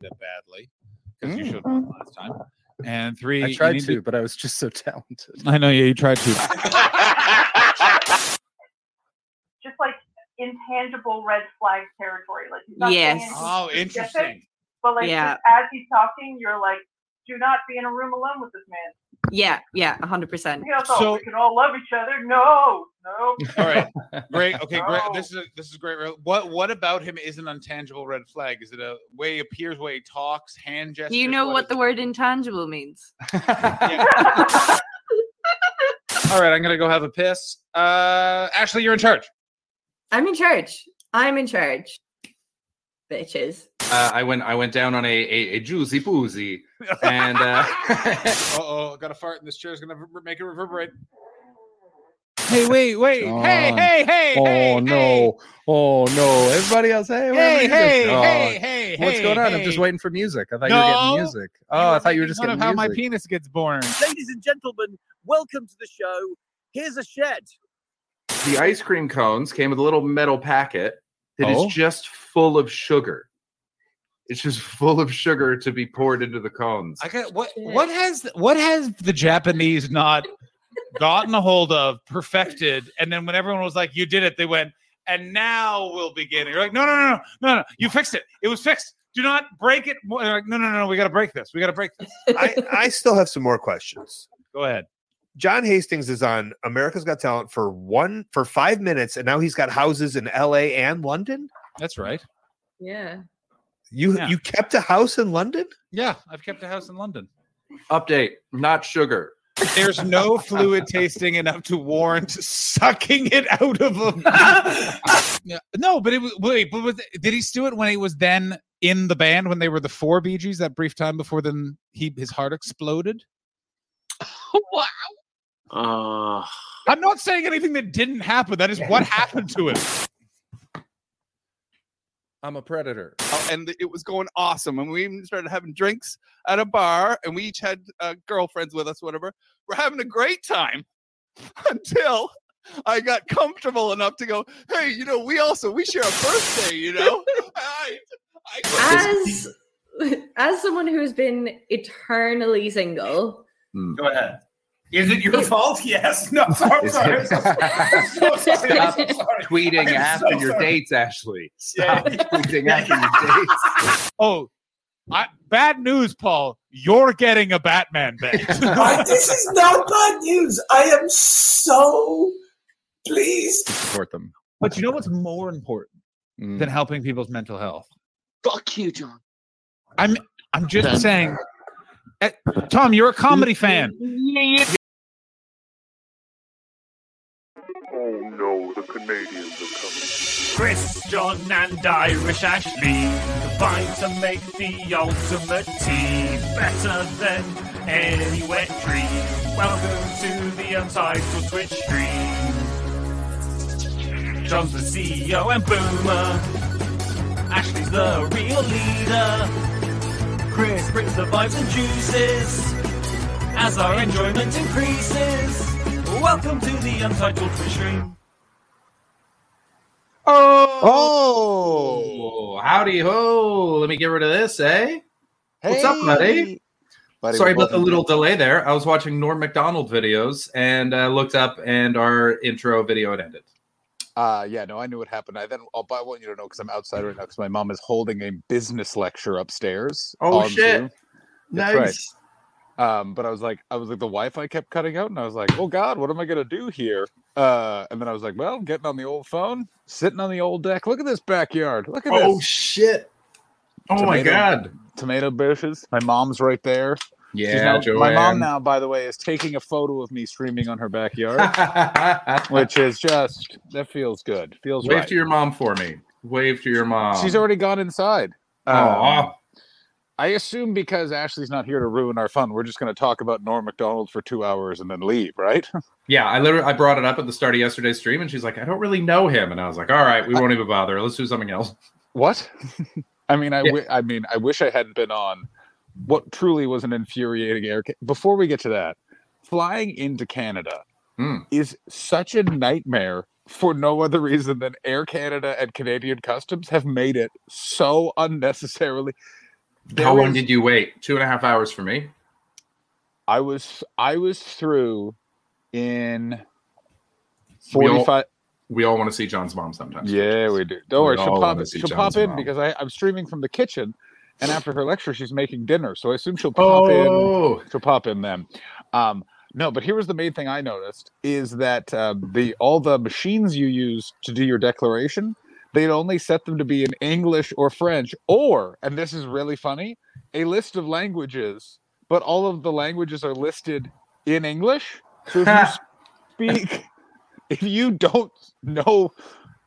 that badly because you showed up mm. last time. And three, I tried need to, but I was just so talented. I know, yeah, you tried to. Just like intangible red flag territory. Like he's not Yes. Oh, interesting. But like Yeah. just as he's talking, you're like, do not be in a room alone with this man. Yeah, yeah, hundred percent. You so, So- we can all love each other. No, no. All right, great. Okay, great. This is a, this is great. What what about him is an untangible red flag? Is it a way he appears, way he talks, hand gestures? Do you know what the word intangible means? All right, I'm gonna go have a piss. Uh, Ashley, you're in charge. I'm in charge. I'm in charge. Bitches. Uh, I went. I went down on a a, a juicy poozy, and uh, Uh oh, got a fart, and this chair's gonna rever- make it reverberate. Hey, wait, wait. Hey, John. hey, hey. oh hey, no, oh no! Everybody else, hey, what Hey, are you hey, hey, hey, What's going on? hey. I'm just waiting for music. I thought you were No, getting music. Oh, I thought you were just fun getting of how music. my penis gets born. Ladies and gentlemen, welcome to the show. Here's a shed. the ice cream cones came with a little metal packet that is Oh. just full of sugar. It's just full of sugar to be poured into the cones. I got what? What has what has the Japanese not gotten a hold of, perfected, and then when everyone was like, "You did it," they went, "And now we'll begin." And you're like, "No, no, no, no, no, no! You fixed it. It was fixed. Do not break it." more." They're like, "No, no, no, no! We got to break this. We got to break this." I, I still have some more questions. Go ahead. John Hastings is on America's Got Talent for one for five minutes, and now he's got houses in L.A. and London. That's right. Yeah. You Yeah. you kept a house in London? Yeah, I've kept a house in London. Update: not sugar. There's no fluid tasting enough to warrant sucking it out of him. No, but it was wait, but was, did he do it when he was then in the band when they were the four Bee Gees that brief time before then he his heart exploded? Wow. Uh, I'm not saying anything that didn't happen. That is what happened to him. I'm a predator. Oh, and it was going awesome. And we even started having drinks at a bar, and we each had uh, girlfriends with us, whatever. We're having a great time until I got comfortable enough to go, hey, you know, we also we share a birthday, you know. I, I, As as someone who's been eternally single, Go ahead. Is it your fault? Yes. No. Sorry. Is sorry. it- so sorry. I'm so sorry. I'm so Stop sorry. tweeting I'm after so your sorry. dates, Ashley. Yeah. Tweeting after your dates. Oh, I, bad news, Paul. You're getting a Batman bed. This is not bad news. I am so pleased. Support them. but you know what's more important Mm. than helping people's mental health? fuck you, John. I'm I'm just saying. Eh, Tom, you're a comedy fan. Oh no, the Canadians are coming. Chris, John, and Irish Ashley combine to make the ultimate team better than any wet dream. Welcome to the Untitled Twitch stream. John's the CEO and Boomer. Ashley's the real leader. Chris brings the vibes and juices as our enjoyment increases. Welcome to the Untitled Twitch stream. Oh, howdy ho! Let me get rid of this, eh? Hey. What's up, buddy? Buddy, Sorry about the welcome. little delay there. I was watching Norm Macdonald videos and uh, looked up, and our intro video had ended. Uh, yeah, no, I knew what happened. I then, I'll, but I want you to know because I'm outside right now because my mom is holding a business lecture upstairs. Oh, shit. Zoom. That's right. Um, but I was like, I was like, the Wi-Fi kept cutting out, and I was like, oh God, what am I gonna do here? Uh, and then I was like, well, getting on the old phone, sitting on the old deck. Look at this backyard. Look at Oh this. Oh shit! Oh my god! Tomato bushes. My mom's right there. Yeah, now- my mom now, by the way, is taking a photo of me streaming on her backyard, which is just that feels good. Feels Wave right. to your mom for me. Wave to your mom. She's already gone inside. Aw. Um, I assume because Ashley's not here to ruin our fun, we're just going to talk about Norm Macdonald for two hours and then leave, right? Yeah, I literally I brought it up at the start of yesterday's stream, and she's like, "I don't really know him," and I was like, "All right, we won't even bother. Let's do something else." What? I mean, I, Yeah. wi- I mean, I wish I hadn't been on what truly was an infuriating air. Ca- Before we get to that, flying into Canada Hmm. is such a nightmare for no other reason than Air Canada and Canadian Customs have made it so unnecessarily. How long is- did you wait? Two and a half hours for me. I was I was through in all- 45 We all want to see John's mom sometimes. Yeah, we do. Don't We worry, she'll pop in. She'll John's pop in mom. because I, I'm streaming from the kitchen and after her lecture she's making dinner. So I assume she'll pop in Oh, she'll pop in then. Um no, but here was the main thing I noticed is that uh, the all the machines you use to do your declaration, they'd only set them to be in English or French, or and this is really funny, a list of languages, but all of the languages are listed in English. So if you speak, if you don't know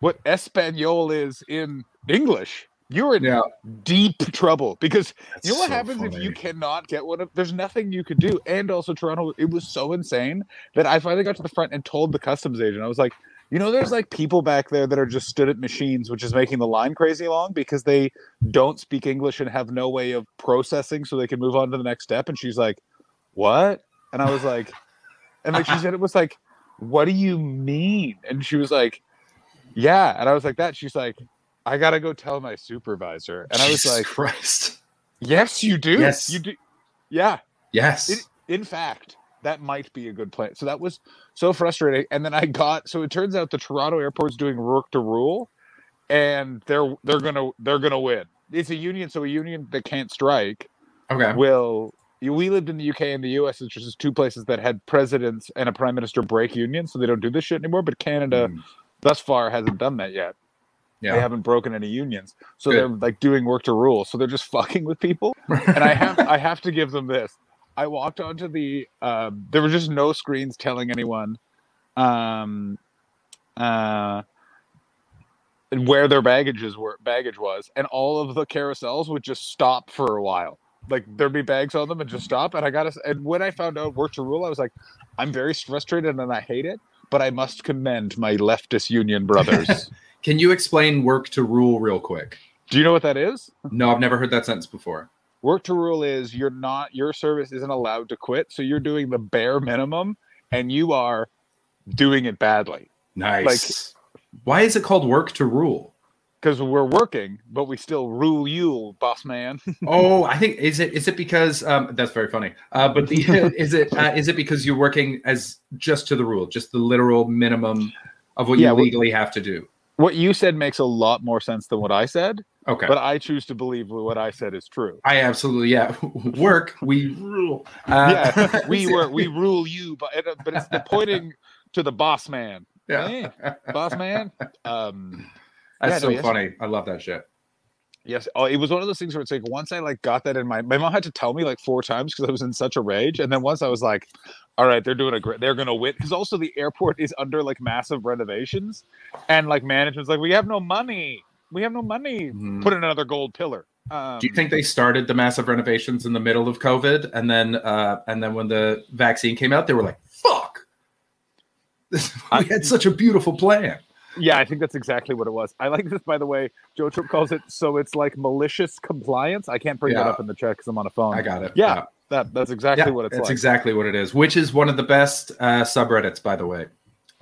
what Espanol is in English, you're in yeah. deep trouble because you know what so happens if you cannot get one of there's nothing you could do. And also toronto it was so insane that i finally got to the front and told the customs agent. I was like you know there's like people back there that are just stood at machines which is making the line crazy long because they don't speak english and have no way of processing so they can move on to the next step. And she's like what? And i was like and like she said it was like what do you mean? And she was like yeah. And i was like that. She's like i gotta go tell my supervisor and i was like Christ. Yes, you do. Yes. you do. Yeah, Yes. It- in fact, that might be a good plan. So that was so frustrating. And then I got so it turns out the Toronto airport's doing work to rule, and they're they're gonna they're gonna win. It's a union, so a union that can't strike okay. will. We lived in the UK and the US, which is just two places that had presidents and a prime minister break union, so they don't do this shit anymore. But Canada, Mm, thus far, hasn't done that yet. They haven't broken any unions, so Good. they're like doing work to rule. So they're just fucking with people. And I have I have to give them this. I walked onto the. Um, there were just no screens telling anyone, um, uh, where their baggages were baggage was, and all of the carousels would just stop for a while. Like there'd be bags on them and just stop. And I got to. And when I found out work to rule, I was like, I'm very frustrated and I hate it. But I must commend my leftist union brothers. Can you explain work to rule real quick? Do you know what that is? No, I've never heard that sentence before. Work to rule is you're not your service isn't allowed to quit, so you're doing the bare minimum and you are doing it badly Nice. Why is it called work to rule? because we're working, but we still rule you, boss man. Oh, I think is it is it because um, that's very funny. Uh, but the is it uh, is it because you're working as just to the rule, just the literal minimum of what Yeah, you legally have to do? What you said makes a lot more sense than what I said, Okay. but I choose to believe what I said is true. I absolutely yeah. Work we rule. Uh, yeah, we were we rule you, but it, but it's the pointing to the boss man. Yeah. Hey, boss man. Um, That's Yeah, so yes. funny. I love that shit. Yes. Oh, it was one of those things where it's like once I like got that in my my mom had to tell me like four times because I was in such a rage, and then once I was like, "All right, they're doing a great, they're gonna win," because also the airport is under like massive renovations, and like management's like, "We have no money, we have no money. Mhm. Put in another gold pillar." Um, Do you think they started the massive renovations in the middle of COVID, and then uh, and then when the vaccine came out, they were like, "Fuck, we had such a beautiful plan." Yeah, I think that's exactly what it was. I like this, by the way. Joe Trip calls it so it's like malicious compliance. I can't bring that up in the chat because I'm on a phone. I got it. Yeah, that that's exactly Yeah, what it's that's like. exactly what it is. Which is one of the best uh, subreddits, by the way.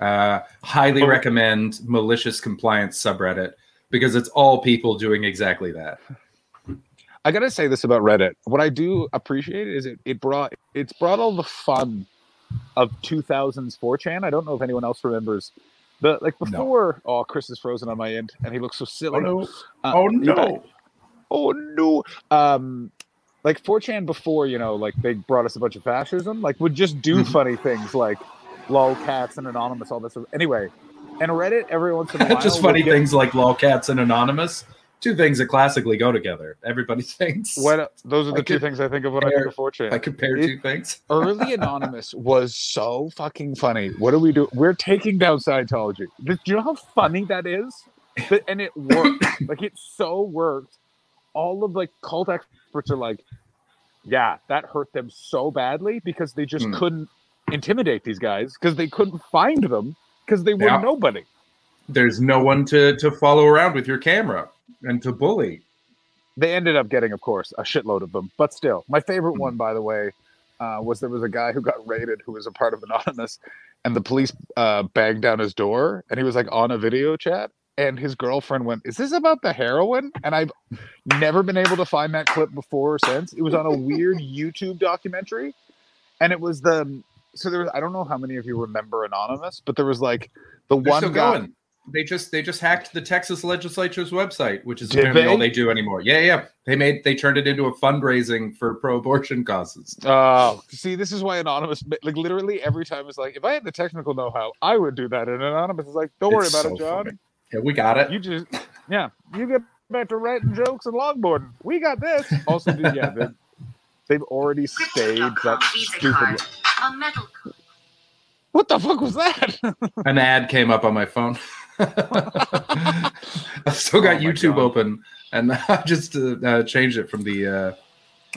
Uh, highly Oh. recommend malicious compliance subreddit because it's all people doing exactly that. I gotta say this about Reddit. What I do appreciate is it, it brought it's brought all the fun of 2000s 4chan. I don't know if anyone else remembers the like before. Oh, Chris is frozen on my end, and he looks so silly. Oh no! Uh, oh no! Oh no! Um, like 4chan before, you know, like they brought us a bunch of fascism. Like would just do Mm-hmm. funny things like lolcats and anonymous, all this. Anyway, and Reddit every once in a while Just funny get- things like lolcats and anonymous. Two things that classically go together. Everybody thinks. What those are I two could things I think of when I think of 4chan. I compare It- two things. early anonymous was so fucking funny. What do we do? We're taking down Scientology. Do you know how funny that is? But- And it worked. like it so worked. All of like cult experts are like, yeah, that hurt them so badly because they just Hmm. couldn't intimidate these guys because they couldn't find them because they were Yeah. nobody. There's no one to to follow around with your camera and to bully. They ended up getting, of course, a shitload of them. But still, my favorite one, by the way, uh, was there was a guy who got raided who was a part of Anonymous, and the police uh, banged down his door, and he was like on a video chat, and his girlfriend went, "Is this about the heroin?" And I've never been able to find that clip before or since. It was on a weird YouTube documentary, and it was the so there was I don't know how many of you remember Anonymous, but there was like the They're one guy. going. They just they just hacked the Texas legislature's website, which is Did apparently all they? they do anymore. Yeah, yeah. They made they turned it into a fundraising for pro-abortion causes. Oh, see, this is why Anonymous, like literally every time, is like, if I had the technical know-how, I would do that. And Anonymous is like, don't worry about so it, John. funny. Yeah, we got it. You just, yeah, you get back to writing jokes and longboarding. We got this. Also, dude, yeah, they, they've already staged that stupid. A metal code. What the fuck was that? An ad came up on my phone. I've still got Oh YouTube God. open, and I just uh, uh, changed it from the uh,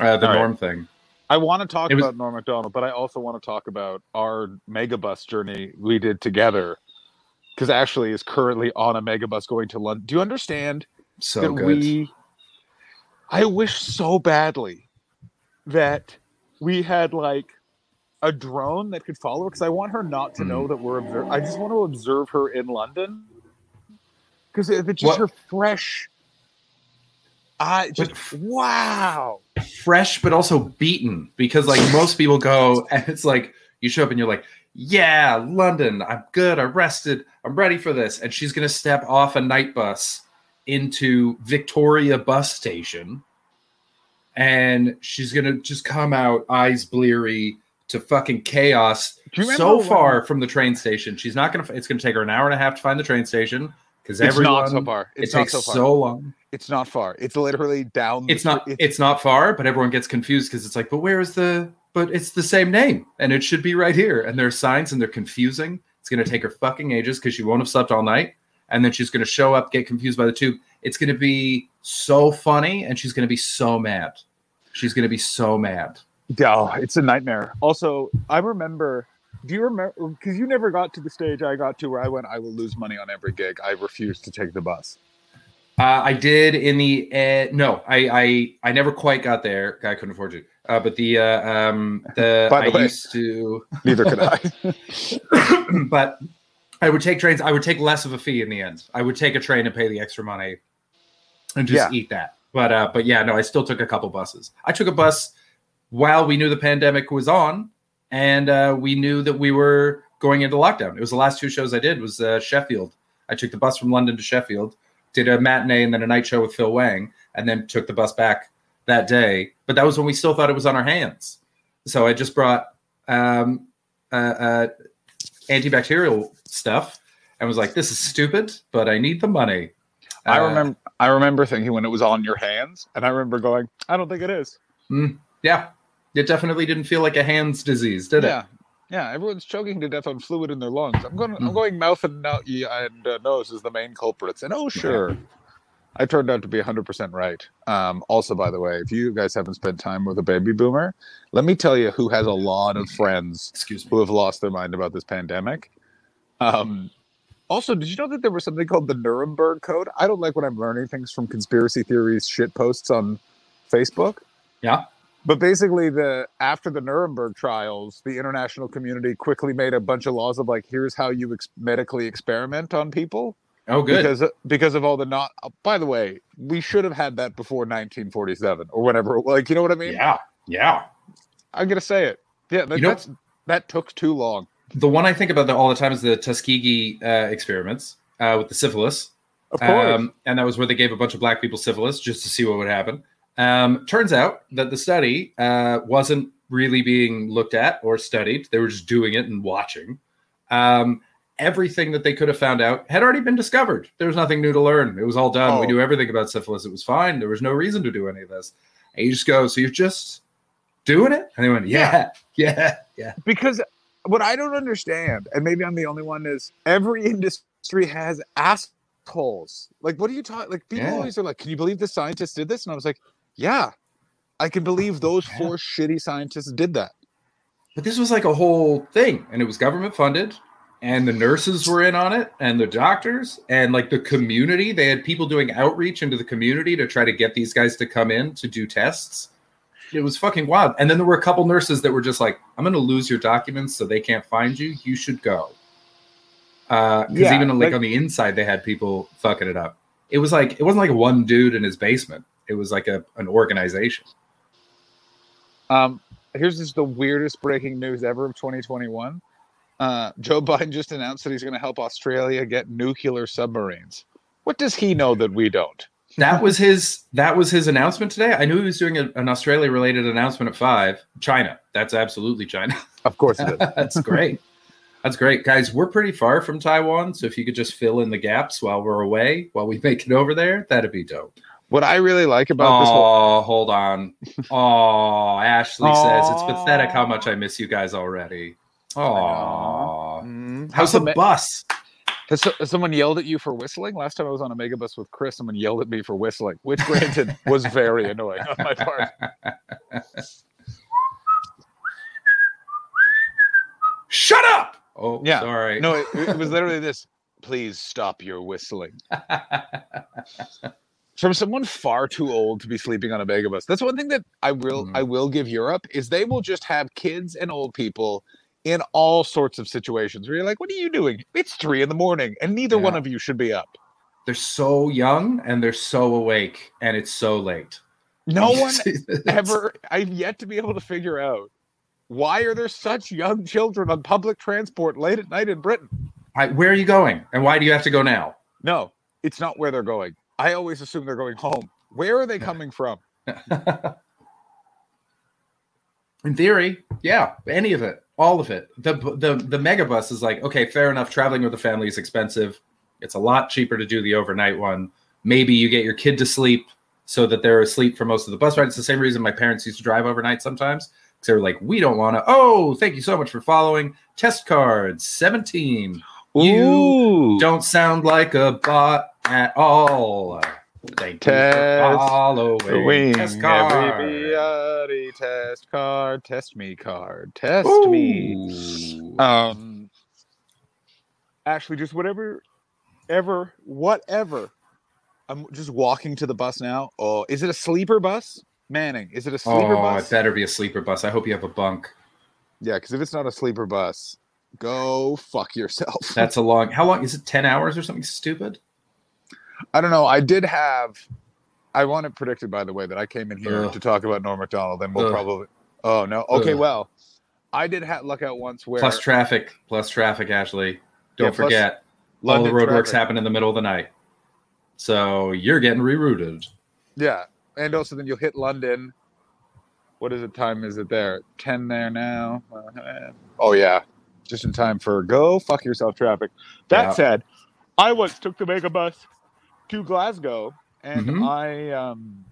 uh, the All right. norm thing. I want to talk It was- about Norm Macdonald, but I also want to talk about our megabus journey we did together. Because Ashley is currently on a megabus going to London. Do you understand So that good. we I wish so badly that we had like a drone that could follow because I want her not to Hmm. know that we're observe. I just want to observe her in London because if it's just What- her fresh, I just wow. fresh but also beaten because like most people go and it's like you show up and you're like yeah london i'm good i'm rested i'm ready for this. And she's going to step off a night bus into victoria bus station and she's going to just come out eyes bleary to fucking chaos so when- far from the train station. She's not going to it's going to take her an hour and a half to find the train station because It's everyone not so far. It's it not takes so far. so long It's not far. It's literally down. the it's not street. it's not far but everyone gets confused because it's like but where is the but it's the same name and it should be right here and there are signs and they're confusing it's going to take her fucking ages because she won't have slept all night and then she's going to show up get confused by the tube it's going to be so funny and she's going to be so mad she's going to be so mad Yeah, it's a nightmare. Also, I remember. Do you remember? Because you never got to the stage I got to where I went. I will lose money on every gig. I refuse to take the bus. uh, i did in the uh, no I, I i never quite got there i couldn't afford to uh, but the uh, um the, the i way- used to Neither could I. but I would take trains. I would take less of a fee in the end. I would take a train and pay the extra money and just Yeah. eat that. But uh, but yeah, no, I still took a couple buses. I took a bus while we knew the pandemic was on, and uh, we knew that we were going into lockdown. It was the last two shows I did was uh, Sheffield. I took the bus from London to Sheffield, did a matinee and then a night show with Phil Wang, and then took the bus back that day. But that was when we still thought it was on our hands. So I just brought um, uh, uh, antibacterial stuff and was like, "This is stupid, but I need the money." I Uh, remember. I remember thinking when it was on your hands, and I remember going, "I don't think it is." mm, yeah, it definitely didn't feel like a hands disease, did yeah, it? yeah. Yeah. Everyone's choking to death on fluid in their lungs. I'm going. I'm Mm. going mouth and no- and uh, nose is the main culprits. And oh, sure. I turned out to be 100% right. Um, also, by the way, if you guys haven't spent time with a baby boomer, let me tell you who has a lot of friends who have lost their mind about this pandemic. Um, also, did you know that there was something called the Nuremberg Code? I don't like when I'm learning things from conspiracy theories shit posts on Facebook. Yeah. But basically, the after the Nuremberg trials, the international community quickly made a bunch of laws of like, here's how you ex- medically experiment on people Oh, good. because because of all the not. oh, by the way, we should have had that before 1947 or whatever. Like, you know what I mean? yeah, yeah. I'm gonna say it. Yeah, that, You know- that's that took too long. The one I think about the, all the time is the Tuskegee uh, experiments uh, with the syphilis. Of course. Um, and that was where they gave a bunch of black people syphilis just to see what would happen. Um, turns out that the study uh, wasn't really being looked at or studied. They were just doing it and watching. Um, everything that they could have found out had already been discovered. There was nothing new to learn. It was all done. We Oh. knew everything about syphilis. It was fine. There was no reason to do any of this. And you just go, so you're just doing it? And they went, yeah, yeah, yeah. because what I don't understand, and maybe I'm the only one, is every industry has assholes. Like, what are you talking? Like, people Yeah. always are like, "Can you believe the scientists did this?" And I was like, "Yeah, I can believe those Yeah. four shitty scientists did that." But this was like a whole thing, and it was government funded, and the nurses were in on it, and the doctors, and like the community. They had people doing outreach into the community to try to get these guys to come in to do tests. It was fucking wild. And then there were a couple nurses that were just like, "I'm going to lose your documents, so they can't find you. You should go." Uh because Yeah, even like, like- on the inside they had people fucking it up. It was like it wasn't like one dude in his basement. It was like a an organization. Um, here's just the weirdest breaking news ever of 2021. Uh, Joe Biden just announced that he's going to help Australia get nuclear submarines. What does he know that we don't? That was his that was his announcement today. I knew he was doing a, an Australia related announcement at five. China. That's absolutely China. Of course it is. That's great. That's great, guys. We're pretty far from Taiwan, so if you could just fill in the gaps while we're away, while we make it over there, that'd be dope. What I really like about this whole Oh, hold on. Oh, Ashley says it's pathetic how much I miss you guys already. Oh, how's the the ma- bus? Has, so- has someone yelled at you for whistling? Last time I was on a megabus with Chris, someone yelled at me for whistling, which granted was very annoying on my part. Shut up! Oh, Yeah. sorry. No, it, it was literally this. Please stop your whistling. From someone far too old to be sleeping on a megabus. That's one thing that I will Mhm. I will give Europe is they will just have kids and old people in all sorts of situations where you're like, what are you doing? It's three in the morning, and neither one of you should be up. they're so young and they're so awake, and it's so late. No one ever I've yet to be able to figure out why are there such young children on public transport late at night in Britain? I, where are you going, and why do you have to go now? No, it's not where they're going. I always assume they're going home. Where are they coming from? In theory, yeah, any of it, all of it. The the the megabus is like, okay, fair enough. Traveling with a family is expensive. It's a lot cheaper to do the overnight one. Maybe you get your kid to sleep so that they're asleep for most of the bus ride. It's the same reason my parents used to drive overnight sometimes because they were like, we don't want to. Oh, thank you so much for following. Test cards seventeen. You don't sound like a bot at all. Thank you for Test following. Wing Test card. everybody test card, test me card, test me. Um, actually, just whatever, ever, whatever. I'm just walking to the bus now. Oh, is it a sleeper bus, Manning? Is it a sleeper oh, bus? it better be a sleeper bus. I hope you have a bunk. Yeah, because if it's not a sleeper bus, go fuck yourself. That's a long. How long is it? Ten hours or something stupid? I don't know. I did have. I want it predicted, by the way, that I came in here Ugh. to talk about Norm Macdonald, and we'll Ugh. probably. Oh no. Okay, Ugh. well, I did have luck out once where Plus traffic. Plus traffic. Ashley, don't Yeah, forget all the roadworks happen in the middle of the night, so you're getting rerouted. Yeah, and also then you'll hit London. What is it? Time is it there? Ten there now. Uh, Oh yeah, just in time for go fuck yourself traffic. That Yeah. said, I once took the megabus to Glasgow, and Mhm. I um,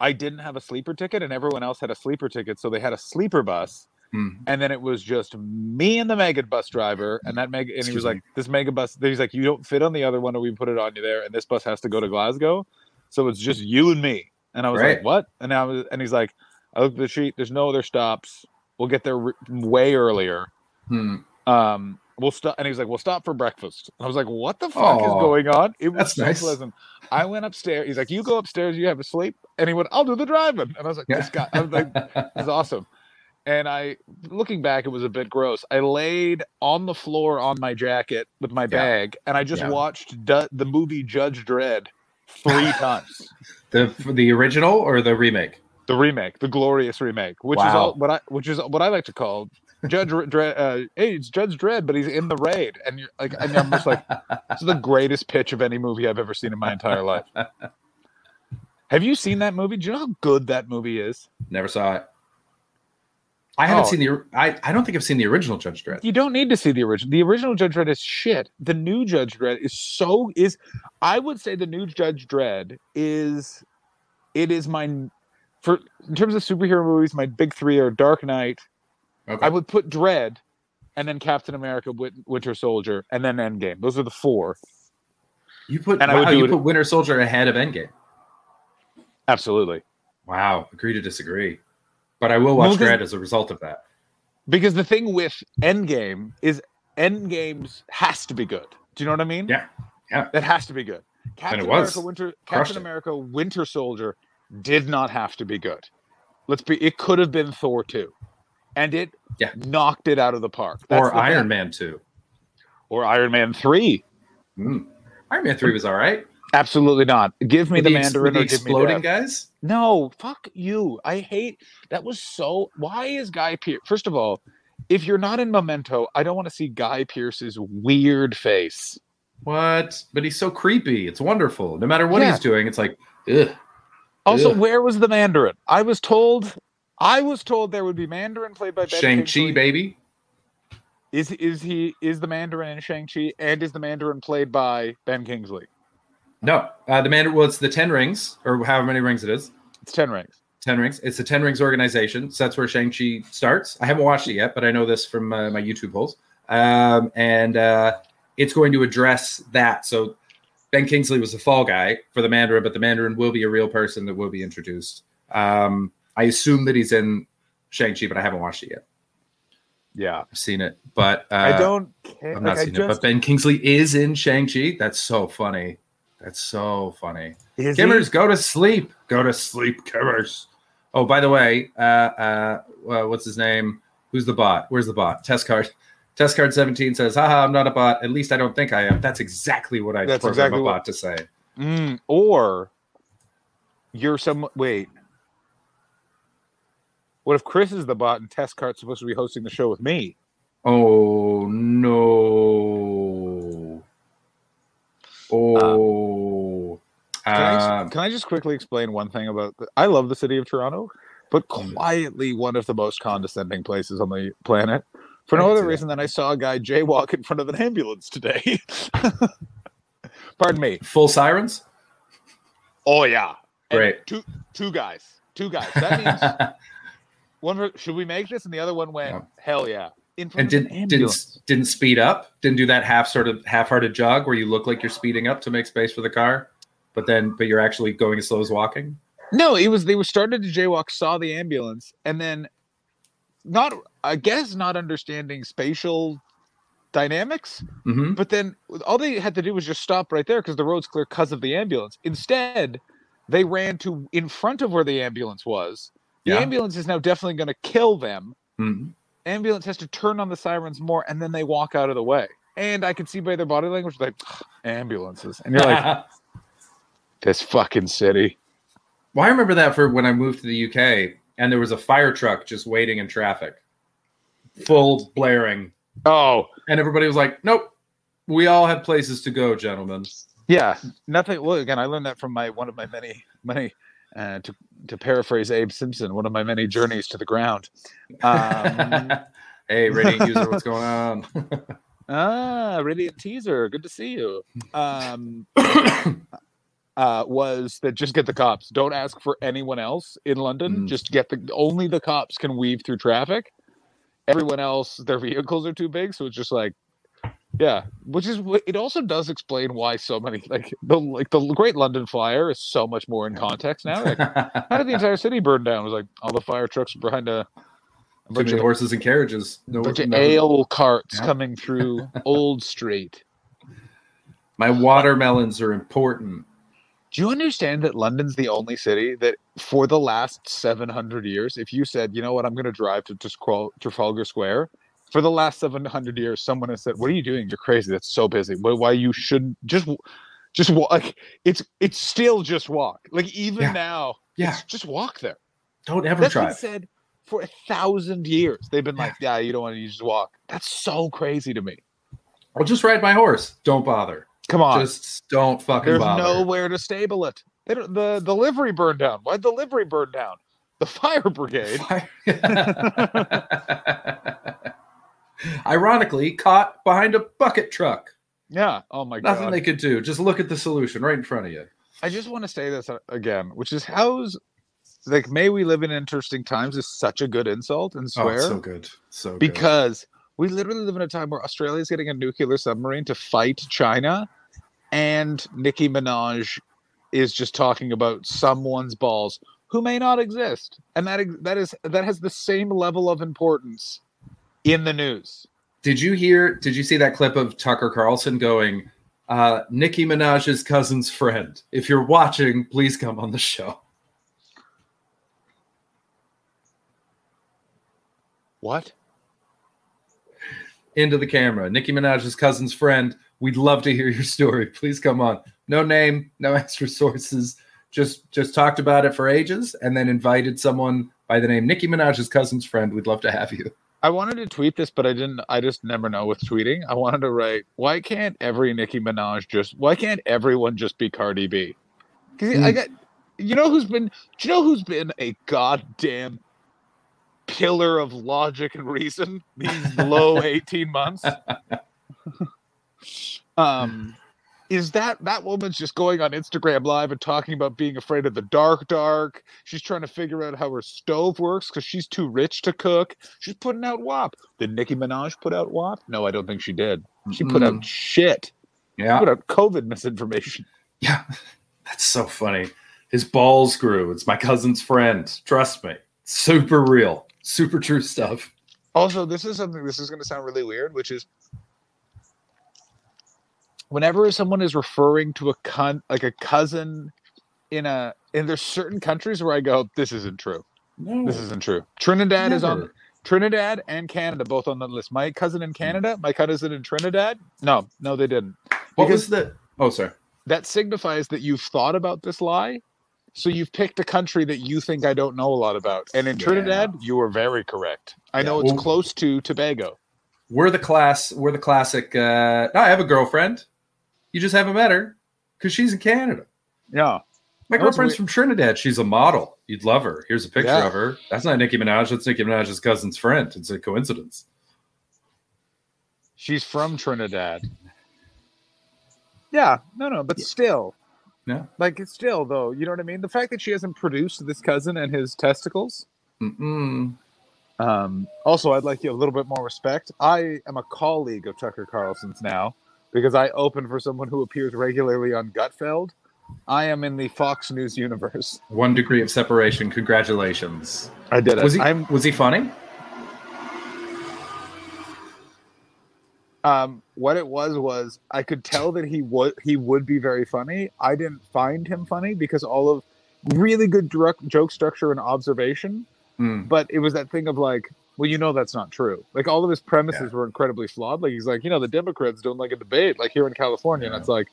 I didn't have a sleeper ticket, and everyone else had a sleeper ticket, so they had a sleeper bus. Hmm. And then it was just me and the mega bus driver, and that mega, and he was me. like, "This mega bus." He's like, "You don't fit on the other one, or we put it on you there, and this bus has to go to Glasgow, so it's just you and me." And I was Right. like, "What?" And I was, and he's like, "I looked at the sheet. There's no other stops. We'll get there r- way earlier. Hmm. Um, we'll stop." And he was like, "We'll stop for breakfast." And I was like, "What the fuck is going on?" It was so nice. pleasant. I went upstairs. He's like, "You go upstairs. You have a sleep." And he went, "I'll do the driving." And I was like, "This guy." I was like, is awesome. And I, looking back, it was a bit gross. I laid on the floor on my jacket with my bag, and I just Yeah. watched du- the movie Judge Dredd three times. The the original or the remake? The remake, the glorious remake, which is all what I, which is what I like to call Judge Dredd. Uh, hey, it's Judge Dredd, but he's in the raid, and you're like, and I'm just like, this is the greatest pitch of any movie I've ever seen in my entire life. Have you seen that movie? Do you know how good that movie is? Never saw it. I haven't Oh. seen the. I, I don't think I've seen the original Judge Dredd. You don't need to see the original. The original Judge Dredd is shit. The new Judge Dredd is so is I would say the new Judge Dredd is it is my for in terms of superhero movies, my big three are Dark Knight. Okay. I would put Dredd and then Captain America, Winter Soldier, and then Endgame. Those are the four. You put And I would you it- put Winter Soldier ahead of Endgame. Absolutely. Wow, agree to disagree. But I will watch Well, 'cause- Dredd as a result of that. Because the thing with Endgame is Endgames has to be good. Do you know what I mean? Yeah. Yeah. It has to be good. Captain it was. America Winter Crushed Captain it. America Winter Soldier did not have to be good. Let's be it could have been Thor 2. And it Yeah. knocked it out of the park. That's Or the Iron thing. Man 2. or Iron Man three. Mm. Iron Man three was all right. Absolutely not. Give me With the, the ex- Mandarin the or give me exploding guys. No, fuck you. I hate that was so why is Guy Pearce first of all, if you're not in Memento, I don't want to see Guy Pearce's weird face. What? But he's so creepy. It's wonderful. No matter what Yeah. he's doing, it's like, ugh. Also, Ugh. where was the Mandarin? I was told I was told there would be Mandarin played by Shang Chi, baby. Is is he is the Mandarin in Shang Chi and is the Mandarin played by Ben Kingsley? No, uh, the Mandarin. Well, it's the Ten Rings, or however many rings it is. It's ten rings. Ten Rings. It's the Ten Rings organization. So that's where Shang Chi starts. I haven't watched it yet, but I know this from uh, my YouTube holes. Um, and uh, it's going to address that. So Ben Kingsley was the fall guy for the Mandarin, but the Mandarin will be a real person that will be introduced. Um, I assume that he's in Shang Chi, but I haven't watched it yet. Yeah, I've seen it, but uh, I don't care. I've not like, seen it. But Ben Kingsley is in Shang Chi. That's so funny. That's so funny. Is he? Kimmers, go to sleep. Go to sleep, Kimmers. Oh, by the way, uh, uh, uh, what's his name? Who's the bot? Where's the bot? Test card. Test card 17 says, haha, I'm not a bot. At least I don't think I am. That's exactly what I That's program exactly a what- to say. Mm, or you're some wait. What if Chris is the bot and Test Card's supposed to be hosting the show with me? Oh, no. Oh. Can, I, Um, just, can I just quickly explain one thing about? The, I love the city of Toronto, but Mm. quietly one of the most condescending places on the planet. For no other reason than I saw a guy jaywalk in front of an ambulance today. Pardon me. full sirens? Oh yeah, And Great. Two two guys. Two guys. That means one. Should we make this? And the other one went. Yeah. Hell yeah. In front and didn't ambulance. didn't didn't speed up didn't do that half sort of half-hearted jog where you look like you're speeding up to make space for the car but then but you're actually going as slow as walking No, it was they were started to jaywalk, saw the ambulance, and then not I guess not understanding spatial dynamics, mm-hmm. but then all they had to do was just stop right there because the road's clear because of the ambulance. Instead, they ran to in front of where the ambulance was. The Yeah. ambulance is now definitely going to kill them. mm-hmm. Ambulance has to turn on the sirens more, and then they walk out of the way. And I can see by their body language, like ambulances, and you're like, this fucking city. well i remember that for when i moved to the uk and there was a fire truck just waiting in traffic full blaring Oh, and everybody was like nope we all had places to go gentlemen Yeah, nothing. Well, again, I learned that from my one of my many many. Uh, to to paraphrase Abe Simpson, one of my many journeys to the ground. Um, hey radiant user what's going on ah, radiant teaser. Good to see you. Um, uh, was that just get the cops? Don't ask for anyone else in London. Mm. Just get the only the cops can weave through traffic. Everyone else, their vehicles are too big, so it's just like yeah, which is it also does explain why so many like the like the Great London Fire is so much more in context now. Like, how did the entire city burn down? It was like all the fire trucks behind a, a bunch of, horses and carriages no, bunch of no- ale carts Yeah. coming through Old Street. my uh, watermelons are important Do you understand that London's the only city that, for the last 700 years, if you said, you know what, I'm going to drive to Trafal- Trafalgar Square, for the last 700 years, someone has said, "What are you doing? You're crazy. That's so busy. Why, why you shouldn't just, just walk? Like it's, it's still just walk. Like even Yeah. now, Yeah. just walk there. don't ever That's try been said for a thousand years. They've been like, yeah, you don't want to you just walk. That's so crazy to me. i'll just ride my horse don't bother Come on, just don't fucking There's bother nowhere to stable it. They don't, the the livery burned down. Why'd the livery burned down? The fire brigade. Ironically, caught behind a bucket truck. Yeah. Oh my Nothing god. Nothing they could do. Just look at the solution right in front of you. I just want to say this uh, again, which is how's like may we live in interesting times is such a good insult and Oh, swear it's so good. So good. because we literally live in a time where Australia is getting a nuclear submarine to fight China, and Nicki Minaj is just talking about someone's balls who may not exist, and that that is that has the same level of importance in the news. Did you hear? Did you see that clip of Tucker Carlson going, uh, Nicki Minaj's cousin's friend? If you're watching, please come on the show. What? into the camera. Nicki Minaj's cousin's friend. We'd love to hear your story. Please come on. No name, no extra sources. Just just talked about it for ages and then invited someone by the name Nicki Minaj's cousin's friend. We'd love to have you. I wanted to tweet this, but I didn't. I just never know with tweeting. I wanted to write, "Why can't every Nicki Minaj just? Why can't everyone just be Cardi B?" Because I Mm. got, you know, who's been? Do you know who's been a goddamn pillar of logic and reason these low eighteen months? um, is that that woman's just going on Instagram live and talking about being afraid of the dark, dark? She's trying to figure out how her stove works because she's too rich to cook. She's putting out WAP. Did Nicki Minaj put out WAP? No, I don't think she did. She put Mm-mm. out mm. shit. Yeah. Put out COVID misinformation. Yeah, that's so funny. His balls grew. It's my cousin's friend. Trust me. Super real. Super true stuff. Also, this is something. This is going to sound really weird, which is whenever someone is referring to a con like a cousin in a and there's certain countries where I go, this isn't true. No. This isn't true. Trinidad is on Trinidad and Canada both on the list. My cousin in Canada, my cousin in Trinidad. No, no, they didn't. What Because was the Oh, sorry. that signifies that you've thought about this lie. So you've picked a country that you think I don't know a lot about. And in Yeah. Trinidad, you were very correct. I Yeah, know it's well- close to Tobago. We're the class. We're the classic. Uh, I have a girlfriend. You just haven't met her because she's in Canada. Yeah. My girlfriend's from Trinidad. She's a model. You'd love her. Here's a picture Yeah. of her. That's not Nicki Minaj. That's Nicki Minaj's cousin's friend. It's a coincidence. She's from Trinidad. Yeah, no, no, but still, Yeah. like it's still though. You know what I mean? The fact that she hasn't produced this cousin and his testicles. Mm-mm. Um, also, I'd like you a little bit more respect. I am a colleague of Tucker Carlson's now because I open for someone who appears regularly on Gutfeld. I am in the Fox News universe. One degree of separation. Congratulations. I did it. Was he? I'm Was he funny? um what it was was I could tell that he would he would be very funny. I didn't find him funny because all of really good direct joke structure and observation, Mm. but it was that thing of like, well, you know that's not true. Like all of his premises were incredibly flawed. Like he's like, you know, the Democrats don't like a debate, like here in California, and it's like,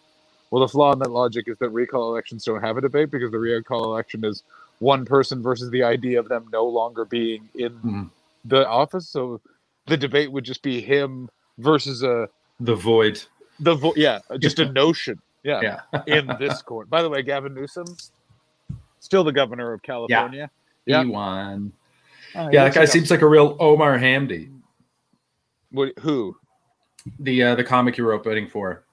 well, the flaw in that logic is that recall elections don't have a debate because the recall election is one person versus the idea of them no longer being in Mhm. the office. So the debate would just be him versus a The void. the vo- yeah, just a notion. Yeah, Yeah. in this court. By the way, Gavin Newsom, still the governor of California. Yeah. Ewan. Oh, Yeah, that guy seems like a real Omar Hamdi. What, who? The uh, the comic you were opening for.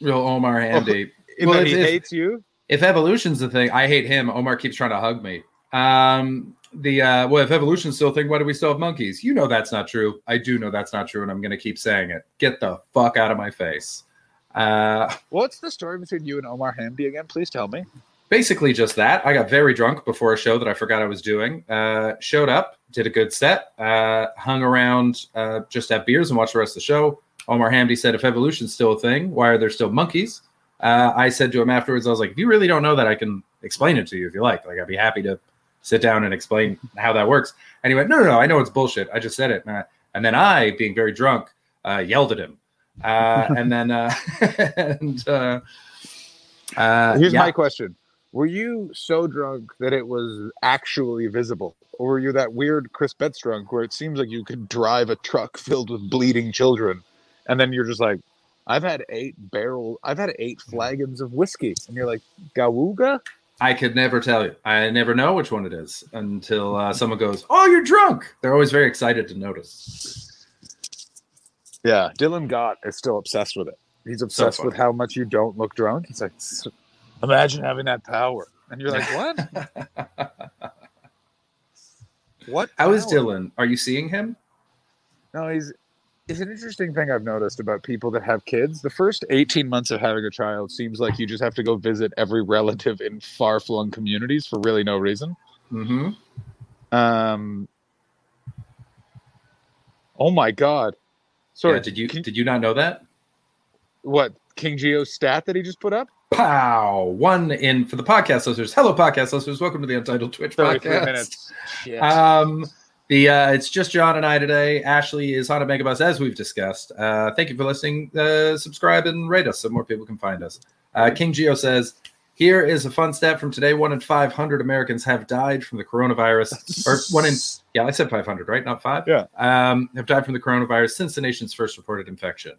Real Omar Hamdi. In Well, that if- he if- hates you? if evolution's the thing, I hate him. Omar keeps trying to hug me. Um, the uh, well, if evolution's still a thing, why do we still have monkeys? You know that's not true. I do know that's not true, and I'm going to keep saying it. Get the fuck out of my face. Uh, What's the story between you and Omar Hamdi again? Please tell me. Basically just that. I got very drunk before a show that I forgot I was doing. Uh, showed up, did a good set, uh, hung around, uh, just had beers and watched the rest of the show. Omar Hamdi said, "If evolution's still a thing, why are there still monkeys?" Uh, I said to him afterwards, "I was like, if you really don't know that, I can explain it to you if you like. Like, I'd be happy to sit down and explain how that works." And he went, "No, no, no. I know it's bullshit. I just said it." And, I- and then I, being very drunk, uh, yelled at him. Uh, and then, uh, and uh, uh, Here's yeah. my question. Were you so drunk that it was actually visible? Or were you that weird Chris Betts drunk where it seems like you could drive a truck filled with bleeding children and then you're just like, I've had eight barrel I've had eight flagons of whiskey. And you're like, Gawooga? I could never tell you. I never know which one it is until uh, someone goes, "Oh, you're drunk." They're always very excited to notice. Yeah. Dylan Gott is still obsessed with it. He's obsessed with how much you don't look drunk. He's like, "S- imagine having that power. And you're like, what? what? How is power? Dylan? Are you seeing him? No, he's. It's an interesting thing I've noticed about people that have kids. The first 18 months of having a child seems like you just have to go visit every relative in far flung communities for really no reason. Mm-hmm. Um. Oh my God! Sorry, Yeah, did you did you not know that? what King Geo's stat that he just put up? Pow! One in for the podcast listeners. Hello, podcast listeners. Welcome to the Untitled Twitch 33 podcast. Um, The uh, it's just John and I today. Ashley is on a megabus as we've discussed. Uh, thank you for listening. Uh, subscribe and rate us so more people can find us. Uh, King Geo says, "Here is a fun stat from today: one in five hundred Americans have died from the coronavirus, or one in yeah, I said five hundred, right? Not five. Yeah. um, have died from the coronavirus since the nation's first reported infection.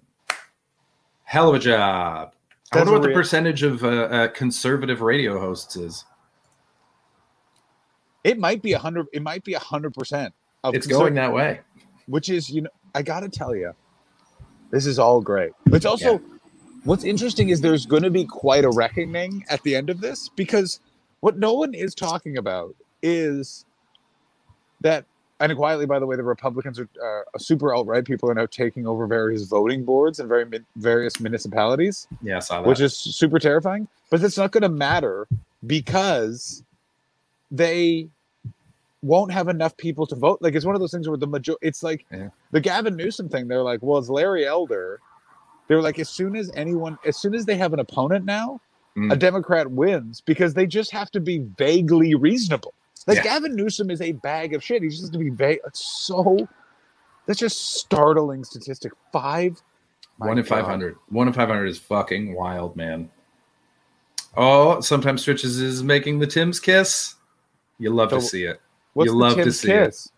Hell of a job. I wonder what the real- percentage of uh, uh, conservative radio hosts is. It might be a hundred. It might be a hundred percent. It's going that way. which is you know i gotta tell you this is all great it's also what's interesting is there's going to be quite a reckoning at the end of this because what no one is talking about is that and quietly by the way the republicans are uh, super alt-right people are now taking over various voting boards in very various municipalities Yeah, I saw that. which is super terrifying but it's not going to matter because they won't have enough people to vote. Like it's one of those things where the major it's like Yeah. the Gavin Newsom thing. They're like, well, it's Larry Elder. They were like, as soon as anyone, as soon as they have an opponent now, Mm. a Democrat wins because they just have to be vaguely reasonable. Like Yeah. Gavin Newsom is a bag of shit. He's just to be. So that's just startling statistic. Five. One in five hundred. One in five hundred is fucking wild, man. Oh, sometimes Twitches is making the Tim's kiss. You love to see it. What's you the love to see kiss? it.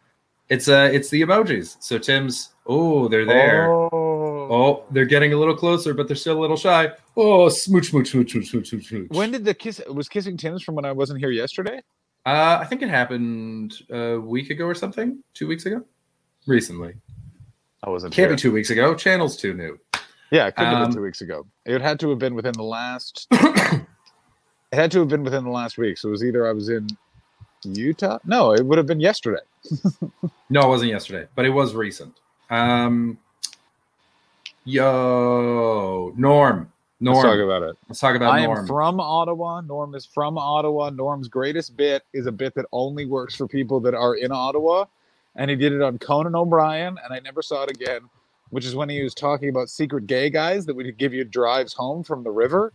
It's uh it's the emojis. So Tim's oh, they're there. Oh. Oh, they're getting a little closer, but they're still a little shy. Oh, smooch, smooch, smooch, smooch, smooch, smooch, smooch. When did the kiss was kissing Tim's from when I wasn't here yesterday? Uh, I think it happened a week ago or something. Two weeks ago. Recently. I wasn't Can't here. be two weeks ago. Channel's too new. Yeah, it couldn't have Um, been two weeks ago. It had to have been within the last. it had to have been within the last week. So it was either I was in Utah. No, it would have been yesterday. No, it wasn't yesterday, but it was recent. Um, yo, Norm. Norm. Let's talk about it. Let's talk about I Norm. am from Ottawa. Norm is from Ottawa. Norm's greatest bit is a bit that only works for people that are in Ottawa. And he did it on Conan O'Brien, and I never saw it again, which is when he was talking about secret gay guys that would give you drives home from the river.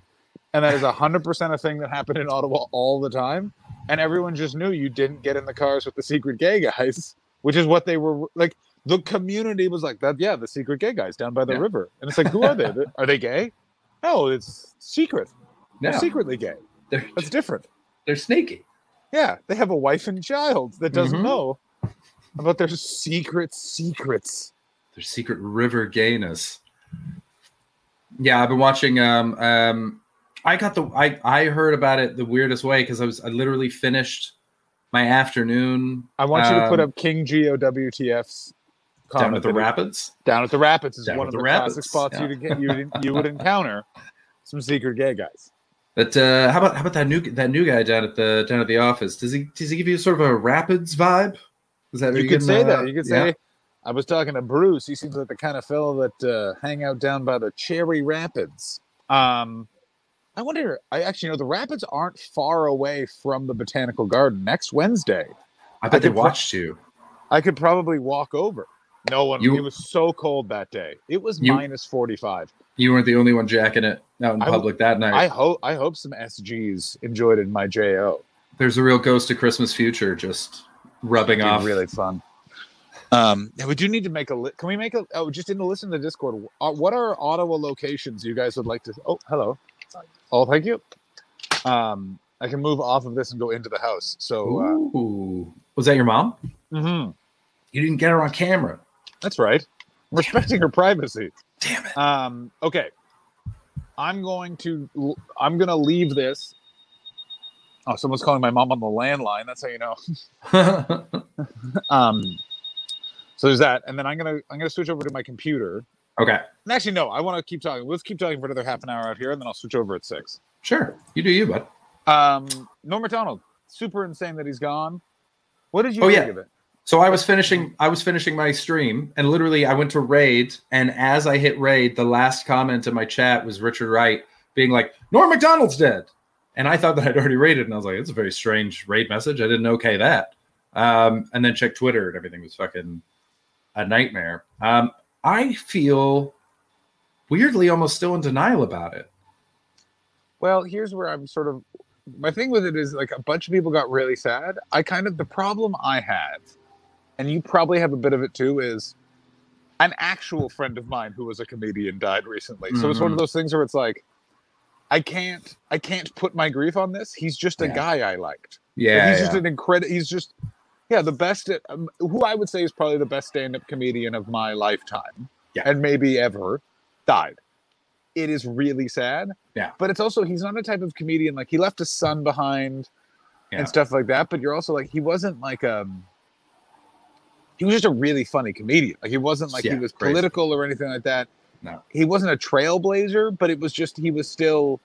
And that is 100% a thing that happened in Ottawa all the time. And everyone just knew you didn't get in the cars with the secret gay guys, which is what they were like. The community was like that. Yeah, the secret gay guys down by the Yeah. river. And it's like, who are they? Are they gay? No, it's secret. They're secretly gay. they're, That's different. they're sneaky. Yeah, they have a wife and child that doesn't Mhm. know about their secret secrets. Their secret river gayness. Yeah, I've been watching. Um, um, I got the. I I heard about it the weirdest way because I was I literally finished my afternoon I want you to put Um, up King Geo WTF's down at the rapids. Down at the rapids is Down one of the the, rapids, classic spots yeah. you'd you you would encounter some secret gay guys. But uh, how about how about that new that new guy down at the down at the office? Does he does he give you sort of a rapids vibe? Is that You could say uh, that. You could yeah? say, I was talking to Bruce. He seems like the kind of fellow that uh, hang out down by the Cherry Rapids. Um, I wonder. I actually know the rapids aren't far away from the botanical garden. Next Wednesday, I bet they could pro- watched you. I could probably walk over. No one. You- it was so cold that day. It was You- minus forty five. You weren't the only one jacking it out in I w- public that night. I hope. I hope some SGs enjoyed it in my Jo. There's a real ghost of Christmas future just rubbing It'd off. really fun. Um, we do need to make a. Li- Can we make a? Oh, just in to listen to the Discord. Uh, what are Ottawa locations you guys would like to? Oh, hello. Oh, thank you. Um, I can move off of this and go into the house. So, Ooh. Was that your mom? uh, mhm. You didn't get her on camera. That's right. I'm respecting her privacy. Damn it. Um, okay. I'm going to. I'm going to leave this. Oh, someone's calling my mom on the landline. That's how you know. Um, so there's that, and then I'm gonna I'm gonna switch over to my computer. okay. And actually, no, I want to keep talking. Let's keep talking for another half an hour out here, and then I'll switch over at six. Sure. You do you, bud. Um, Norm Macdonald, super insane that he's gone. What did you Oh, think yeah. of it? So I was finishing I was finishing my stream and literally I went to raid and as I hit raid, the last comment in my chat was Richard Wright being like, Norm Macdonald's dead. And I thought that I'd already raided, and I was like, it's a very strange raid message. I didn't okay that. Um, and then checked Twitter and everything was fucking a nightmare. Um, I feel weirdly almost still in denial about it. Well, here's where I'm sort of my thing with it is like a bunch of people got really sad. I kind of the problem I have, and you probably have a bit of it too, is an actual friend of mine who was a comedian died recently. So it's one of Mhm. those things where it's like, I can't, I can't put my grief on this. He's just a Yeah. guy I liked. Yeah, he's just an incredible. He's just, yeah, the best. At, um, who I would say is probably the best stand-up comedian of my lifetime, Yeah. and maybe ever, died. It is really sad. Yeah. but it's also he's not a type of comedian like he left a son behind Yeah. and stuff like that. But you're also like he wasn't like um. He was just a really funny comedian. Like he wasn't like Yeah, he was crazy. political or anything like that. No. He wasn't a trailblazer, but it was just he was still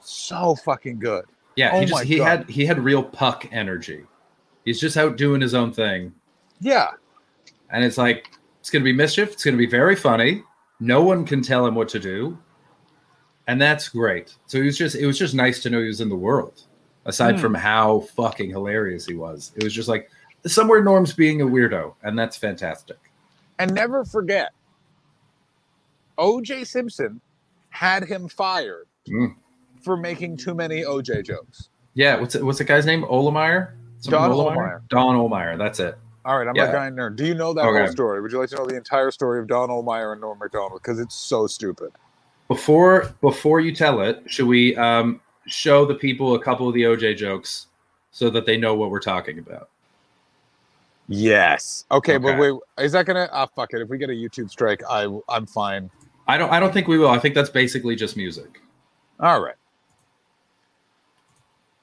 so fucking good. Yeah, Oh he just he God. had he had real puck energy. He's just out doing his own thing. Yeah. And it's like it's gonna be mischief, it's gonna be very funny. No one can tell him what to do. And that's great. So he was just it was just nice to know he was in the world. Aside Hmm. from how fucking hilarious he was. It was just like somewhere Norm's being a weirdo, and that's fantastic. And never forget, OJ Simpson had him fired Mm. for making too many OJ jokes. Yeah, what's it, what's the guy's name? Ohlmeyer? Something Don Ohlmeyer. Don Ohlmeyer. That's it. All right, I'm Yeah. a guy nerd. Do you know that Okay. whole story? Would you like to know the entire story of Don Ohlmeyer and Norm Macdonald? Because it's so stupid. Before before you tell it, should we um, show the people a couple of the OJ jokes so that they know what we're talking about? Yes. Okay, but Okay. wait, is that gonna? Ah, fuck it. If we get a YouTube strike, I I'm fine. I don't I don't think we will. I think that's basically just music. All right.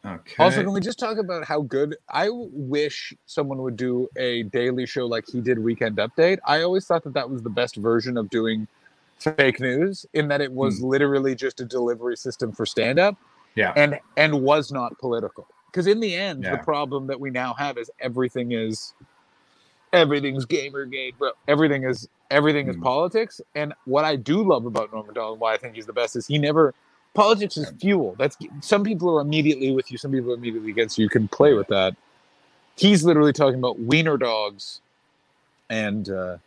Okay. Also, can we just talk about how good? I wish someone would do a daily show like he did Weekend Update. I always thought that that was the best version of doing fake news, in that it was literally just a delivery system for stand up, yeah. and and was not political. Because in the end, Yeah. the problem that we now have is everything is everything's gamergate, bro. Everything is everything is Mm. politics. And what I do love about Norman Macdonald, why I think he's the best, is he never politics is fuel. That's some people are immediately with you, some people are immediately against you. You can play with that. He's literally talking about wiener dogs and uh,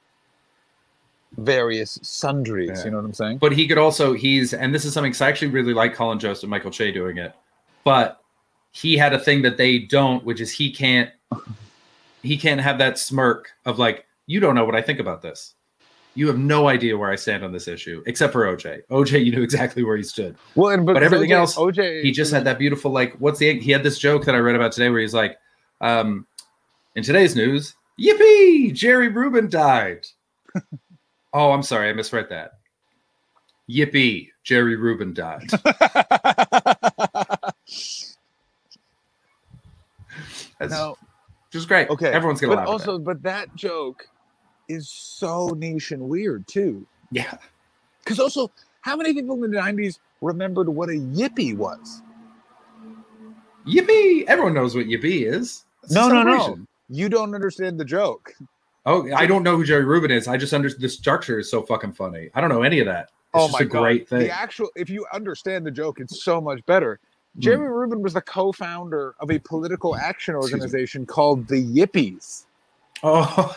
various sundries. Yeah. You know what I'm saying? But he could also he's and this is something 'cause I actually really like Colin Jost and Michael Che doing it. But he had a thing that they don't, which is he can't he can't have that smirk of like, you don't know what I think about this. You have no idea where I stand on this issue, except for OJ. OJ, you knew exactly where he stood. Well, and But everything OJ else, OJ, He just had that beautiful like, what's the? He had this joke that I read about today where he's like, um, in today's news, yippee, Jerry Rubin died. oh, I'm sorry, I misread that. Yippee, Jerry Rubin died. That's No. Just great. Okay, everyone's gonna but laugh. also, but that joke is so niche and weird too. yeah, Because also, how many people in the '90s remembered what a yippee was? yippee. Everyone knows what yippee is. It's No, no, no. You don't understand the joke. Oh, I don't know who Jerry Rubin is. I just understand the structure is so fucking funny. I don't know any of that. It's oh just my a great thing. The actual, if you understand the joke, it's so much better. Jerry hmm. Rubin was the co-founder of a political action organization called the Yippies. Oh,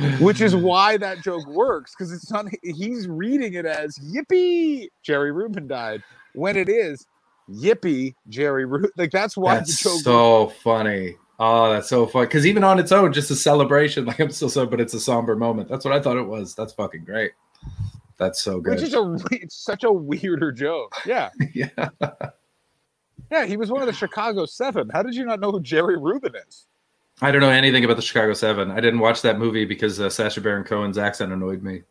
which is why that joke works because it's not he's reading it as yippee jerry rubin died when it is yippee jerry rubin like that's why that's the joke so funny. Oh, that's so fun. Because even on its own, just a celebration. Like I'm still so, but it's a somber moment. That's what I thought it was. That's fucking great. That's so good. which is a it's such a weirder joke yeah yeah. yeah he was one of the chicago seven how did you not know who jerry rubin is I don't know anything about the Chicago Seven. I didn't watch that movie because uh, Sacha Baron Cohen's accent annoyed me.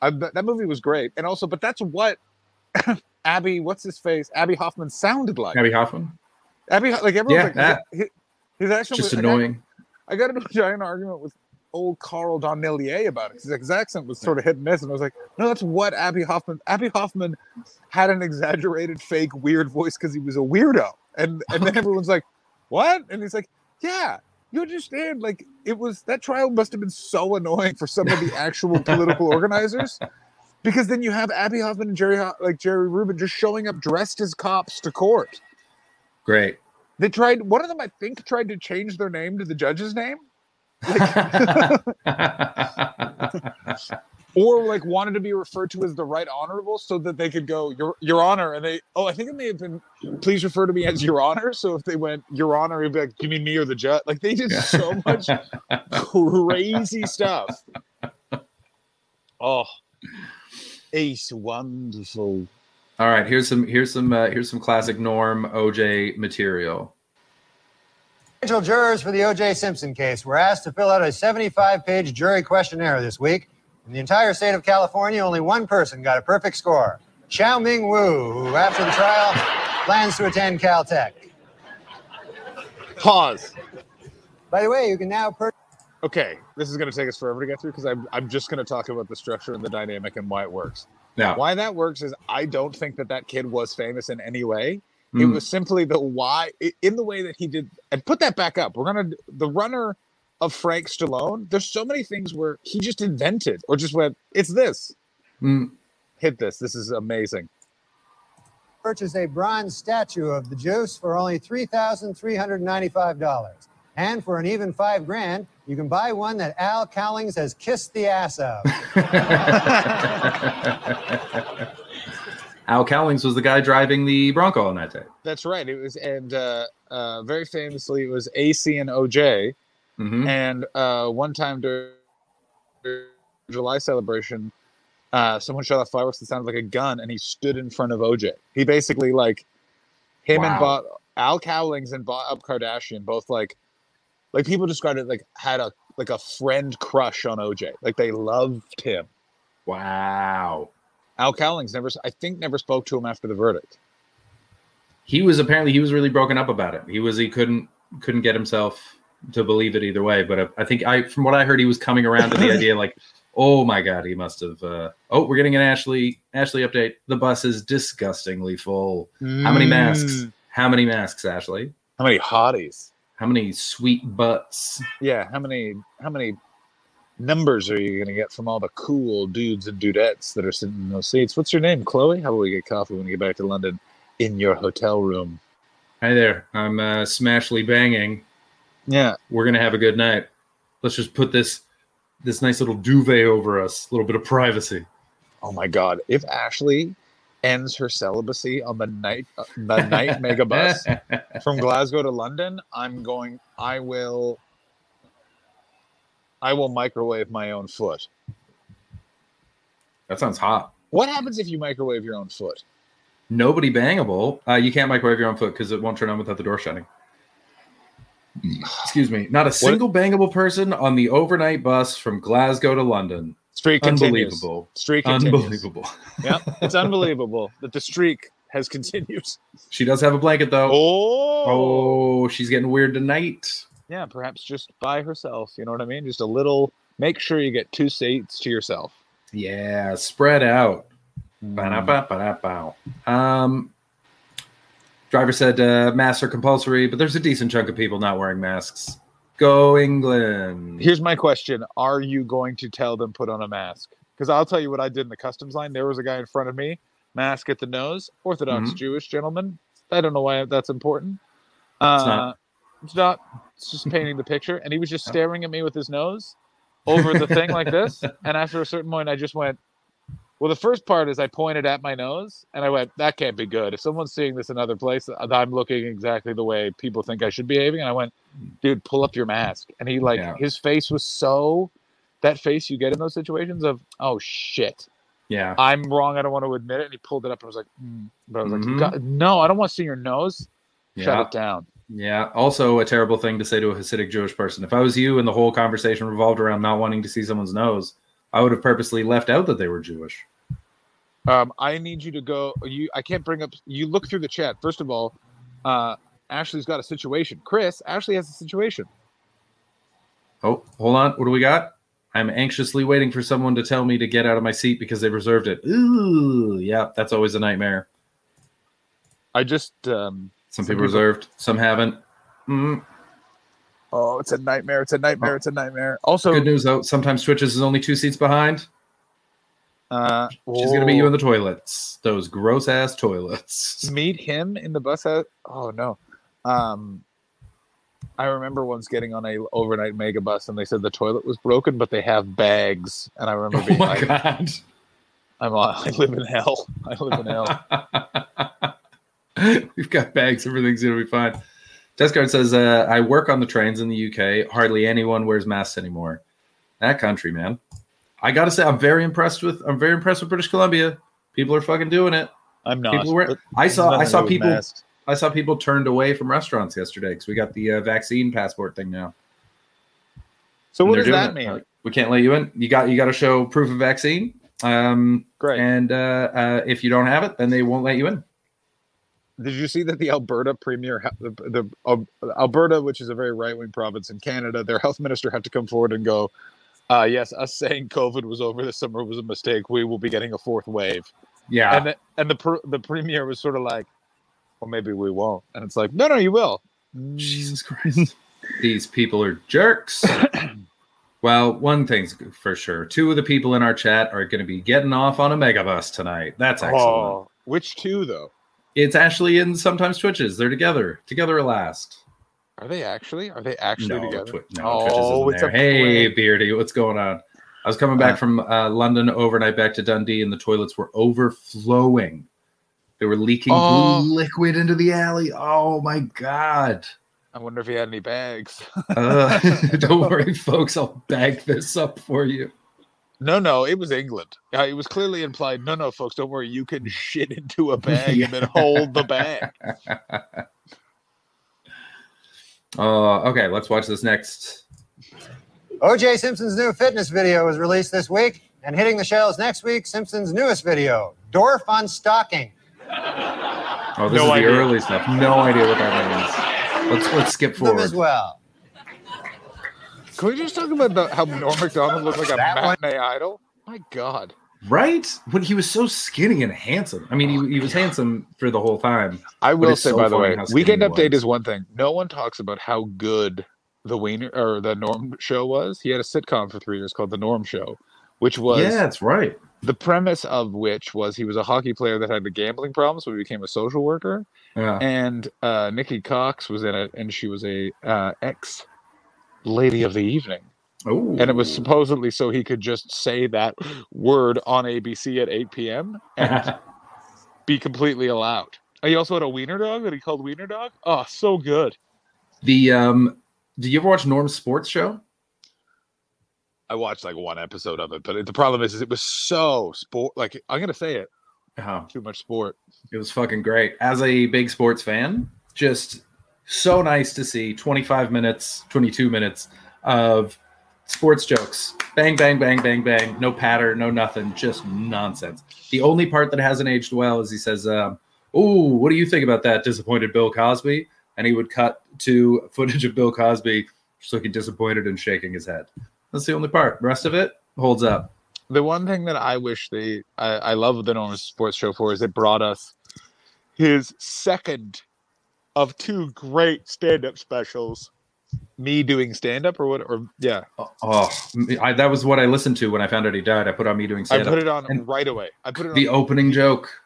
I, that, movie was great and also but that's what abby what's his face abbie hoffman sounded like Abbie Hoffman. abby like everyone's Yeah, like that- his, his accent Just was, I got- annoying. I got into a giant argument with old Carl Donnellier about it because his accent was sort of hit and miss, and I was like, "No, that's what Abbie Hoffman." Abbie Hoffman had an exaggerated, fake, weird voice because he was a weirdo, and and then everyone's like, "What?" And he's like, "Yeah." You understand? Like it was that trial must have been so annoying for some of the actual political organizers, because then you have Abbie Hoffman and Jerry, like Jerry Rubin, just showing up dressed as cops to court. Great. They tried. One of them, I think, tried to change their name to the judge's name. or like wanted to be referred to as the right honorable so that they could go your your honor and they oh i think it may have been please refer to me as your honor. So if they went your honor it'd be like you mean me or the judge like they did so much crazy stuff. Oh ace wonderful. All right, here's some here's some uh, here's some classic Norm OJ material. Potential jurors for the O.J. Simpson case were asked to fill out a 75 page jury questionnaire this week. In the entire state of California, only one person got a perfect score Chow Ming Wu, who, after the trial, plans to attend Caltech. pause By the way, you can now purchase. okay this is going to take us forever to get through because I'm, I'm just going to talk about the structure and the dynamic and why it works Now, why that works is i don't think that that kid was famous in any way it Mm. was simply the why in the way that he did and put that back up we're gonna the runner of frank stallone there's so many things where he just invented or just went it's this Mm. hit this this is amazing purchase a bronze statue of the Juice for only $3,395. And for an even five grand, you can buy one that Al Cowlings has kissed the ass of. Al Cowlings was the guy driving the Bronco on that day. that's right it was and uh, uh, very famously it was ac and oj Mhm. and uh, one time during july celebration uh, someone shot off fireworks that sounded like a gun and he stood in front of oj he basically like him and bought al cowlings and bought up kardashian both like like people described it like had a like a friend crush on oj like they loved him Wow. Al cowlings never i think never spoke to him after the verdict He was apparently he was really broken up about it. He was he couldn't couldn't get himself to believe it either way. But I think I from what I heard he was coming around to the idea like, oh my god, he must have. Uh, oh, we're getting an Ashley Ashley update. The bus is disgustingly full. How many masks? Mm. How many masks, Ashley? how many hotties How many sweet butts? Yeah, how many how many numbers are you gonna get from all the cool dudes and dudettes that are sitting in those seats? What's your name, Chloe? How about we get coffee when we get back to London in your hotel room? Hi there. I'm uh, smashly banging. Yeah. We're gonna have a good night. Let's just put this this nice little duvet over us. A little bit of privacy. Oh my god, if Ashley ends her celibacy on the night uh, the night mega bus from Glasgow to London, I'm going I will I will microwave my own foot. That sounds hot. What happens if you microwave your own foot? Nobody bangable. Uh, you can't microwave your own foot because it won't turn on without the door shutting. Excuse me. Not a single bangable person on the overnight bus from Glasgow to London. Streak continues. Streak. Unbelievable. Yeah, it's unbelievable that the streak has continued. She does have a blanket though. Oh, Oh, she's getting weird tonight. Yeah, perhaps just by herself. You know what I mean? Just a little. Make sure you get two seats to yourself. Yeah, spread out. Mm. Um, driver said uh, masks are compulsory, but there's a decent chunk of people not wearing masks. Go England. Here's my question: Are you going to tell them put on a mask? Because I'll tell you what I did in the customs line. There was a guy in front of me, mask at the nose, Orthodox Mhm. Jewish gentleman. I don't know why that's important. Uh, It's not. It's just painting the picture, and he was just staring at me with his nose over the thing like this. And after a certain point, I just went. Well, the first part is I pointed at my nose and I went, "That can't be good." If someone's seeing this in other place, I'm looking exactly the way people think I should be behaving. And I went, "Dude, pull up your mask." And he like Yeah. his face was so that face you get in those situations of, "Oh shit, Yeah. I'm wrong. I don't want to admit it." And he pulled it up and I was like, mm. "But I was Mhm. like, no, I don't want to see your nose. Shut it down." Yeah. Also, a terrible thing to say to a Hasidic Jewish person. If I was you and the whole conversation revolved around not wanting to see someone's nose, I would have purposely left out that they were Jewish. Um, I need you to go. You, I can't bring up. You look through the chat. First of all, uh, Ashley's got a situation. Chris, Ashley has a situation. Oh, hold on. What do we got? I'm anxiously waiting for someone to tell me to get out of my seat because they reserved it. Ooh, yeah, that's always a nightmare. I just um, Some people reserved, some haven't. Mm. Oh, it's a nightmare! It's a nightmare! It's a nightmare. Also, Good news though, sometimes Twitches is only two seats behind. Uh, She's gonna be you in the toilets. Those gross ass toilets. meet him in the bus. Oh no, um, I remember once getting on a overnight mega bus and they said the toilet was broken, but they have bags. And I remember Oh being my like, god. I'm on, I live in hell. I live in hell. We've got bags. Everything's gonna be fine. Test Card says, uh, "I work on the trains in the UK. Hardly anyone wears masks anymore. That country, man. I gotta say, I'm very impressed with. I'm very impressed with British Columbia. People are fucking doing it. I'm not. People were. I saw. I saw people. masks. I saw people turned away from restaurants yesterday because we got the uh, vaccine passport thing now. So And what does that it. mean? Like, we can't let you in. You got. You got to show proof of vaccine. Um, Great. and uh, uh, if you don't have it, then they won't let you in. Did you see that the Alberta premier, the, the uh, Alberta, which is a very right wing province in Canada, their health minister had to come forward and go, uh, "Yes, us saying COVID was over this summer was a mistake. We will be getting a fourth wave." Yeah. And the, and the pr- the premier was sort of like, "Well, maybe we won't." And it's like, "No, no, you will." Jesus Christ. These people are jerks. well, one thing's for sure. Two of the people in our chat are going to be getting off on a megabus tonight. That's excellent. Oh, which two though? It's Ashley and sometimes Twitches. They're together. Together at last. Are they actually? Are they actually no, together? Twi- no, oh, Twitches isn't it's there. Hey. Beardy, what's going on? I was coming back Uh, from uh, London overnight back to Dundee, and the toilets were overflowing. They were leaking Oh. blue liquid into the alley. Oh my god! I wonder if he had any bags. Uh, don't worry, folks. I'll bag this up for you. No, no, it was England. Uh, it was clearly implied. No, no, folks, don't worry. You can shit into a bag and then hold the bag. Uh, okay, let's watch this next. OJ Simpson's new fitness video was released this week, and hitting the shelves next week, Simpson's newest video, Dwarf on Stocking. Oh, this No is idea. the early stuff. No idea what that means. Let's let's skip forward. as well. Can we just talk about the, how Norm Macdonald looked like a That one- matinee idol? My God. Right? When he was so skinny and handsome. I mean, he, he was handsome for the whole time. I will say, so by the way, Weekend Update is one thing. No one talks about how good the Wiener or the Norm show was. He had a sitcom for three years called The Norm Show, which was Yeah, that's right. the premise of which was he was a hockey player that had the gambling problems, so he became a social worker. Yeah. And uh, Nikki Cox was in it, and she was a uh, ex lady of the evening. Oh. And it was supposedly so he could just say that word on ABC at 8 p.m. and be completely allowed. Oh, He also had a wiener dog that he called Wiener Dog. Oh, so good. the um. Do you ever watch Norm's sports show? I watched like one episode of it, but it, the problem is, is it was so sport. Like I'm gonna say it, Oh, too much sport. it was fucking great. As a big sports fan, just so nice to see 25 minutes, 22 minutes of sports jokes. Bang, bang, bang, bang, bang. No patter, no nothing, just nonsense. The only part that hasn't aged well is he says, um, "Oh, what do you think about that disappointed Bill Cosby?" And he would cut to footage of Bill Cosby just looking disappointed and shaking his head. That's the only part. The rest of it holds up. The one thing that I wish they, I, I love the Norm Sports Show for is it brought us his second of two great stand-up specials. Me doing stand-up or what? Or yeah, Oh, I, that was what I listened to when I found out he died. I put on me doing I put it on And right away. I put it on. the opening joke.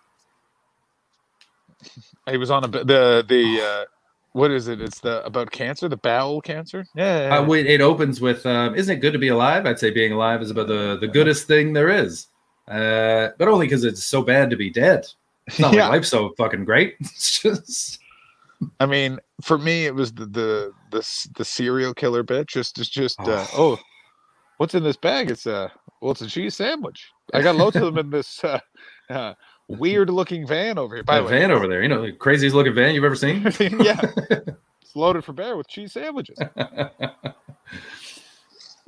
He was on a bit- the the uh, what is it? It's the about cancer, the bowel cancer. Yeah, yeah, Uh, wait, it opens with, um, "Isn't it good to be alive?" I'd say being alive is about the the goodest thing there is, uh, but only because it's so bad to be dead. It's not Yeah. like life's so fucking great. It's just I mean, for me, it was the the the, the serial killer bit. Just just just uh, oh, what's in this bag? It's a well, it's a cheese sandwich. I got loads of them in this uh, uh, weird looking van over here. By that the way, van over there. You know, the craziest looking van you've ever seen. yeah, it's loaded for bear with cheese sandwiches.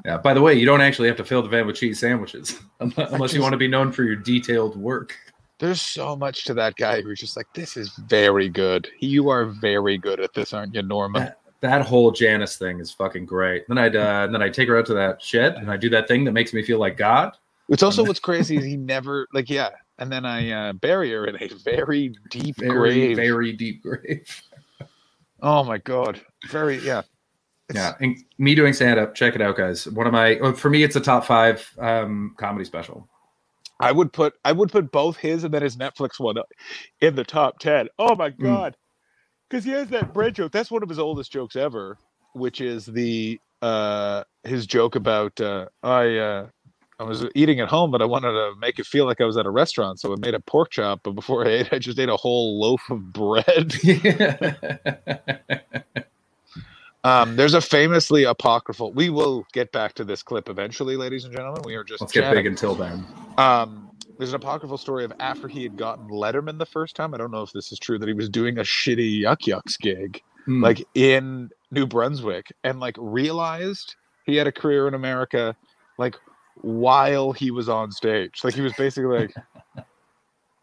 Yeah. By the way, you don't actually have to fill the van with cheese sandwiches unless unless you want to be known for your detailed work. There's so much to that guy who's just like, this is very good. You are very good at this, aren't you, Norma? That whole Janice thing is fucking great. Then I'd uh, then I take her out to that shed and I do that thing that makes me feel like God. It's also what's crazy is he never like yeah, and then I uh, bury her in a very deep Very grave. very deep grave. Oh my god, very yeah. Yeah, and me doing stand up. Check it out, guys. One of my oh, for me, it's a top five um, comedy special. I would put I would put both his and then his Netflix one in the top ten. Oh my god, because he has that bread joke. That's one of his oldest jokes ever. which is the uh his joke about uh I uh I was eating at home, but I wanted to make it feel like I was at a restaurant, so I made a pork chop. But before I ate, I just ate a whole loaf of bread. um, there's a famously apocryphal. We will get back to this clip eventually, ladies and gentlemen. We are just Let's get big until then. Um, there's an apocryphal story of after he had gotten Letterman the first time. I don't know if this is true that he was doing a shitty Yuk Yuk's gig, Hmm. like in New Brunswick, and like realized he had a career in America, like while he was on stage. Like he was basically like,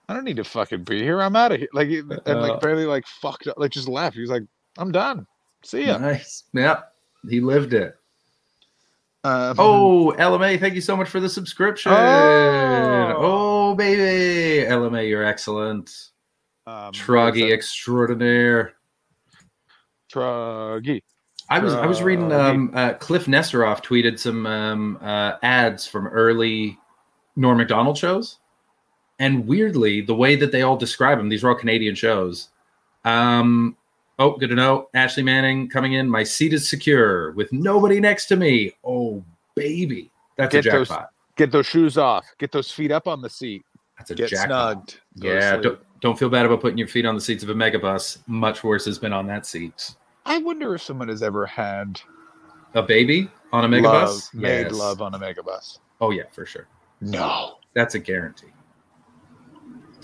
I don't need to fucking be here. I'm out of here. Like and Uh. like barely like fucked up, like just left. He was like, I'm done. See ya. Nice. Yep. He lived it. Um, Oh, LMA, thank you so much for the subscription. Oh. Oh, baby. LMA, you're excellent. um, Truggy extraordinaire. Truggy. I was I was reading um, uh, Cliff Nesteroff tweeted some um, uh, ads from early Norm Macdonald shows, and weirdly, the way that they all describe them, these are all Canadian shows. Um, oh, good to know. Ashley Manning coming in. My seat is secure with nobody next to me. Oh, baby, that's Get a those- jackpot. Get those shoes off. Get those feet up on the seat. That's a Get jackpot. snugged. Go Yeah, don't, don't feel bad about putting your feet on the seats of a megabus. Much worse has been on that seat. I wonder if someone has ever had A baby on a megabus? love, made love on a megabus. Oh yeah, for sure. No. That's a guarantee.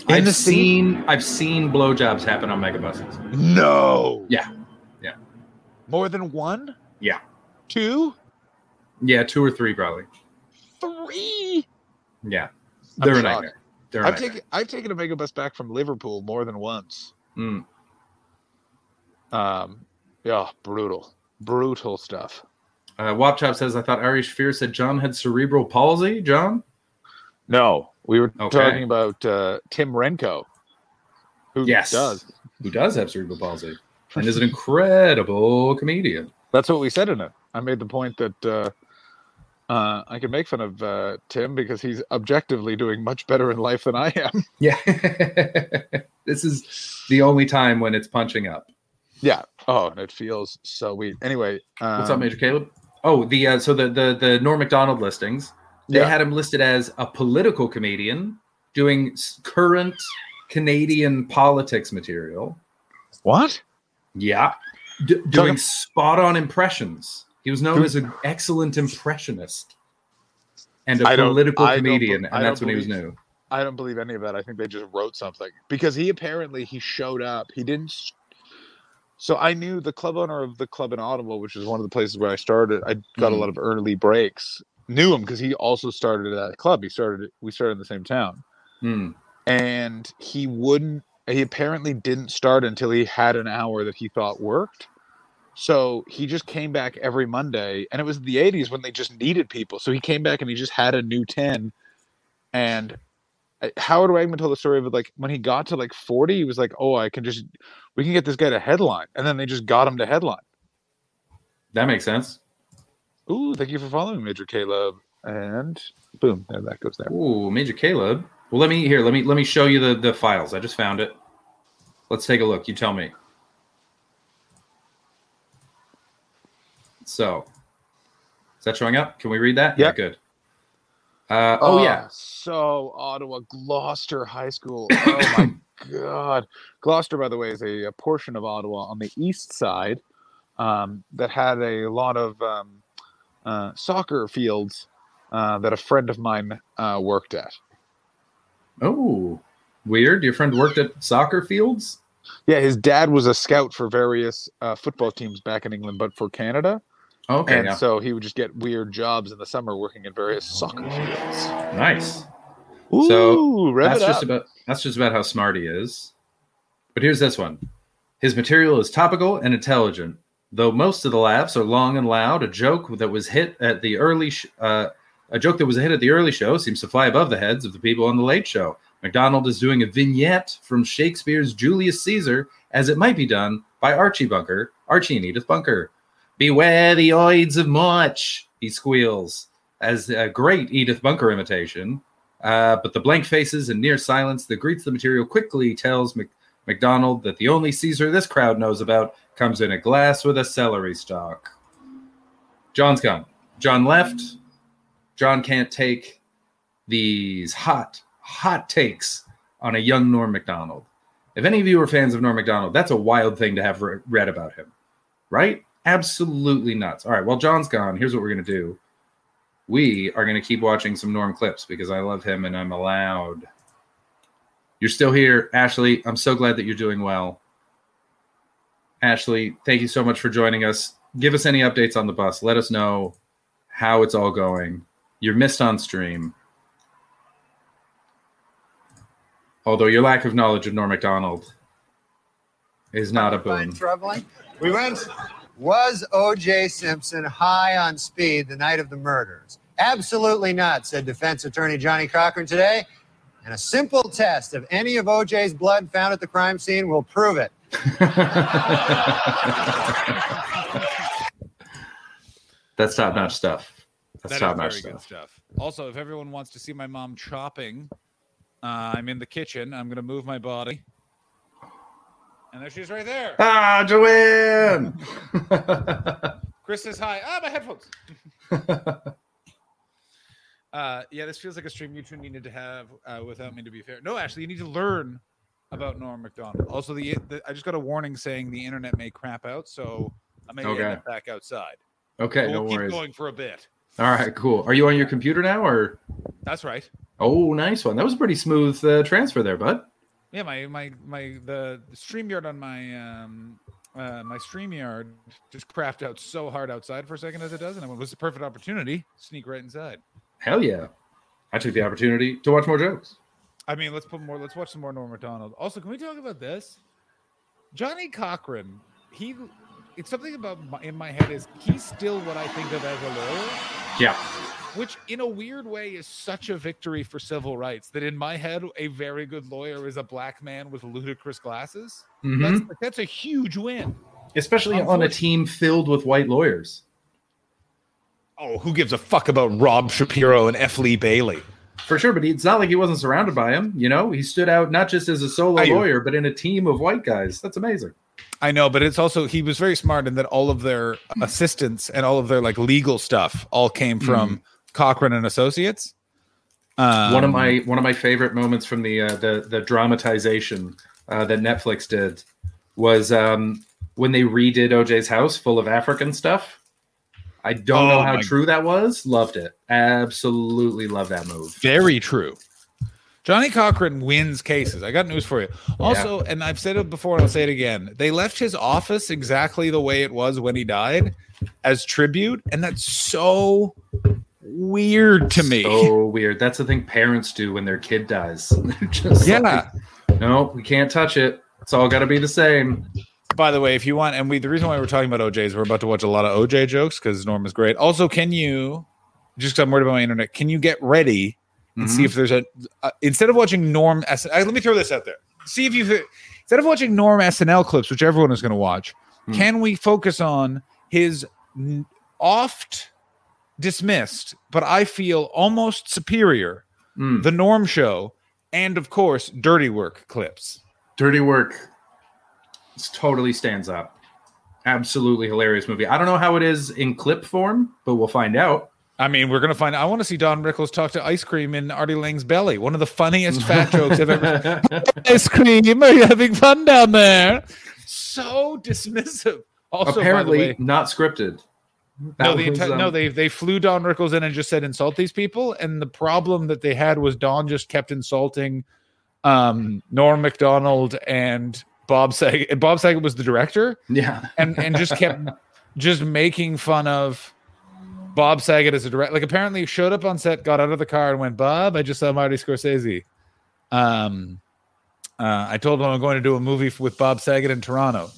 In I've the seat? seen I've seen blowjobs happen on megabuses. No. Yeah. Yeah. More than one? Yeah. Two? Yeah, two or three probably. Three? Yeah. I'm They're a shocked. nightmare. They're a I've nightmare. taken I've taken a megabus back from Liverpool more than once. Mm. Um yeah, brutal. Brutal stuff. Uh, Wop Chop says, I thought Irish Fear said John had cerebral palsy. John? No. We were Okay. talking about uh, Tim Renkow. Who Yes. does. Who does have cerebral palsy and is an incredible comedian. That's what we said in it. I made the point that uh, uh, I can make fun of uh, Tim because he's objectively doing much better in life than I am. Yeah. this is the only time when it's punching up. Yeah. Oh, and it feels so weird. Anyway, um, What's up, Major Caleb? Oh, the uh, so the the the Norm Macdonald listings. They Yeah. had him listed as a political comedian doing current Canadian politics material. What? Yeah, D- doing spot on impressions. He was known as an excellent impressionist and a I political comedian, and that's when he was new. I don't believe any of that. I think they just wrote something because he apparently he showed up. He didn't. So I knew the club owner of the club in Ottawa, which is one of the places where I started. I got a Mhm. lot of early breaks. Knew him because he also started at that club. He started. We started in the same town. Hmm. and he wouldn't he apparently didn't start until he had an hour that he thought worked so he just came back every monday and it was the 80s when they just needed people so he came back and he just had a new 10 and uh, howard wagman told the story of like when he got to like 40 he was like oh i can just we can get this guy to headline and then they just got him to headline That makes sense. Ooh thank you for following major caleb and boom there that goes there Ooh, Major Caleb. Well, let me here. Let me let me show you the the files. I just found it. Let's take a look. You tell me. So, is that showing up? Can we read that? Yep. Yeah, good. Uh, oh yeah, So Ottawa Gloucester High School. Oh my god. Gloucester, by the way, is a, a portion of Ottawa on the east side um, that had a lot of um, uh, soccer fields uh, that a friend of mine uh, worked at. Oh, weird. Your friend worked at soccer fields. Yeah, his dad was a scout for various uh, football teams back in England, but for Canada. Okay, and yeah. so he would just get weird jobs in the summer working in various soccer fields. Nice. Ooh, so that's just about that's just about how smart he is. But here's this one. His material is topical and intelligent, though most of the laughs are long and loud. A joke that was hit at the early sh- uh, a joke that was a hit at the early show seems to fly above the heads of the people on the late show. Macdonald is doing a vignette from Shakespeare's Julius Caesar as it might be done by Archie Bunker, Archie and Edith Bunker. Beware the oids of March, he squeals, as a great Edith Bunker imitation. Uh, but the blank faces and near silence that greets the material quickly tells Mc, Macdonald that the only Caesar this crowd knows about comes in a glass with a celery stalk. John's gone. John left. John can't take these hot, hot takes on a young Norm Macdonald. If any of you are fans of Norm Macdonald, that's a wild thing to have re- read about him, right? Absolutely nuts. All right, well, John's gone. Here's what we're going to do we are going to keep watching some Norm clips because I love him and I'm allowed. You're still here, Ashley. I'm so glad that you're doing well. Ashley, thank you so much for joining us. Give us any updates on the bus. Let us know how it's all going. You're missed on stream. Although your lack of knowledge of Norm Macdonald is not a boon. troubling. We went. Was O.J. Simpson high on speed the night of the murders? Absolutely not, said defense attorney Johnnie Cochran today. And a simple test of any of O.J.'s blood found at the crime scene will prove it. That's top notch stuff. That's That is top notch very stuff. good stuff. Also, if everyone wants to see my mom chopping, uh, I'm in the kitchen. I'm going to move my body. And there she's right there. Ah, Joanne! Chris says hi. Ah, my headphones. uh, yeah, this feels like a stream you two needed to have uh, without me, to be fair. No, actually, you need to learn about Norm Macdonald. Also, the, the I just got a warning saying the internet may crap out, so I may Okay. end up back outside. Okay, we'll no keep worries. going for a bit. All right, cool. Are you on your computer now, or? That's right. Oh, nice one. That was a pretty smooth uh, transfer there, bud. Yeah, my my my the, StreamYard on my um uh, my StreamYard just crapped out so hard outside for a second as it does, and it was the perfect opportunity to sneak right inside. Hell yeah! I took the opportunity to watch more jokes. I mean, let's put more. Let's watch some more Norm Macdonald. Also, can we talk about this? Johnnie Cochran. He. It's something about my, in my head is he's still what I think of as a lawyer, Yeah. which in a weird way is such a victory for civil rights. That in my head, a very good lawyer is a black man with ludicrous glasses. Mhm. That's that's a huge win. Especially on a team filled with white lawyers. Oh, who gives a fuck about Rob Shapiro and F. Lee Bailey? For sure, but he- it's not like he wasn't surrounded by him. You know, he stood out not just as a solo I- lawyer, but in a team of white guys. That's amazing. I know, but it's also he was very smart in that all of their assistants and all of their like legal stuff all came from Cochran and Associates. Um, one of my one of my favorite moments from the uh, the the dramatization uh, that Netflix did was um, when they redid OJ's house full of African stuff. I don't know Oh how my- true that was. Loved it. Absolutely love that move. very true. Johnnie Cochran wins cases. I got news for you. Also, and I've said it before and I'll say it again. They left his office exactly the way it was when he died as tribute, and that's so weird to me. So weird. That's the thing parents do when their kid dies. Just Yeah. like, no, we can't touch it. It's all got to be the same. By the way, if you want, and we the reason why we're talking about OJ is we're about to watch a lot of OJ jokes because Norm is great. Also, can you just 'cause I'm worried about my internet? Can you get ready and see Mhm. if there's a uh, instead of watching Norm S? Uh, let me throw this out there. See if you instead of watching Norm SNL clips, which everyone is going to watch, Hmm. can we focus on his n- oft dismissed, but I feel almost superior, Mm. the Norm Show, and of course, Dirty Work clips. Dirty Work totally stands up. Absolutely hilarious movie. I don't know how it is in clip form, but we'll find out. I mean, we're gonna find. I want to see Don Rickles talk to ice cream in Artie Lang's belly. One of the funniest fat jokes I've ever. ice cream, are you having fun down there? So dismissive. Also, Apparently way, not scripted. no, the was, enti- no, um, they they flew Don Rickles in and just said insult these people, and the problem that they had was Don just kept insulting um, Norm Macdonald and Bob Saget. Bob Saget was the director, Yeah. and and just kept just making fun of Bob Saget as a director. Like apparently he showed up on set, got out of the car, and went, "Bob, I just saw Marty Scorsese." Um, uh, I told him I'm going to do a movie with Bob Saget in Toronto.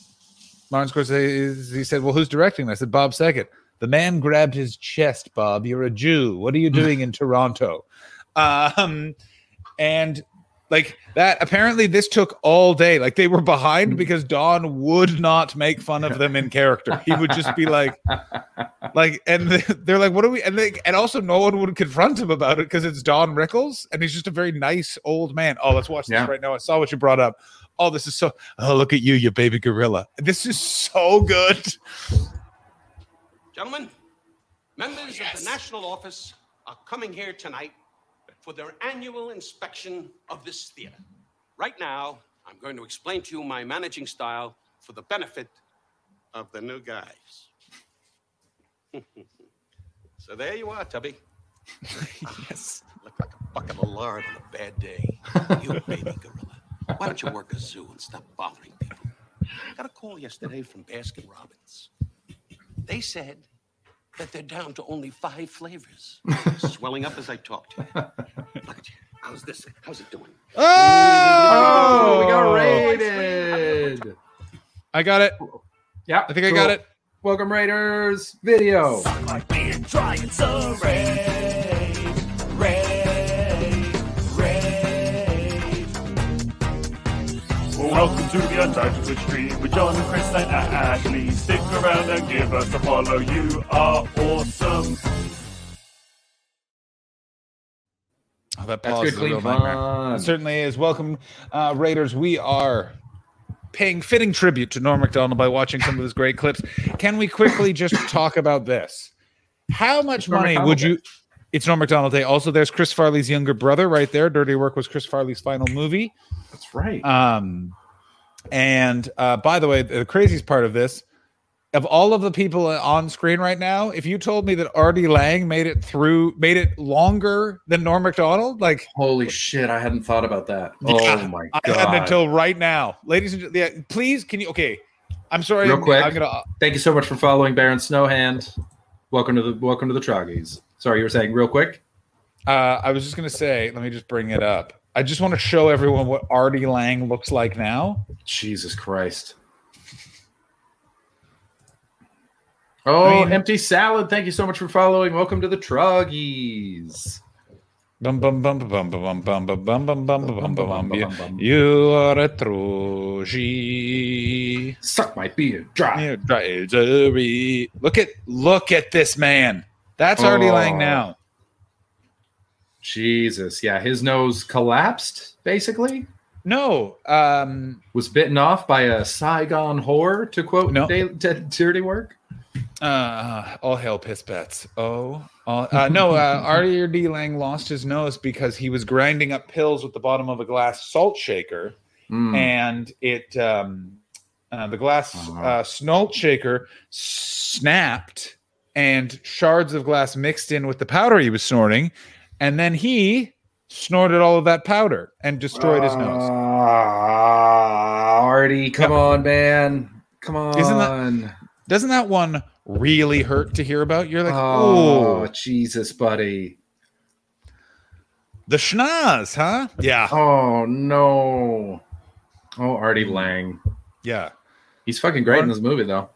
Martin Scorsese he said, "Well, who's directing?" I said, "Bob Saget." The man grabbed his chest. Bob, you're a Jew. What are you doing in Toronto? Um, and like that. Apparently, this took all day. Like they were behind mm. because Don would not make fun of them in character. He would just be like, like, and they're like, "What are we?" And they, and also, no one would confront him about it because it's Don Rickles, and he's just a very nice old man. Oh, let's watch this right now. I saw what you brought up. Oh, this is so. Oh, look at you, you baby gorilla. This is so good. Gentlemen, members of the national office are coming here tonight for their annual inspection of this theater. Right now, I'm going to explain to you my managing style for the benefit of the new guys. so there you are, Tubby. yes. Look like a bucket of lard on a bad day. You baby gorilla. Why don't you work a zoo and stop bothering people? I got a call yesterday from Baskin Robbins. They said that they're down to only five flavors. Swelling up as I talk to you. Look at you. How's this? How's it doing? Oh, oh we got oh, raided. I got it. Yeah, I think I got it. Welcome Raiders video. Welcome to the Untitled Twitch stream with John and Chris and Ashley. Stick around and give us a follow. You are awesome. Oh, that That's pause good, is a clean real nightmare. It certainly is. Welcome, uh, Raiders. We are paying fitting tribute to Norm Macdonald by watching some of his great clips. Can we quickly just talk about this? How much Norm money Macdonald would Day. you? It's Norm Macdonald Day. Also, there's Chris Farley's younger brother right there. Dirty Work was Chris Farley's final movie. That's right. Um, and uh, by the way, the craziest part of this, of all of the people on screen right now, if you told me that Artie Lange made it through, made it longer than Norm Macdonald, like Holy shit, I hadn't thought about that. Yeah, oh my I god. hadn't until right now, ladies and gentlemen. Yeah, please, can you? Okay, I'm sorry. Real I'm, quick. I'm gonna. Thank you so much for following Baron Snowhand. Welcome to the welcome to the Troggies. Sorry, you were saying real quick. Uh, I was just gonna say. Let me just bring it up. I just want to show everyone what Artie Lange looks like now. Jesus Christ. Oh, I mean- empty salad. Thank you so much for following. Welcome to the Troggies. Bum bum bum bum bum bum bum bum bum bum bum bum bum. You- You are a troji. Suck my beard dry. Yeah, dry. Jerry. Look at look at this man. That's Artie Lange Oh. now. Jesus. Yeah, his nose collapsed, basically. No, um, Was bitten off by a Saigon whore, to quote No. Da- Da- Dirty Work. Uh, all hail piss bets. Oh, all, uh, no. Uh, Artie D. Lange lost his nose because he was grinding up pills with the bottom of a glass salt shaker, Mm. and it um, uh, the glass Oh. uh, salt shaker snapped, and shards of glass mixed in with the powder he was snorting, and then he snorted all of that powder and destroyed his nose. Ah, Artie, come on, man. Come on. Isn't that- Doesn't that one really hurt to hear about? You're like, oh, oh, Jesus, buddy. the schnoz, huh? Yeah, Oh, no. Oh, Artie Lange. yeah. He's fucking great in this movie, though.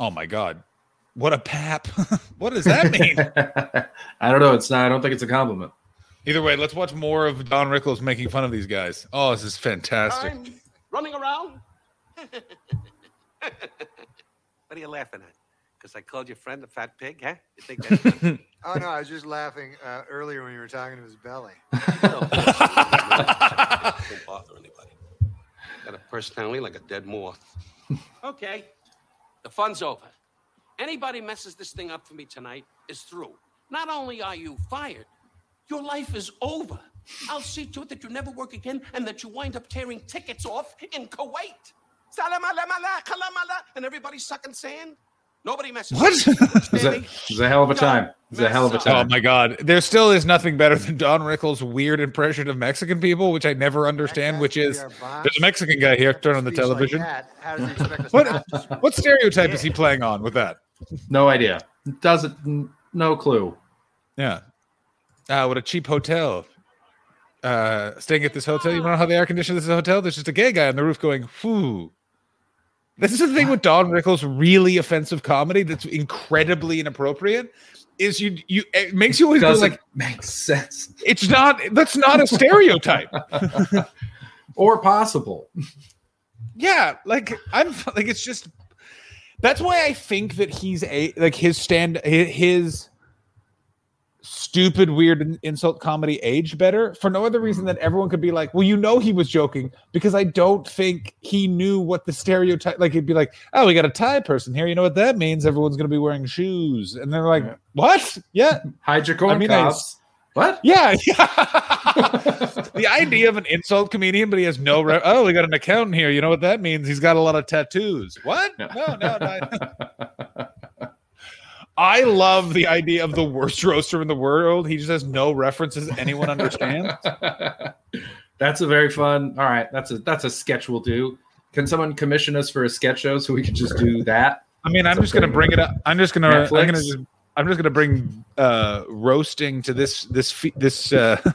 Oh my god. What a pap. what does that mean? I don't know. It's not. I don't think it's a compliment. Either way, let's watch more of Don Rickles making fun of these guys. Oh, this is fantastic. I'm running around. what are you laughing at? Because I called your friend a fat pig, huh? You think that's Oh no, I was just laughing uh, earlier when you were talking to his belly. Don't bother anybody. Got a personality like a dead moth. Okay, the fun's over. Anybody messes this thing up for me tonight is through. Not only are you fired, your life is over. I'll see to it that you never work again and that you wind up tearing tickets off in Kuwait. Salam alam ala, kalam ala, and everybody sucking sand. Nobody messes. What? with me. It a, Understand me? it was a hell of a time. It was a hell of a time. Oh my god. There still is nothing better than Don Rickles' weird impression of Mexican people, which I never understand, which is there's a Mexican guy here, turn on the television. How does he expect us What what stereotype is he playing on with that? No idea. Doesn't. No clue. Yeah. Uh, what a cheap hotel. Uh, staying at this hotel. You know how they air condition this hotel? There's just a gay guy on the roof going, whoo. This is the thing with Don Rickles' really offensive comedy that's incredibly inappropriate. Is you you it makes you always go like makes sense it's not that's not a stereotype. or possible. yeah, like I'm like it's just that's why I think that he's a like his stand his stupid, weird insult comedy aged better for no other reason mm. than everyone could be like, well, you know, he was joking because I don't think he knew what the stereotype. Like he'd be like, oh, we got a Thai person here. You know what that means? Everyone's going to be wearing shoes, and they're like, what? Yeah, hide your corn mean, I-. What? Yeah, the idea of an insult comedian, but he has no. Re- oh, we got an accountant here. You know what that means? He's got a lot of tattoos. What? No, no, no. I- I love the idea of the worst roaster in the world. He just has no references anyone understands. That's a very fun. All right, that's a that's a sketch we'll do. Can someone commission us for a sketch show so we can just do that? I mean, I'm just gonna bring it up. I'm just gonna. I'm gonna just. I'm just gonna bring uh roasting to this this fe- this uh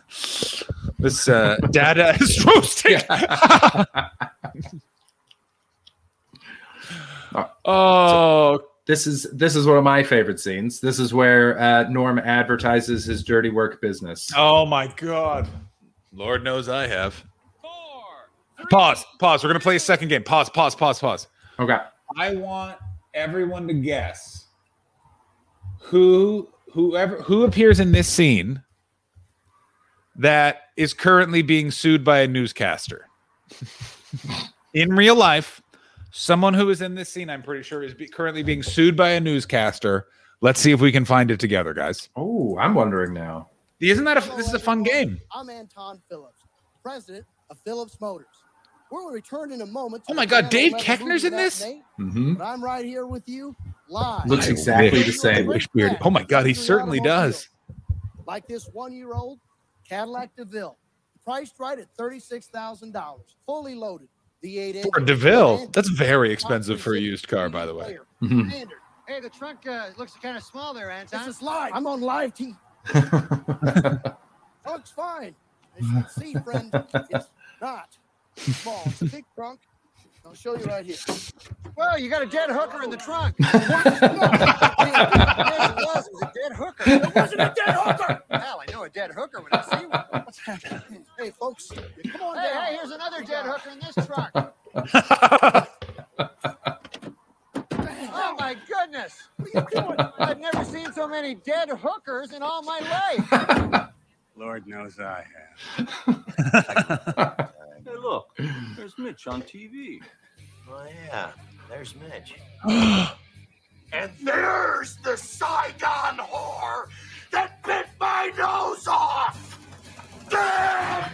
this uh data is roasting. oh, this is this is one of my favorite scenes. This is where uh, Norm advertises his dirty work business. Oh my god. Lord knows I have. Pause. Pause. We're gonna play a second game. Pause. Pause. Pause. Pause. Okay. I want everyone to guess who whoever who appears in this scene that is currently being sued by a newscaster. in real life, someone who is in this scene, I'm pretty sure, is be, currently being sued by a newscaster. Let's see if we can find it together, guys. Oh, I'm wondering now. Isn't that a this is a fun game? I'm Anton Phillips, president of Phillips Motors. We're going to return in a moment. to Oh my God, Dave 11 Koechner's in this? that night, Mhm. But I'm right here with you live. Looks exactly the same. wish Beardy- Oh my god, he certainly does. Like this one-year-old Cadillac DeVille, priced right at thirty-six thousand dollars, fully loaded. V8 For DeVille, that's very expensive for a used car, by the way. Mhm. Hey, the trunk uh, looks kind of small there, Anton. This is live. I'm on live TV. it's fine. As you can see, friend, it's not small. It's a big trunk. I'll show you right here. Well, you got a dead hooker in the trunk. Yes, it was. It was a dead hooker. It wasn't a dead hooker. Hell, I know a dead hooker when I see one. What's happening? Hey, folks, come on Hey, down. hey, here's another dead hooker in this truck. oh my goodness! What are you doing? I've never seen so many dead hookers in all my life. Lord knows I have. Hey, look, there's Mitch on TV. Oh yeah, there's Mitch. And there's the Saigon whore that bit my nose off. Damn!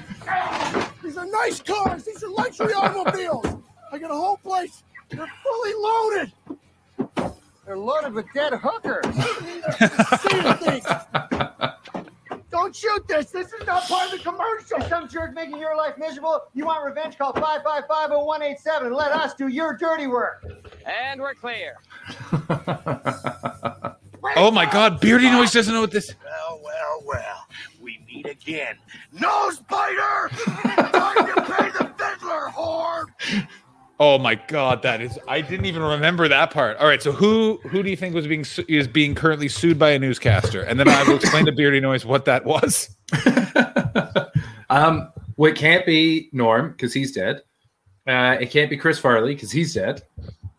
These are nice cars. These are luxury automobiles. I got a whole place. They're fully loaded. They're loaded with dead hookers. See the thing. Don't shoot this. This is not part of the commercial. Some jerk making your life miserable. You want revenge? Call 555-0187 and let us do your dirty work. And we're clear. Oh my god, Beardy Noise doesn't know what this Well, well, well. We meet again. Nose biter! Time to pay the fiddler, whore! Oh my god, that is I didn't even remember that part. All right, so who who do you think was being su- is being currently sued by a newscaster? And then I will explain to Beardy Noise what that was. Um, well, it can't be Norm because he's dead. Uh, it can't be Chris Farley because he's dead.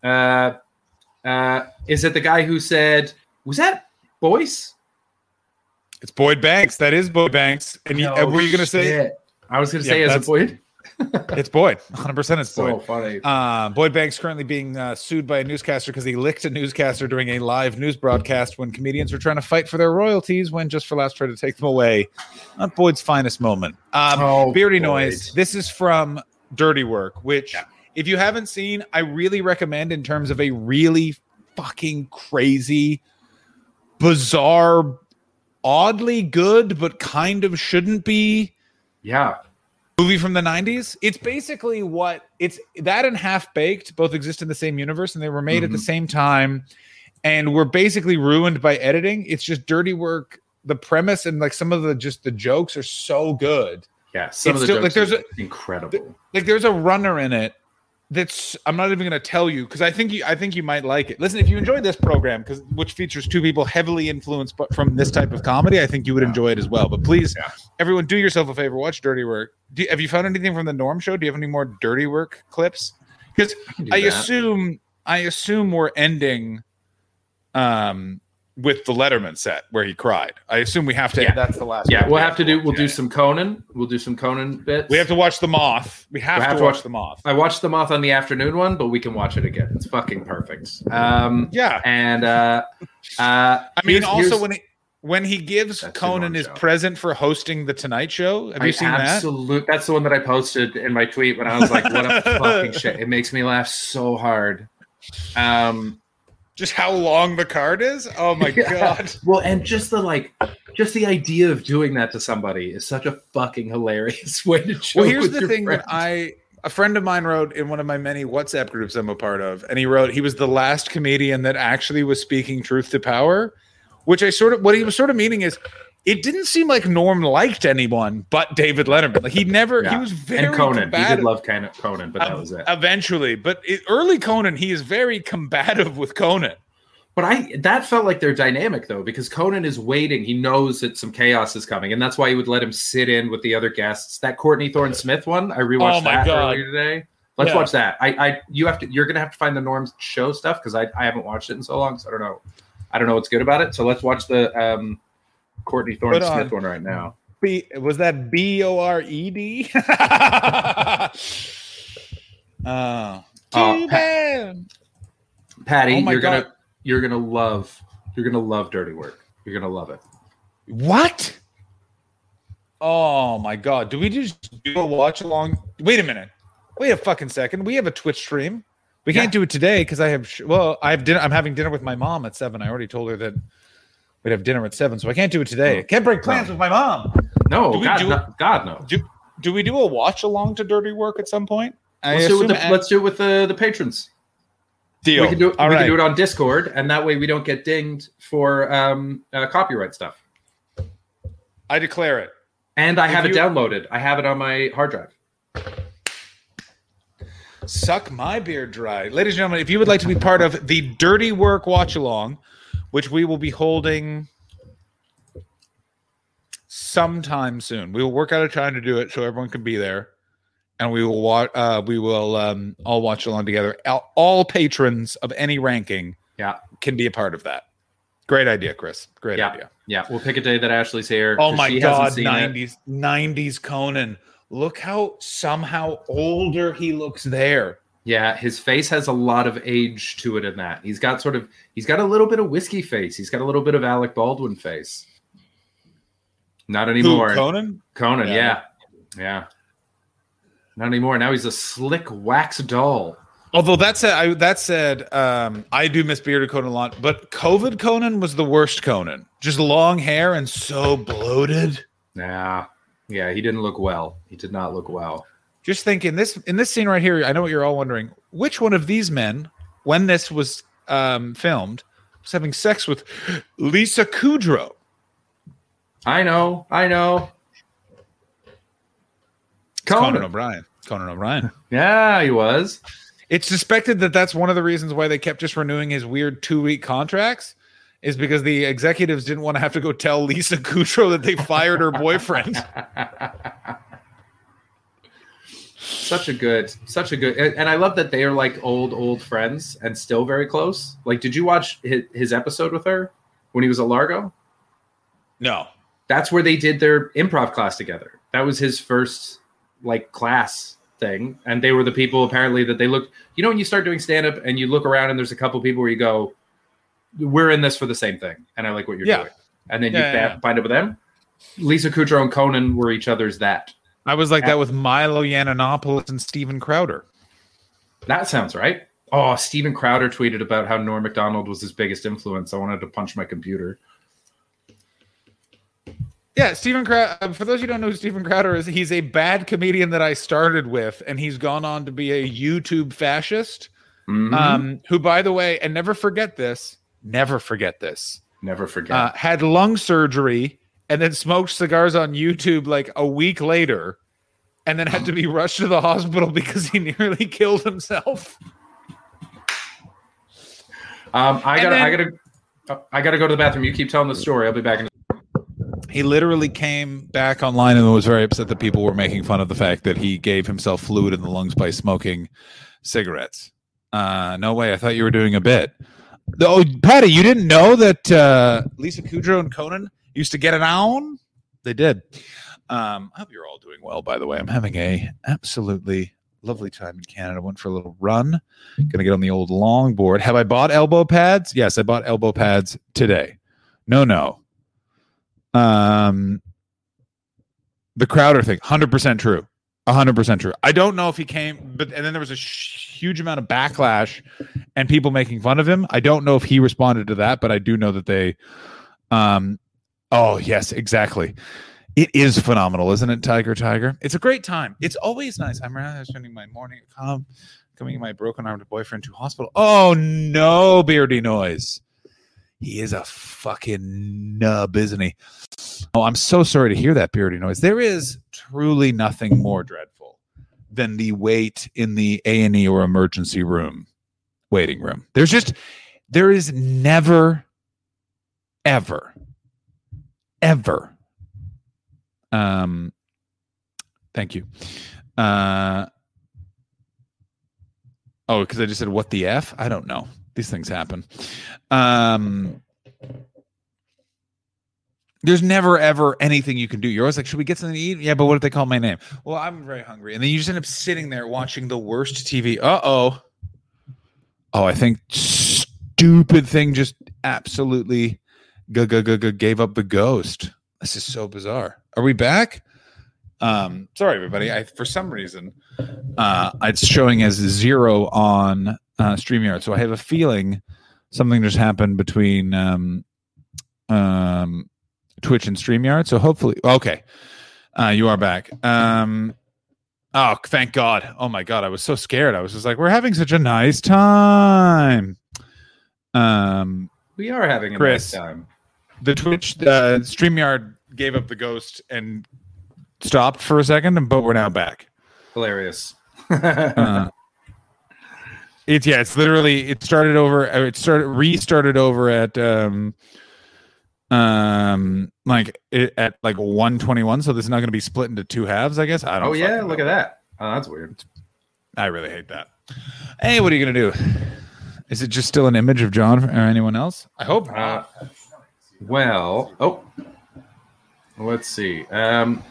Uh, uh, is it the guy who said, "Was that Boyce?" It's Boyd Banks. That is Boyd Banks. And No uh, were you going to say. I was going to say, is it that's- Boyd? It's Boyd. 100% it's Boyd. So Boyd. funny. Uh, Boyd Banks currently being uh, sued by a newscaster because he licked a newscaster during a live news broadcast when comedians were trying to fight for their royalties when Just for Laughs tried to take them away. Not Boyd's finest moment. Um, Oh, Beardy Boyd. Noise. This is from Dirty Work, which, if you haven't seen, I really recommend in terms of a really fucking crazy, bizarre, oddly good, but kind of shouldn't be Yeah. Movie from the 90s it's basically what it's that and half baked both exist in the same universe and they were made at the Mhm. same time and were basically ruined by editing it's just dirty work the premise and like some of the just the jokes are so good Yeah. Some It's of the still- like, there's are incredible. like there's a runner in it that's i'm not even going to tell you because i think you i think you might like it. Listen if you enjoyed this program because which features two people heavily influenced but from this type of comedy i think you would enjoy it as well. But please everyone do yourself a favor watch dirty work. Do, have you found anything from the norm show? Do you have any more dirty work clips? Because do i assume i assume we're ending um with the Letterman set where he cried. I assume we have to. Yeah. That's the last. Yeah, we'll have to do. We'll do some Conan. We'll do some Conan bits. We have to watch the Moth. We have, We to, watch, the Moth. I watched the moth on the afternoon one, but we can watch it again. It's fucking perfect. Um, yeah, and uh, uh, I I mean, also when he when he gives Conan his present for hosting the Tonight Show. Have you seen that? absolute, That's the one that I posted in my tweet when I was like, "What a fucking shit!" It makes me laugh so hard. Um, just how long the card is. Oh my Yeah. god! Well, and just the like, just the idea of doing that to somebody is such a fucking hilarious way to Well, here's the thing friend. that I a friend of mine wrote in one of my many WhatsApp groups I'm a part of, and he wrote he was the last comedian that actually was speaking truth to power, which I sort of what he was sort of meaning is it didn't seem like Norm liked anyone but David Letterman. Like he never he was very and Conan. He did love Conan, but that was it. Eventually, but it, early Conan, he is very combative with Conan. But I that felt like their dynamic though, because Conan is waiting. He knows that some chaos is coming, and that's why he would let him sit in with the other guests. That Courtney Thorne Smith one, I rewatched Oh that God. earlier today. Let's Yeah. watch that. I, I, you have to. You're gonna have to find the Norm's show stuff because I, I haven't watched it in so long, so I don't know. I don't know what's good about it. So let's watch the um, Courtney Thorne on. Uh, Smith one right now. B was that B O R E D? Uh, oh, Oh, bad. Patty, Oh you're God. gonna you're gonna love you're gonna love Dirty Work. You're gonna love it. What? Oh my god! Do we just do a watch along? Wait a minute. Wait a fucking second. We have a Twitch stream. We can't do it today because I have. sh- Well, I have dinner. I'm having dinner with my mom at seven. I already told her that we'd have dinner at seven, so I can't do it today. I can't break plans with my mom. No, Do God, do- no, God no. Do Do we do a watch along to Dirty Work at some point? I Let's do, it with the, a- let's do it with the the patrons. Deal. We can do it. All we right. can do it on Discord, and that way we don't get dinged for um, uh, copyright stuff. I declare it. And I If have it downloaded. I have it on my hard drive. Suck my beard dry. Ladies and gentlemen, if you would like to be part of the Dirty Work Watch Along, which we will be holding sometime soon, we will work out a time to do it so everyone can be there. And we will watch. Uh, we will um, all watch along together. All, all patrons of any ranking, yeah, can be a part of that. Great idea, Chris. Great yeah, idea. yeah. We'll pick a day that Ashley's here. Oh my god, nineties, nineties Conan. Look how somehow older he looks there. Yeah, his face has a lot of age to it in that. He's got sort of he's got a little bit of whiskey face. He's got a little bit of Alec Baldwin face. Not anymore. Conan? Conan, Yeah. yeah. Yeah. Not anymore. Now he's a slick wax doll. Although that said, I, that said, um, I do miss bearded Conan a lot, but COVID Conan was the worst Conan. Just long hair and so bloated. Yeah. Yeah, he didn't look well. He did not look well. Just thinking this in this scene right here. I know what you're all wondering. Which one of these men, when this was um, filmed, was having sex with Lisa Kudrow? I know. I know. Conan, Conan. O'Brien. Conan O'Brien. Yeah, he was. It's suspected that that's one of the reasons why they kept just renewing his weird two week contracts, is because the executives didn't want to have to go tell Lisa Kudrow that they fired her boyfriend. Such a good, such a good, and I love that they are like old, old friends and still very close. Like, did you watch his, his episode with her when he was at Largo? No. That's where they did their improv class together. That was his first like class thing, and they were the people apparently that they looked. You know, when you start doing stand up and you look around and there's a couple people where you go, "We're in this for the same thing," and I like what you're Yeah. doing. And then Yeah, you yeah, find up with them. Lisa Kudrow and Conan were each other's that. I was like that with Milo Yiannopoulos and Steven Crowder. That sounds right. Oh, Steven Crowder tweeted about how Norm Macdonald was his biggest influence. I wanted to punch my computer. Yeah, Steven Crowder. For those of you who don't know who Steven Crowder is, he's a bad comedian that I started with, and he's gone on to be a YouTube fascist. Mhm. Um, who, by the way, and never forget this, never forget this, Never forget. uh, had lung surgery and then smoked cigars on YouTube like a week later, and then had to be rushed to the hospital because he nearly killed himself. um, I gotta, I gotta, I gotta go to the bathroom. You keep telling the story. I'll be back in. He literally came back online and was very upset that people were making fun of the fact that he gave himself fluid in the lungs by smoking cigarettes. Uh, no way. I thought you were doing a bit. Oh, Patty, you didn't know that uh, Lisa Kudrow and Conan used to get it on? They did. Um, I hope you're all doing well. By the way, I'm having a absolutely lovely time in Canada. Went for a little run. Gonna get on the old longboard. Have I bought elbow pads? Yes, I bought elbow pads today. No, no. Um, the Crowder thing, hundred percent true. hundred percent true. I don't know if he came, but and then there was a sh- huge amount of backlash and people making fun of him. I don't know if he responded to that, but I do know that they. Um, oh yes, exactly. It is phenomenal, isn't it, Tiger Tiger? It's a great time. It's always nice. I'm rather spending my morning at com, coming my broken armed boyfriend to hospital. Oh no, beardy noise. He is a fucking nub, isn't he? Oh, I'm so sorry to hear that beardy noise. There is truly nothing more dreadful than the wait in the A and E or emergency room waiting room. There's just there is never, ever, ever. Um, thank you. Uh, oh, because I just said what the f? I don't know. These things happen. Um, there's never ever anything you can do. You're always like, should we get something to eat? Yeah, but what if they call my name? Well, I'm very hungry, and then you just end up sitting there watching the worst TV. Uh oh. Oh, I think stupid thing just absolutely gave up the ghost. This is so bizarre. Are we back? Um, sorry, everybody. I for some reason uh, it's showing as zero on uh, Streamyard, so I have a feeling something just happened between um, um, Twitch and Streamyard. So hopefully, okay, uh, you are back. Um, oh, thank God! Oh my God, I was so scared. I was just like, we're having such a nice time. Um, We are having a Chris, nice time. The Twitch, the Streamyard gave up the ghost and stopped for a second, and but we're now back. Hilarious. Uh, it's yeah, it's literally it started over. uh, It started restarted over at um um like it, at like 121 so this is not going to be split into two halves i guess i don't Oh yeah, fucking look know. at that. Oh, that's weird. i really hate that hey what are you going to do is it just still an image of john or anyone else i hope Uh, not well, oh, let's see. Um,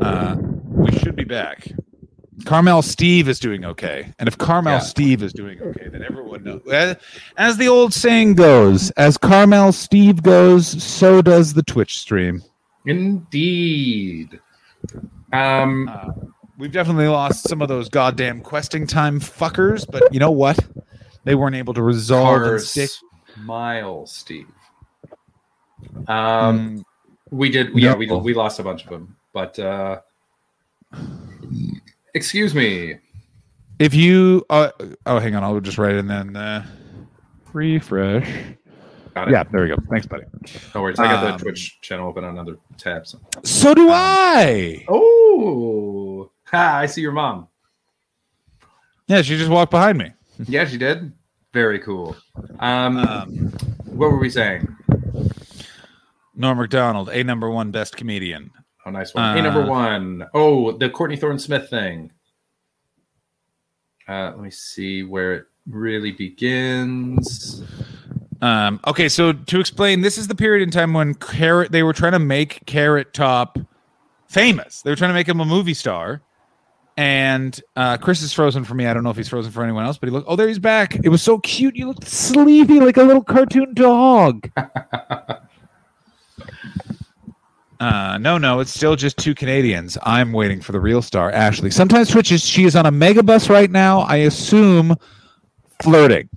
uh we should be back carmel steve is doing okay and if carmel Yeah. steve is doing okay then everyone knows as, as the old saying goes as carmel steve goes so does the twitch stream indeed. Um, Uh, we've definitely lost some of those goddamn questing time fuckers, but you know what? They weren't able to resolve and Cars stick. Miles, Steve. Um, we did. Yeah, we no. we lost a bunch of them, but uh, excuse me. If you, uh, oh, hang on, I'll just write it and then uh, refresh. Got it. Yeah, there we go. Thanks, buddy. No worries. I got Um, the Twitch channel open on another tab. So. So do I. Oh, ha, I see your mom. Yeah, she just walked behind me. Yeah, she did. Very cool. Um, what were we saying? Norm Macdonald, a number one best comedian. Oh, nice one. hey, number Uh, one. Oh, the Courtney Thorne Smith thing. Uh, let me see where it really begins. Um, okay, so to explain, this is the period in time when Carrot they were trying to make Carrot Top famous. They were trying to make him a movie star. And uh, Chris is frozen for me. I don't know if he's frozen for anyone else, but he looked. Oh, there he's back. It was so cute. You looked sleepy like a little cartoon dog. Uh, no, no, it's still just two Canadians. I'm waiting for the real star, Ashley. Sometimes Twitch is she is on a megabus right now. I assume flirting.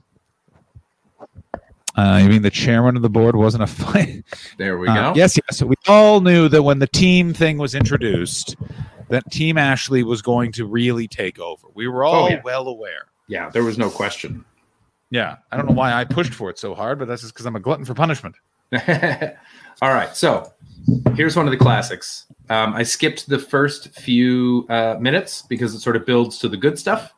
Uh, you mean the chairman of the board wasn't a fight? There we Uh, go. yes, yes. We all knew that when the team thing was introduced, that Team Ashley was going to really take over. We were all Oh, yeah. well aware. Yeah, there was no question. Yeah, I don't know why I pushed for it so hard, but that's just because I'm a glutton for punishment. All right, so here's one of the classics. Um, I skipped the first few uh, minutes because it sort of builds to the good stuff.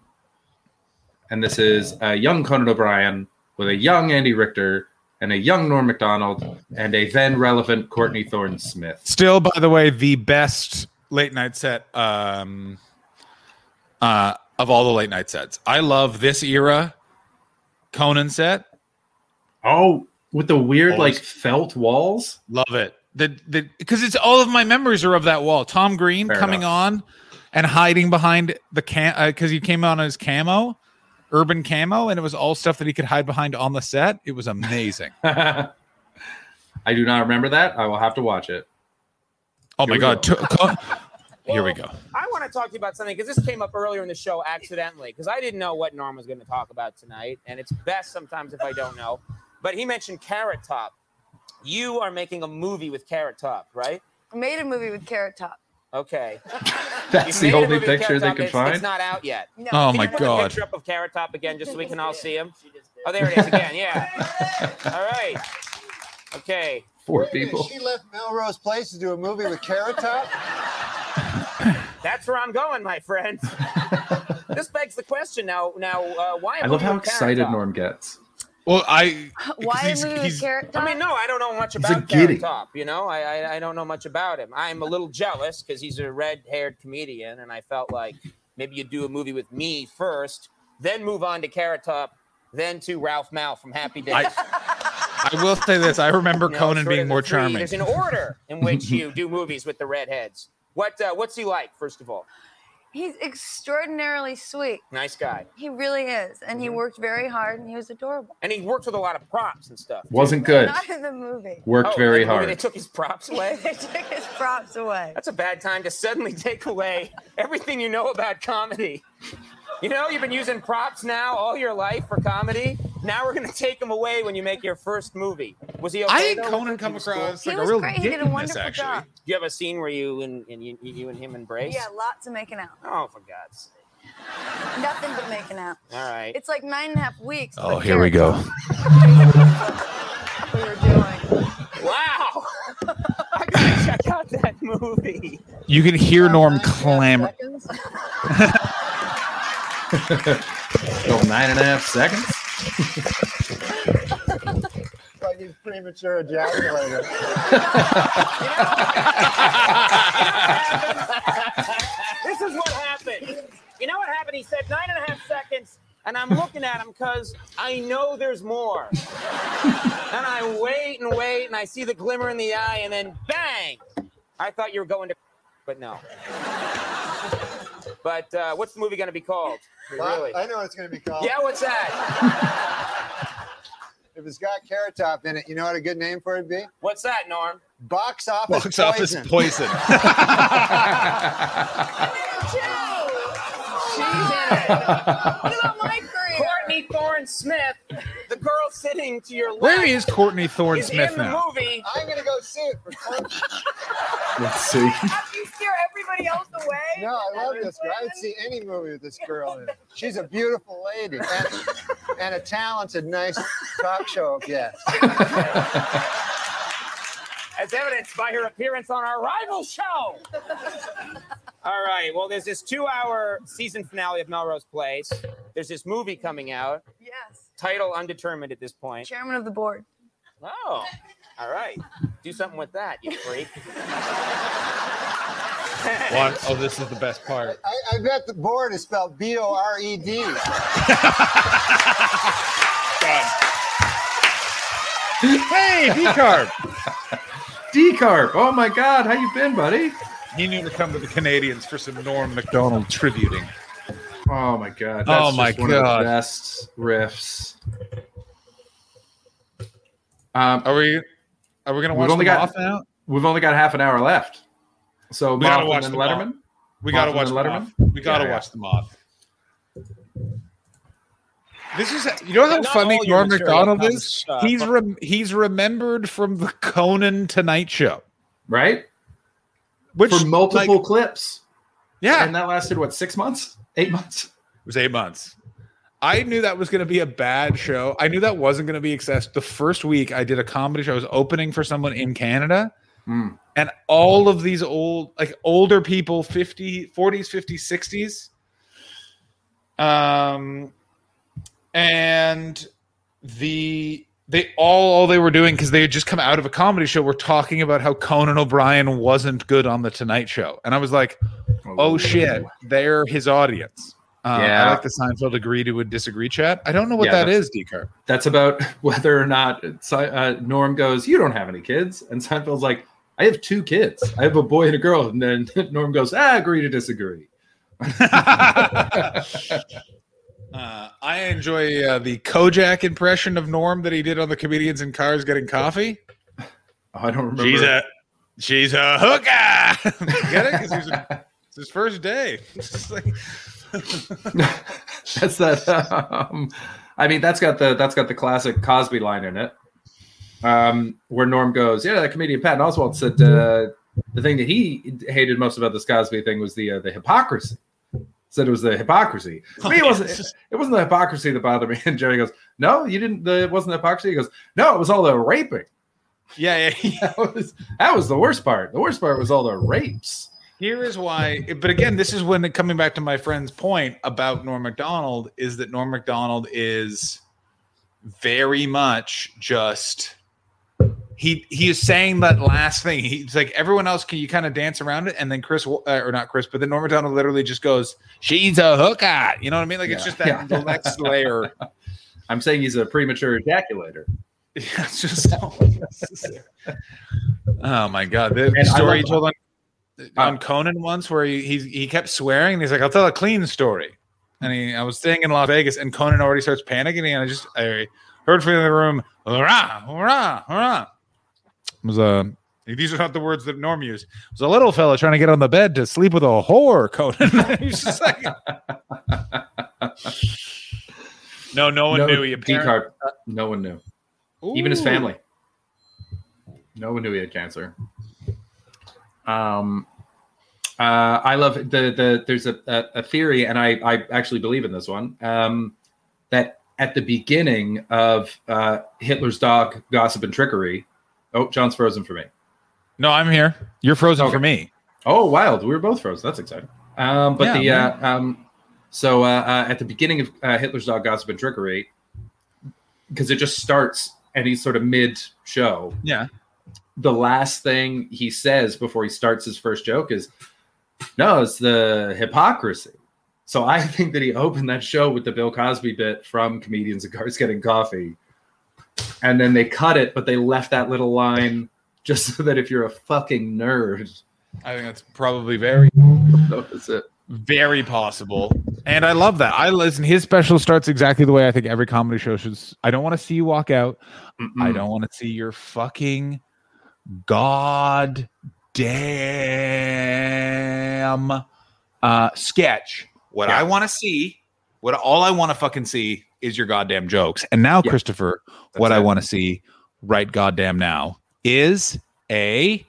And this is a young Conan O'Brien with a young Andy Richter and a young Norm Macdonald and a then relevant Courtney Thorne Smith. Still, by the way, the best late night set um, uh, of all the late night sets. I love this era Conan set. Oh, with the weird Always. like felt walls. Love it. The the because it's all of my memories are of that wall. Tom Green Fair coming on and hiding behind the cam because he came on as camo, urban camo, and it was all stuff that he could hide behind on the set. It was amazing. I do not remember that. I will have to watch it. Oh my Here we god! go. To- Co- Here we go. I want to talk to you about something because this came up earlier in the show accidentally because I didn't know what Norm was going to talk about tonight, and it's best sometimes if I don't know. But he mentioned Carrot Top. You are making a movie with Carrot Top, right? I made a movie with Carrot Top. Okay. That's the only picture they can It's- find. It's not out yet. No. Oh Can my you put the God. picture up of Carrot Top again, just so we can all see him. Oh, there it is again. Yeah. All right. Okay. Four people She left Melrose Place to do a movie with Carrot Top. That's where I'm going, my friend. this begs the question now. Now, uh, why? I love how excited Norm gets. Well, I Why he's- a movie he's- Carrot Top? I mean, no, I don't know much about a giddy. Carrot Top. You know, I, I I don't know much about him. I'm a little jealous because he's a red-haired comedian, and I felt like maybe you'd do a movie with me first, then move on to Carrot Top, then to Ralph Malph from Happy Days. I will say this: I remember You know, Conan being more three- charming. There's an order in which you do movies with the redheads. What uh, what's he like? First of all, He's extraordinarily sweet. nice guy, He really is. And Mm-hmm. he worked very hard and he was adorable. and he worked with a lot of props and stuff. Wasn't good. Not in the movie. Worked Oh, very in the movie hard. They took his props away. they took his props away. That's a bad time to suddenly take away everything you know about comedy. You know, you've been using props now all your life for comedy. Now we're going to take them away when you make your first movie. Was he okay? I think though? Conan come He cool? across He like was a real great. He did a dick this, wonderful actually. job. Do you have a scene where you and, and you, you and him embrace? Yeah, lots of making out. Oh, for God's sake! Nothing but making out. All right. It's like nine and a half weeks. Oh, here we go. We were doing. Wow! I gotta check out that movie. You can hear Norm clamor. Seconds? Go nine and a half seconds. like he's premature ejaculator. this is what happened. You know what happened? He said nine and a half seconds, and I'm looking at him because I know there's more. and I wait and wait, and I see the glimmer in the eye, and then bang! I thought you were going to, but no. But uh, what's the movie going to be called? Well, Really? I know what it's going to be called. Yeah, what's that? If it's got Carrot Top in it, you know what a good name for it would be? What's that, Norm? Box Office Box office Poison. poison. Courtney Thorne Smith, the girl sitting to your left. Where is Courtney Thorne is Smith in the now? movie. I'm going to go see it for Courtney. Let's see. You steer everybody else away. No, I love this girl. I'd see any movie with this girl in it. She's a beautiful lady and, and a talented, nice talk show guest. as evidenced by her appearance on our rival show. All right. Well, there's this two-hour season finale of Melrose Place. There's this movie coming out. Yes. Title undetermined at this point. Chairman of the board. Oh. All right. Do something with that, you freak. One, oh, this is the best part. I, I bet the board is spelled B O R E D. Hey, D-Carb. D-Carp. Oh my God, how you been, buddy? He knew to come to the Canadians for some Norm Macdonald tributing. Oh my God. Oh my just one of the God. best riffs. Um, Are we? Are we gonna watch only the got Moth now? we've only got half an hour left. So We gotta watch and the. Letterman. We gotta Moth watch then Moth. We gotta Yeah, yeah. watch the Moth. This is you know how Not funny your Norm material Macdonald is. he's rem- he's remembered from the Conan Tonight Show, right? Which For multiple like- clips. Yeah, And that lasted what, six months? Eight months? It was eight months. I knew that was going to be a bad show. I knew that wasn't going to be access. The first week I did a comedy show. I was opening for someone in Canada. Hmm. And all of these old, like older people, 50, 40s, 50s, 60s. Um, and the they all all they were doing because they had just come out of a comedy show were talking about how Conan O'Brien wasn't good on the Tonight Show. And I was like, oh shit, they're his audience. Uh, Yeah. I like the Seinfeld agree to a disagree chat. I don't know what Yeah, that's- is, Decart. That's about whether or not uh, Norm goes, "You don't have any kids," and Seinfeld's like, "I have two kids. I have a boy and a girl." And then Norm goes, "Ah, agree to disagree." Uh, I enjoy uh, the Kojak impression of Norm that he did on the comedians in cars getting coffee. Oh, I don't remember. She's a she's a hooker. Get it? Because it's his first day. Like- that's that. Um, I mean, that's got the that's got the classic Cosby line in it, um, where Norm goes, "Yeah, that comedian Patton Oswalt said uh, the thing that he hated most about this Cosby thing was the uh, the hypocrisy." Said it was the hypocrisy. To me, it wasn't. It wasn't the hypocrisy that bothered me. And Jerry goes, "No, you didn't. The, it wasn't the hypocrisy." He goes, "No, it was all the raping." yeah, yeah. that, was, that was the worst part. The worst part was all the rapes. Here is why, but again, this is when coming back to my friend's point about Norm Macdonald is that Norm Macdonald is very much just he he is saying that last thing. He's like everyone else. Can you kind of dance around it? And then Chris uh, or not Chris, but then Norm Donald literally just goes, "She's a hooker." You know what I mean? Like it's just that Yeah. the next layer. I'm saying he's a premature ejaculator. Yeah, it's just. Oh my god, the, story he love- told on, on Conan once, where he, he he kept swearing. And he's like, "I'll tell a clean story." And he, I was staying in Las Vegas, and Conan already starts panicking, and I just I heard from the room, "Hurrah, hurrah, hurrah!" It was a these are not the words that Norm used. It was a little fella trying to get on the bed to sleep with a whore, Conan. he's just like, no, no one knew. He apparently, Descartes, no one knew. Even his family. No one knew he had cancer. Um, uh, I love the the. There's a, a, a theory, and I I actually believe in this one. Um, that at the beginning of uh, Hitler's dog, gossip and trickery. Oh, John's frozen for me. No, I'm here. You're frozen for me. Oh, wild! We were both frozen. That's exciting. Um, but Yeah, the uh, um, so uh, uh, at the beginning of uh, Hitler's dog, gossip and trickery, because it just starts and he's sort of mid show. Yeah. The last thing he says before he starts his first joke is, "No, it's the hypocrisy." So I think that he opened that show with the Bill Cosby bit from Comedians and Cars Getting Coffee, and then they cut it, but they left that little line just so that if you're a fucking nerd, I think that's probably very notice it. Very possible. And I love that. I listen, his special starts exactly the way I think every comedy show should. I don't want to see you walk out. I don't want to see your fucking god damn uh sketch. What I want to see, what all I want to fucking see is your goddamn jokes. And now, Christopher, what I want to see right goddamn now is a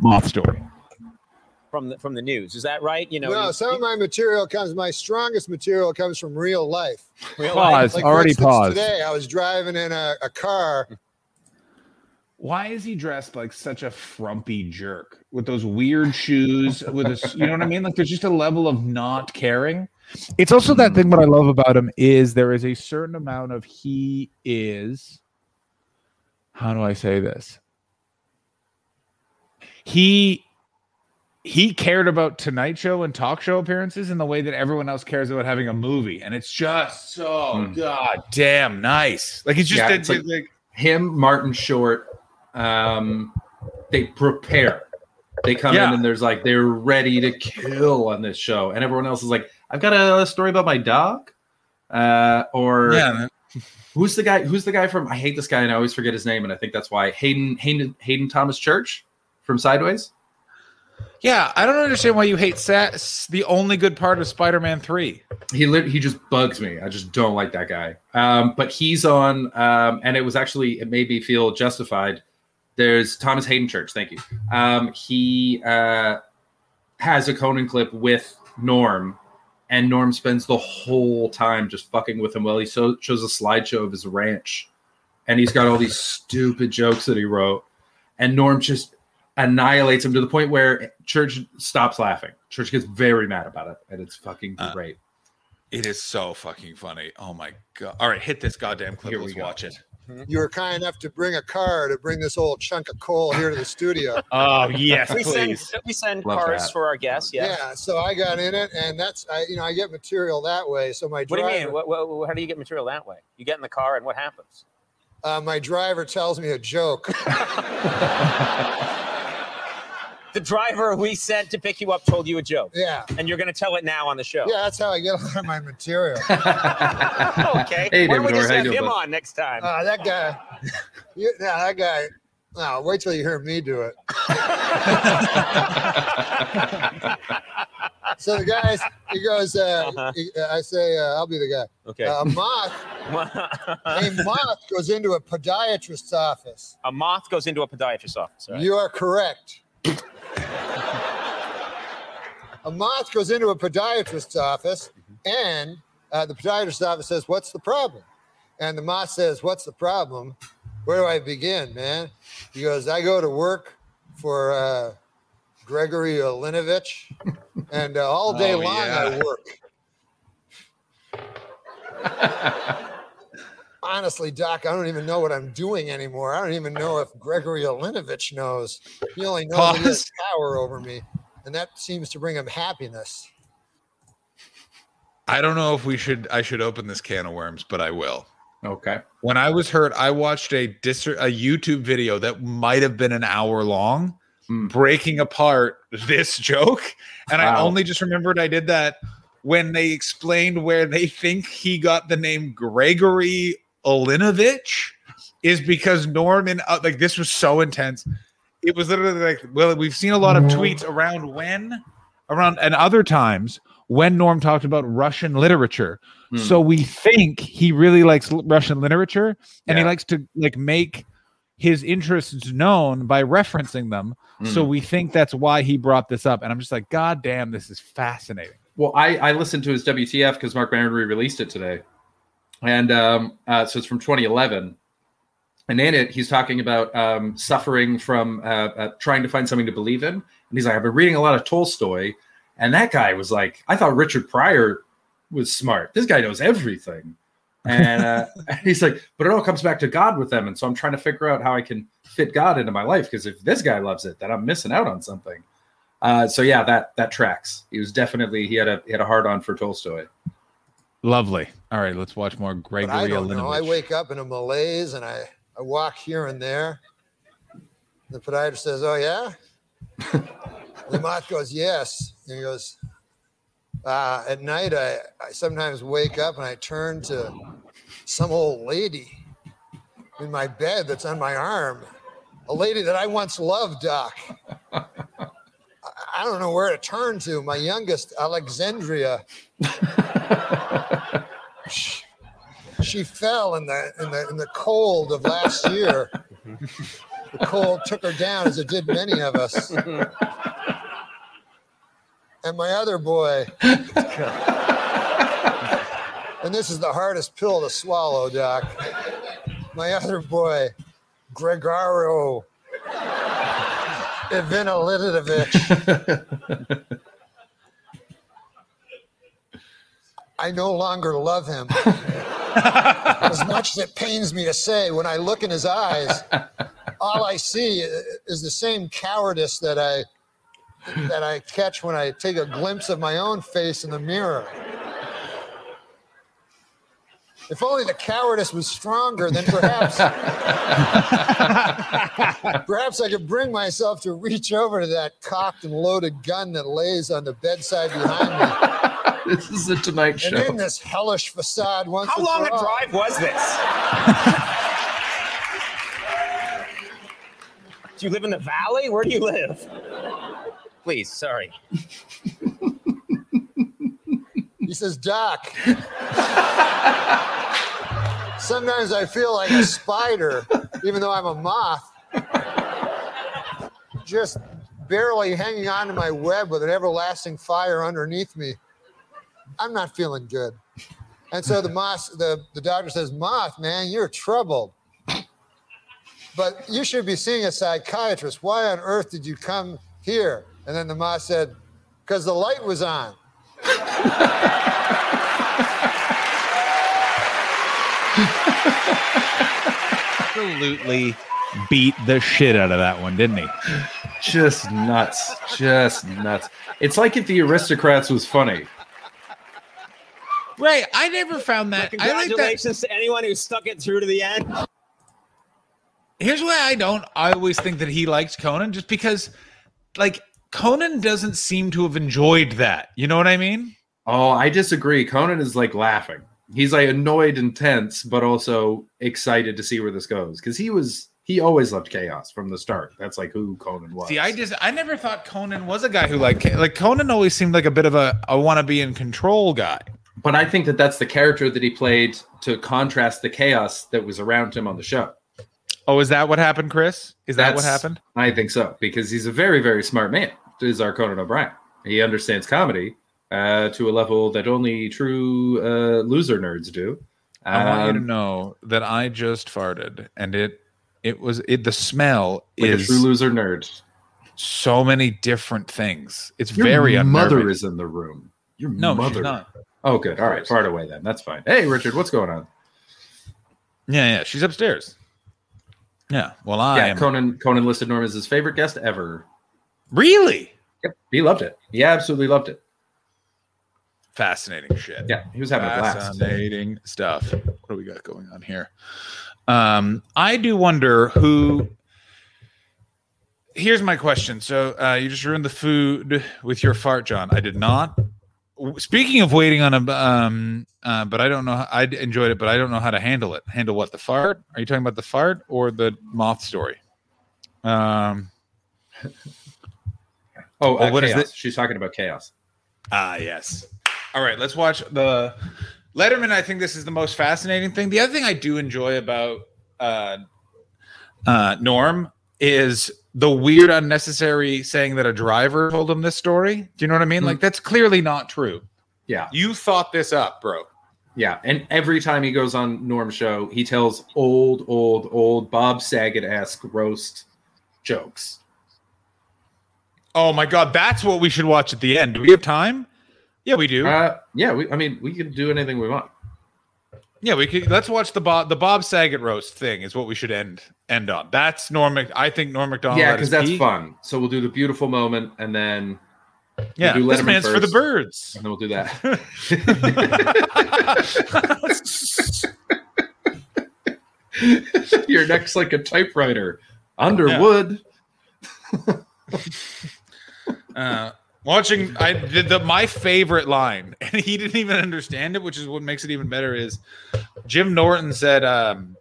moth story. from the from the news. Is that right? You know, no, you- some of my material comes. My strongest material comes from real life. Real Pause. Like, Already for paused. Today, I was driving in a, a car. Why is he dressed like such a frumpy jerk with those weird shoes? With a, you know what I mean? Like there's just a level of not caring. It's also that thing. What I love about him is there is a certain amount of he is. How do I say this? He he cared about Tonight Show and talk show appearances in the way that everyone else cares about having a movie, and it's just so god damn nice. Like it's just Yeah, it's like- like him, Martin Short, um, they prepare. They come Yeah. in and there's like they're ready to kill on this show, and everyone else is like, "I've got a story about my dog," uh, or Yeah, who's the guy? Who's the guy from? I hate this guy, and I always forget his name, and I think that's why Hayden Hayden Hayden Thomas Church from Sideways. Yeah, I don't understand why you hate Sa- the only good part of Spider-Man Three. He lit, he just bugs me. I just don't like that guy. Um, but he's on, um, and it was actually it made me feel justified. There's Thomas Hayden Church. Thank you. Um, he uh, has a Conan clip with Norm, and Norm spends the whole time just fucking with him while he so, shows a slideshow of his ranch, and he's got all these stupid jokes that he wrote, and Norm just annihilates him to the point where Church stops laughing. Church gets very mad about it, and it's fucking uh, great. It is so fucking funny. Oh my god! All right, hit this goddamn clip. Here Let's watch it. You were kind enough to bring a car to bring this old chunk of coal here to the studio. Oh yes, we please. send we send Love cars that. for our guests. Yeah. Yeah, so I got in it, and that's I, you know, I get material that way. So my What do driver, you mean? What, what, how do you get material that way? You get in the car and what happens? Uh, my driver tells me a joke. The driver we sent to pick you up told you a joke. Yeah. And you're going to tell it now on the show. Yeah, that's how I get a lot of my material. okay. Hey, Why don't we just how have him bud? on next time? Uh, that guy, you, yeah, that guy. No, wait till you hear me do it. so the guy, he goes. Uh, he- I say, uh, I'll be the guy. Uh-huh. Okay. Uh, a moth, a moth goes into a podiatrist's office. a moth goes into a podiatrist's office. all right? You are correct. a moth goes into a podiatrist's office, and uh, the podiatrist's office says, "What's the problem?" And the moth says, "What's the problem? Where do I begin, man?" He goes, "I go to work for uh, Gregory Olinovich, and uh, all day Oh, long I work." Honestly, Doc, I don't even know what I'm doing anymore. I don't even know if Gregory Olinovich knows. He only knows he has power over me, and that seems to bring him happiness. I don't know if we should I should open this can of worms, but I will. Okay. When I was hurt, I watched a dis- a YouTube video that might have been an hour long, Hmm. breaking apart this joke, and I only just remembered I did that when they explained where they think he got the name Gregory Olinovich is because Norman uh, like this was so intense. It was literally like, well, we've seen a lot of tweets around when around and other times when Norm talked about Russian literature. Hmm. So we think he really likes l- Russian literature and he likes to like make his interests known by referencing them. So Hmm. we think that's why he brought this up. And I'm just like, God damn, this is fascinating. Well, I, I listened to his WTF because Marc Maron released it today, and um, uh, so it's from 2011. And in it, he's talking about um, suffering from uh, uh, trying to find something to believe in. And he's like, I've been reading a lot of Tolstoy, and that guy was like, I thought Richard Pryor was smart. This guy knows everything. And uh, he's like, but it all comes back to God with them. And so I'm trying to figure out how I can fit God into my life because if this guy loves it, then I'm missing out on something. Uh, so yeah, that that tracks. He was definitely he had a he had a hard on for Tolstoy. Lovely. All right, let's watch more Gregory But I don't know. I wake up in a malaise and I, I walk here and there. The podiatrist says, Oh, yeah? the moth goes, Yes. And he goes, uh, At night, I, I sometimes wake up and I turn to some old lady in my bed that's on my arm, a lady that I once loved, Doc. I- I don't know where to turn to. My youngest, Alexandria. she, fell in the in the in the cold of last year. The cold took her down, as it did many of us. And my other boy, and this is the hardest pill to swallow, Doc. My other boy, Gregorio Ivanilidovich. I no longer love him. as much as it pains me to say, when I look in his eyes, all I see is the same cowardice that I that I catch when I take a glimpse of my own face in the mirror. If only the cowardice was stronger, then perhaps perhaps I could bring myself to reach over to that cocked and loaded gun that lays on the bedside behind me. this is a Tonight Show. And Show. in this hellish facade once How long a all. drive was this? do you live in the valley? Where do you live? Please, sorry. He says, Doc, sometimes I feel like a spider, even though I'm a moth, just barely hanging on to my web with an everlasting fire underneath me. I'm not feeling good. And so the moth, the, the doctor says, Moth, man, you're troubled. But you should be seeing a psychiatrist. Why on earth did you come here? And then the moth said, Because the light was on. absolutely beat the shit out of that one, didn't he? Just nuts. Just nuts. It's like if the aristocrats was funny. Right. I never found that. I like that. Congratulations to anyone who stuck it through to the end. Here's why I don't. I always think that he likes Conan, just because, like, Conan doesn't seem to have enjoyed that. You know what I mean? Oh, I disagree. Conan is like laughing. He's like annoyed and tense, but also excited to see where this goes because he was he always loved chaos from the start. That's like who Conan was. See, I just I never thought Conan was a guy who like like Conan always seemed like a bit of a I want to be in control guy. But I think that that's the character that he played to contrast the chaos that was around him on the show. Oh, is that what happened, Chris? Is that what happened? I think so because he's a very, very smart man. Is our Conan O'Brien? He understands comedy uh, to a level that only true uh, loser nerds do. I want you to Um, know that I just farted, and it it was it. The smell like a is true loser nerd. so many different things. It's Your very mother unnerving. is in the room. Your No, she's mother. not. Oh, good. All right, fart away then. That's fine. Hey, Richard, what's going on? Yeah, yeah, she's upstairs. Yeah. Well, I yeah, am. Conan. Conan listed Norm as his favorite guest ever. Really? Yep, he loved it. He absolutely loved it. Fascinating shit. Yeah, he was having a blast. Fascinating stuff. What do we got going on here? Um, I do wonder who. Here's my question. So uh, you just ruined the food with your fart, John. I did not. Speaking of waiting on a, um, uh, but I don't know. I enjoyed it, but I don't know how to handle it. Handle what? The fart? Are you talking about the fart or the moth story? Um. Oh, Well, uh, what is chaos. it? She's talking about chaos. Ah, yes. All right, let's watch the Letterman. I think this is the most fascinating thing. The other thing I do enjoy about uh, uh, Norm is the weird, unnecessary saying that a driver told him this story. Do you know what I mean? Like that's clearly not true. Yeah. You thought this up, bro. Yeah, and every time he goes on Norm's show, he tells old, old, old Bob Saget esque roast jokes. Oh my god, that's what we should watch at the end. Do we have time? Yeah, we do. Uh, yeah, we, I mean, we can do anything we want. Yeah, we could. Let's watch the Bob the Bob Saget roast thing. Is what we should end end on. That's Norm. Mac- I think Norm Macdonald. yeah, because that's peak. fun. So we'll do the beautiful moment, and then we'll Yeah, do this man's for the birds. and then we'll do that. Your neck's like a typewriter. Underwood. Uh, watching, I did the my favorite line, and he didn't even understand it, which is what makes it even better. Is Jim Norton said, um,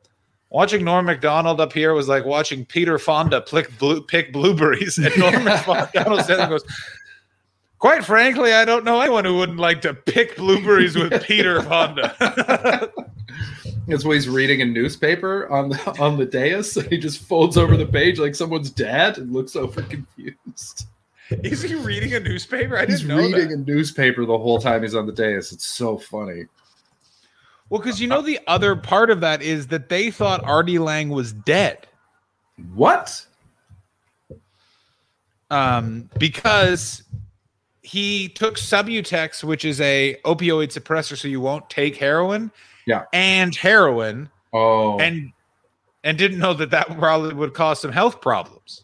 "Watching Norm Macdonald up here was like watching Peter Fonda pick, blue, pick blueberries." And Norm Macdonald said, and "Goes." Quite frankly, I don't know anyone who wouldn't like to pick blueberries with Peter Fonda. That's why he's reading a newspaper on the on the dais, and he just folds over the page like someone's dad and looks over confused. Is he reading a newspaper? I He's didn't know He's reading that. a newspaper the whole time he's on the dais. It's so funny. Well, because you know the other part of that is that they thought Artie Lange was dead. What? Um, because he took Subutex, which is a opioid suppressor, so you won't take heroin. Yeah. And heroin. Oh. And and didn't know that that probably would cause some health problems.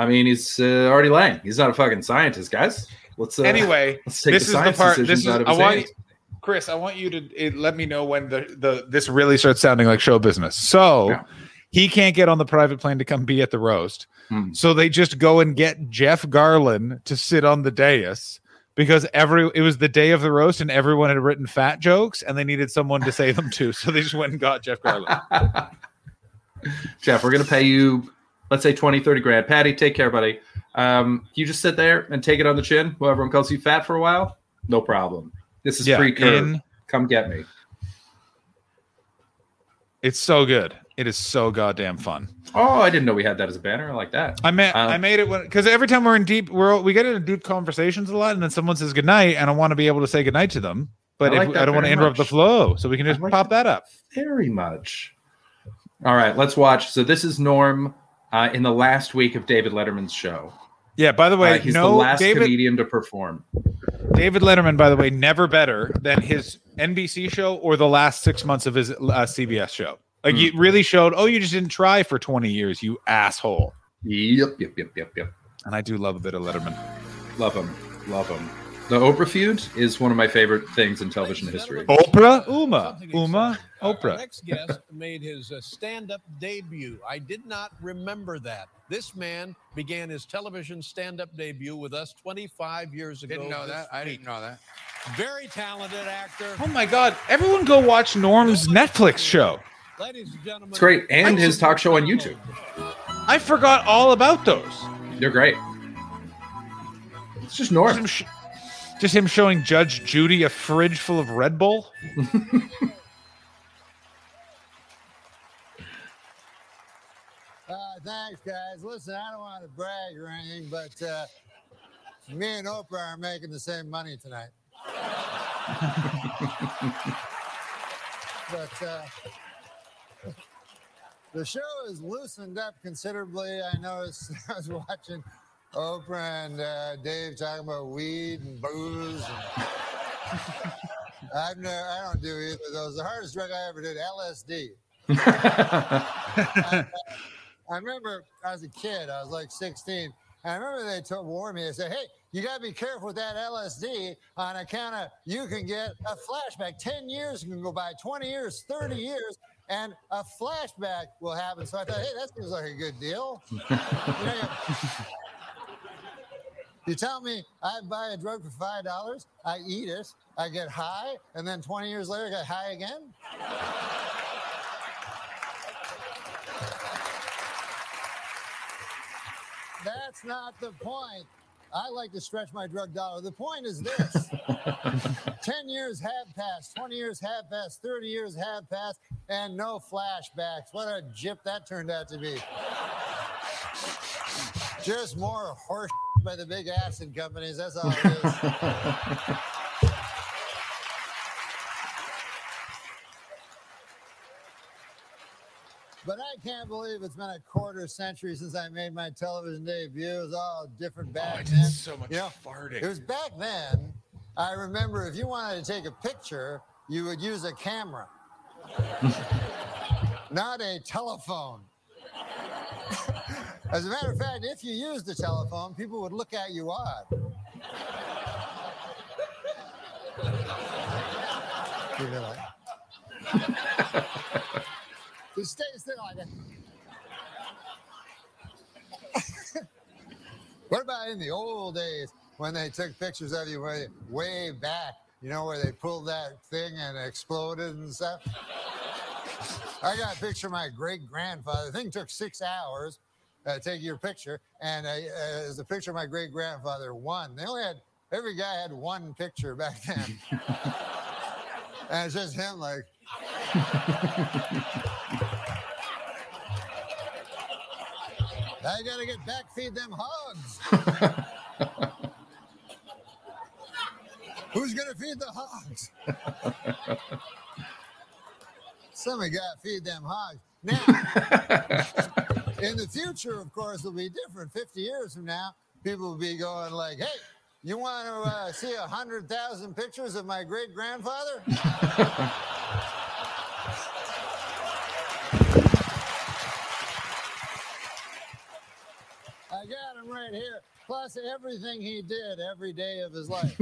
I mean, he's uh, Artie Lange. He's not a fucking scientist, guys. Let's uh, anyway, let's take this the is the part. This is I want hands. Chris. I want you to it, let me know when the the this really starts sounding like show business. So he can't get on the private plane to come be at the roast. Hmm. So they just go and get Jeff Garlin to sit on the dais because every it was the day of the roast and everyone had written fat jokes and they needed someone to say them to. So they just went and got Jeff Garlin. Jeff, we're going to pay you, let's say 20, 30 grand. Patty, take care, buddy. Um, you just sit there and take it on the chin while everyone calls you fat for a while. No problem. This is Yeah, free curve. Come get me. It's so good. It is so goddamn fun. Oh, I didn't know we had that as a banner. I like that. I made Um, I made it because every time we're in deep we're we get into deep conversations a lot, and then someone says goodnight, and I want to be able to say goodnight to them, but I like if, I don't want to interrupt the flow, so we can just pop that up. Very much. All right, let's watch. So this is Norm uh, in the last week of David Letterman's show. Yeah. By the way, Uh, he's no the last David comedian to perform. David Letterman. By the way, never better than his NBC show or the last six months of his uh, CBS show. Like it really showed. Oh, you just didn't try for twenty years, you asshole. Yep, yep, yep, yep, yep. And I do love a bit of Letterman. Love him, love him. The Oprah feud is one of my favorite things in television history. Oprah, Uma, Uma, Our Oprah. next guest made his uh, stand-up debut. I did not remember that. This man began his television stand-up debut with us 25 years ago. Didn't know this that. I didn't know that. Very talented actor. Oh my God! Everyone go watch Norm's Netflix show. Ladies and gentlemen, It's great, and his talk show on YouTube. I forgot all about those. They're great. It's just Norm. Just him, showing Judge Judy a fridge full of Red Bull. Uh, thanks, guys. Listen, I don't want to brag or anything, but uh, me and Oprah are making the same money tonight. but uh, the show is loosened up considerably. I noticed I was watching Oprah and uh, Dave talking about weed and booze. And I've never, I don't do either of those. The hardest drug I ever did, LSD. I, I remember I was a kid, I was like 16. And I remember they told, warned me, they said, hey, you got to be careful with that LSD on account of you can get a flashback. 10 years can go by, 20 years, 30 years, and a flashback will happen. So I thought, hey, that seems like a good deal. You know, you- tell me I buy a drug for five dollars, I eat it, I get high, and then 20 years later I get high again. That's not the point. I like to stretch my drug dollar. The point is this 10 years have passed, 20 years have passed, 30 years have passed, and no flashbacks. What a jip that turned out to be. Just more horse by the big acid companies. That's all it is. But I can't believe it's been a quarter century since I made my television debut. It was all different back oh, did then. so much You know, farting. It was back then. I remember if you wanted to take a picture, you would use a camera, not a telephone. As a matter of fact, if you used the telephone, people would look at you odd. You'd like, stay still like what about in the old days when they took pictures of you way, way back? You know, where they pulled that thing and exploded and stuff? I got a picture of my great grandfather. The thing took six hours uh, take your picture, and uh, uh, it's a picture of my great grandfather. One. They only had every guy had one picture back then, and it's just him like. I gotta get back feed them hogs. Who's gonna feed the hogs? Somebody got to feed them hogs. Now, in the future, of course, it'll be different. 50 years from now, people will be going like, hey, you want to uh, see a 100,000 pictures of my great grandfather? I got him right here. Plus everything he did every day of his life.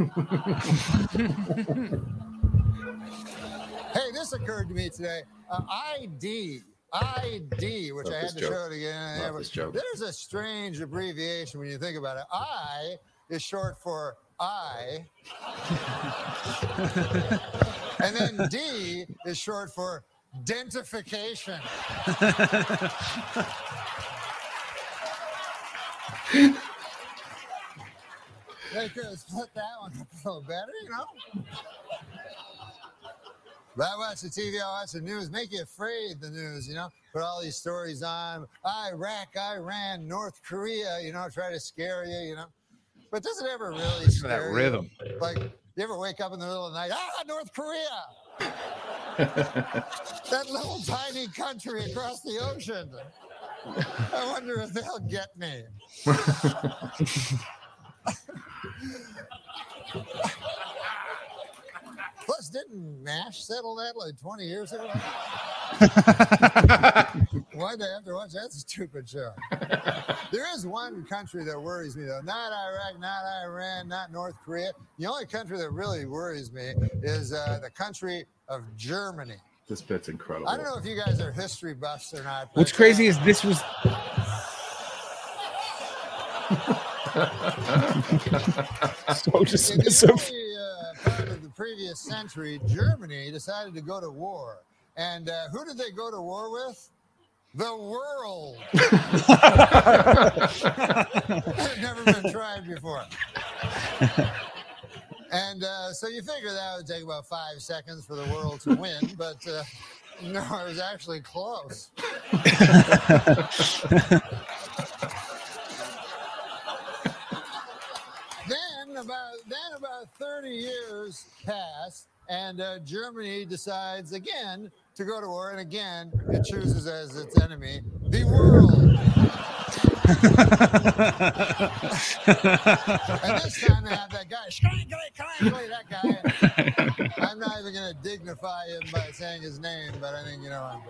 hey, this occurred to me today. Uh, ID. ID, which Love I had to joke. show it again. Love. There's a strange abbreviation when you think about it. I is short for I. and then D is short for dentification. They could have split that one up a little better, you know? But I watch the TV, I watch the news, make you afraid, the news, you know? Put all these stories on Iraq, Iran, North Korea, you know, try to scare you, you know? But does it ever really Listen to that scare rhythm. you? Like, you ever wake up in the middle of the night, ah, North Korea! that little tiny country across the ocean. I wonder if they'll get me. Plus, Plus, didn't M*A*S*H settle that like 20 years ago? Why'd I have to watch that stupid show? There is one country that worries me, though. Not Iraq, not Iran, not North Korea. The only country that really worries me is uh, the country of Germany. This bit's incredible. I don't know if you guys are history buffs or not. What's crazy is this was so dismissive. Previous century, Germany decided to go to war. And uh, who did they go to war with? The world. Had never been tried before. And uh, so you figure that would take about five seconds for the world to win, but uh, no, it was actually close. then about then 30 years pass and uh, germany decides again to go to war and again it chooses as its enemy the world. And this time they have that guy Crankly, that guy. I'm not even going to dignify him by saying his name but i think you know i'm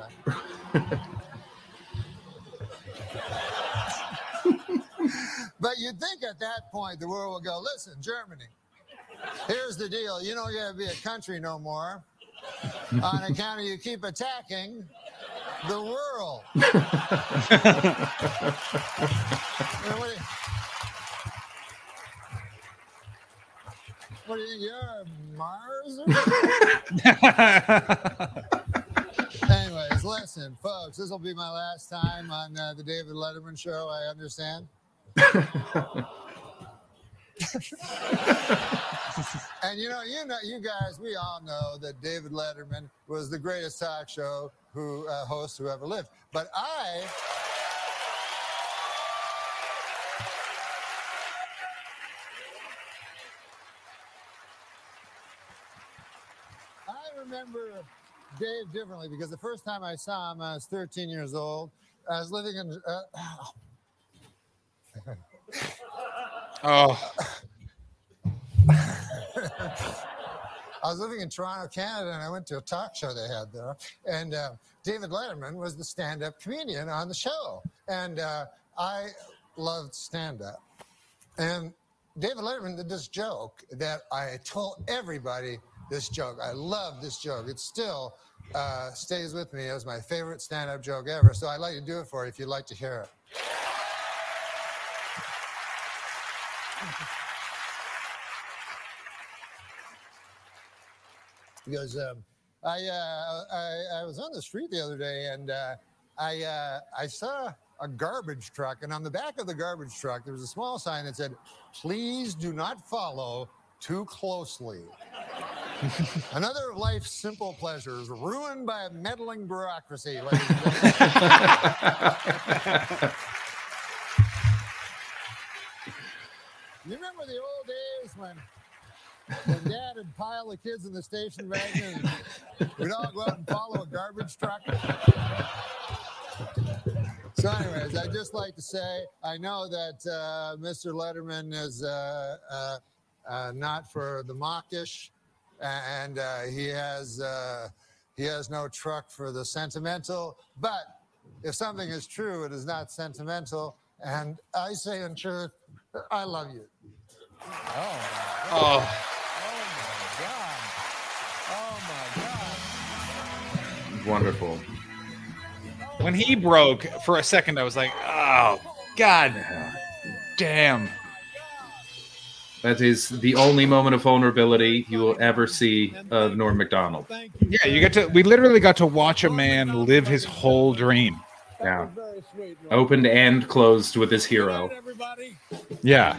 But you'd think at that point the world would go, listen, Germany, here's the deal. You don't get to be a country no more on account of you keep attacking the world. What, do you, what do you? You're Mars? Anyways, listen, folks, this will be my last time on uh, the David Letterman show, I understand. and you know, you know, you guys, we all know that David Letterman was the greatest talk show who uh, host who ever lived. But I, I remember Dave differently because the first time I saw him, I was 13 years old. I was living in. Uh, Oh, I was living in Toronto, Canada, and I went to a talk show they had there. And uh, David Letterman was the stand up comedian on the show. And uh, I loved stand up. And David Letterman did this joke that I told everybody this joke. I love this joke. It still uh, stays with me as my favorite stand up joke ever. So I'd like to do it for you if you'd like to hear it. Because um, I, uh, I I was on the street the other day and uh, I uh, I saw a garbage truck and on the back of the garbage truck there was a small sign that said, "Please do not follow too closely." Another of life's simple pleasures ruined by a meddling bureaucracy. you remember the old days when when dad would pile the kids in the station wagon and we'd all go out and follow a garbage truck. So, anyways, I'd just like to say I know that uh, Mr. Letterman is uh, uh, uh, not for the mawkish, and uh, he has uh, he has no truck for the sentimental. But if something is true, it is not sentimental. And I say in truth, I love you. Oh. My god. Oh. My god. Wonderful. When he broke for a second, I was like, "Oh God, damn!" That is the only moment of vulnerability you will ever see of Norm Macdonald. Yeah, you get to. We literally got to watch a man live his whole dream. Yeah. Opened and closed with his hero. Yeah.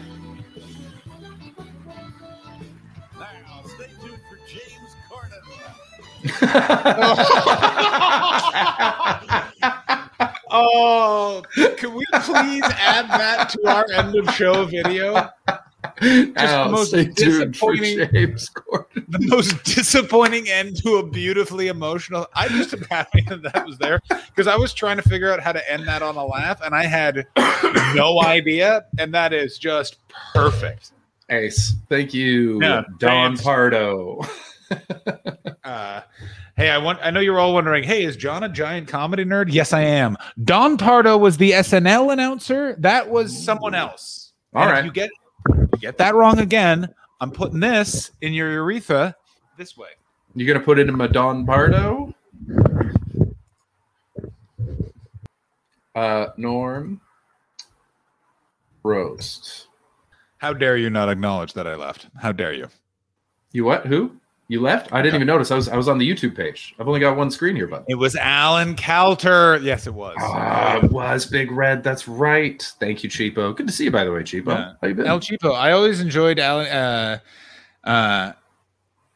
Oh, can we please add that to our end of show video? Just the most stay tuned for disappointing, James the most disappointing end to a beautifully emotional. I just am happy that that was there because I was trying to figure out how to end that on a laugh, and I had no idea, and that is just perfect. Ace. Thank you, Yeah, Don thanks. Pardo. Uh, hey, I want. I know you're all wondering. Hey, is John a giant comedy nerd? Yes, I am. Don Pardo was the SNL announcer. That was someone else. All And if right. you get you get that wrong again. I'm putting this in your urethra this way. You're gonna put it in my Don Pardo? Uh, Norm roast. How dare you not acknowledge that I left? How dare you? You what? Who? You left? I didn't even notice. I was I was on the YouTube page. I've only got one screen here, but It was Alan Kalter. Yes, it was. Ah, it was Big Red. That's right. Thank you, Cheapo. Good to see you, by the way, Cheapo. Yeah. How you been? El Cheapo. I always enjoyed Alan. Uh, uh,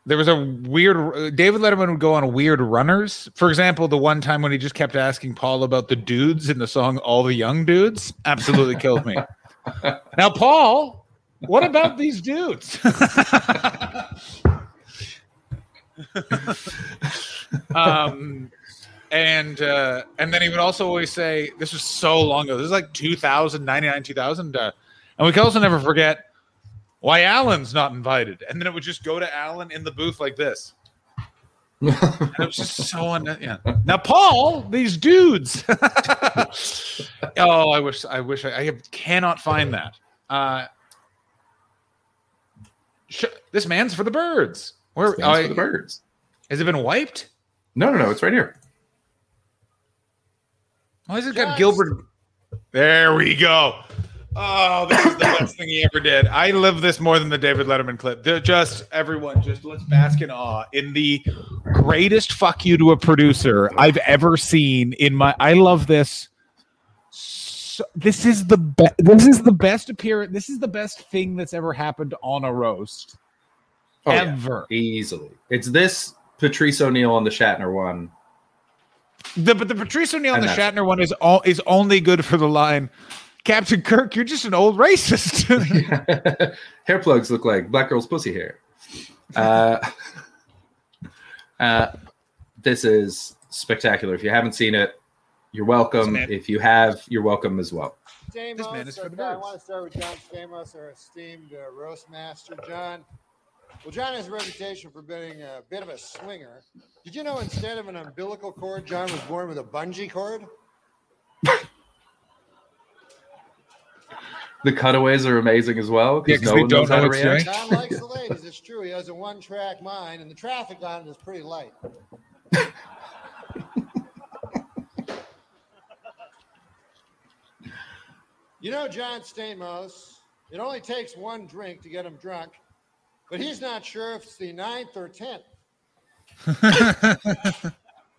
there was a weird. David Letterman would go on weird runners. For example, the one time when he just kept asking Paul about the dudes in the song "All the Young Dudes" absolutely killed me. Now, Paul, what about these dudes? um, and uh, and then he would also always say, "This was so long ago. This is like 2000, 99, 2000." Uh, and we can also never forget why Alan's not invited. And then it would just go to Alan in the booth like this. it was just so un- yeah. Now, Paul, these dudes. oh, I wish I wish I, I cannot find that. Uh, sh- this man's for the birds. Where This man's for the birds. Has it been wiped? No, no, no. It's right here. Why has it got Gilbert? There we go. Oh, this is the best thing he ever did. I love this more than the David Letterman clip. They're just everyone, just let's bask in awe in the greatest fuck you to a producer I've ever seen in my. I love this. So, this is the best. This is the best appearance. This is the best thing that's ever happened on a roast. Oh, yeah. Ever. Easily. It's this Patrice O'Neal on the Shatner one. The, but the Patrice O'Neal and And the that's- Shatner one is all is only good for the line. Captain Kirk, you're just an old racist. hair plugs look like black girl's pussy hair. Uh, uh, this is spectacular. If you haven't seen it, you're welcome. If you have, you're welcome as well. Stamos, man is for the okay, I want to start with John Stamos, our esteemed uh, roast master. John, well, John has a reputation for being a bit of a swinger. Did you know instead of an umbilical cord, John was born with a bungee cord? The cutaways are amazing as well Yeah, no one don't knows how know to what's react. John likes the ladies. It's true. He has a one-track mind, and the traffic on it is pretty light. you know, John Stamos, it only takes one drink to get him drunk, but he's not sure if it's the ninth or tenth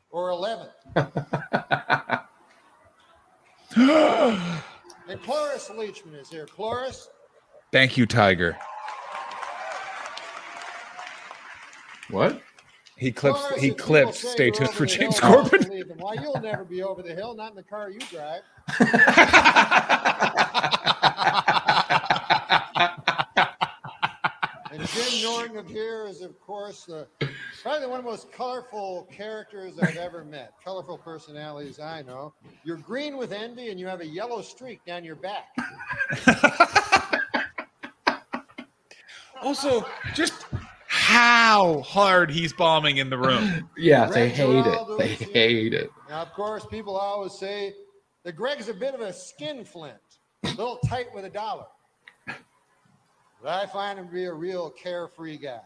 or eleventh. And Cloris Leachman is here. Cloris, Thank you, Tiger. What? He clips. Cloris, He if people clipped. say Stay tuned for James hill, Corbin. Why you'll never be over the hill, not in the car you drive. and Jim Norton of here is, of course, uh, probably one of the most colorful characters I've ever met. Colorful personalities I know. You're green with envy, and you have a yellow streak down your back. Also, just how hard he's bombing in the room. Yeah, they hate Giraldo it. They is hate it. Now, of course, people always say that Greg's a bit of a skin flint, a little tight with a dollar. But I find him to be a real carefree guy.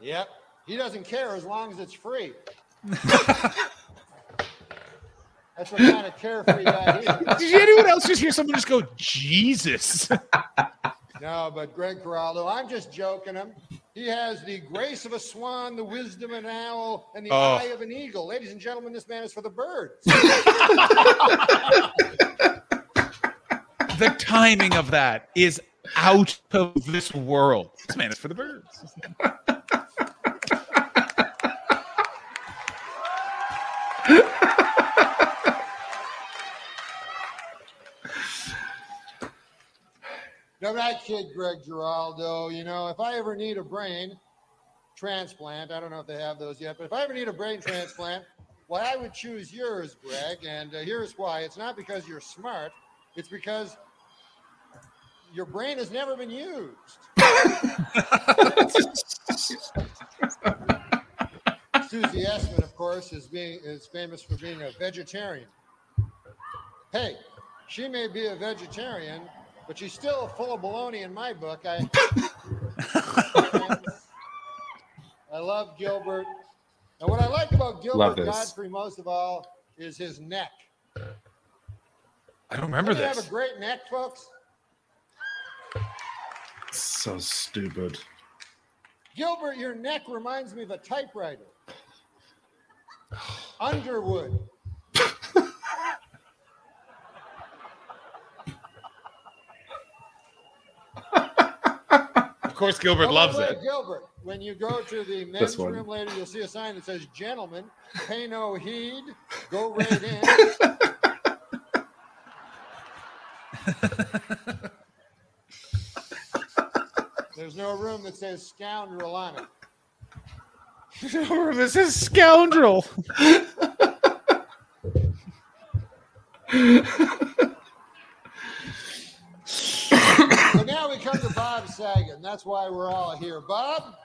Yep, he doesn't care as long as it's free. That's what kind of carefree guy he is. Did anyone else just hear someone just go, Jesus? No, but Greg Giraldo, I'm just joking him. He has the grace of a swan, the wisdom of an owl, and the Oh. eye of an eagle. Ladies and gentlemen, this man is for the birds. the timing of that is out of this world. This man is for the birds. No, that kid Greg Giraldo. You know, if I ever need a brain transplant, I don't know if they have those yet, but if I ever need a brain transplant, well, I would choose yours, Greg. And uh, here's why it's not because you're smart, it's because your brain has never been used. Susie Essman, of course, is being is famous for being a vegetarian. Hey, she may be a vegetarian, but she's still full of baloney in my book. I I love Gilbert. And what I like about Gilbert. Gottfried most of all is his neck. I don't remember Doesn't this. have a great neck, folks? So stupid. Gilbert, your neck reminds me of a typewriter. Underwood. Of course, Gilbert by loves the it. Gilbert, when you go to the men's room later, you'll see a sign that says, Gentlemen, pay no heed, go right in. There's no room that says scoundrel on it. this is scoundrel. so now we come to Bob Saget, that's why we're all here. Bob?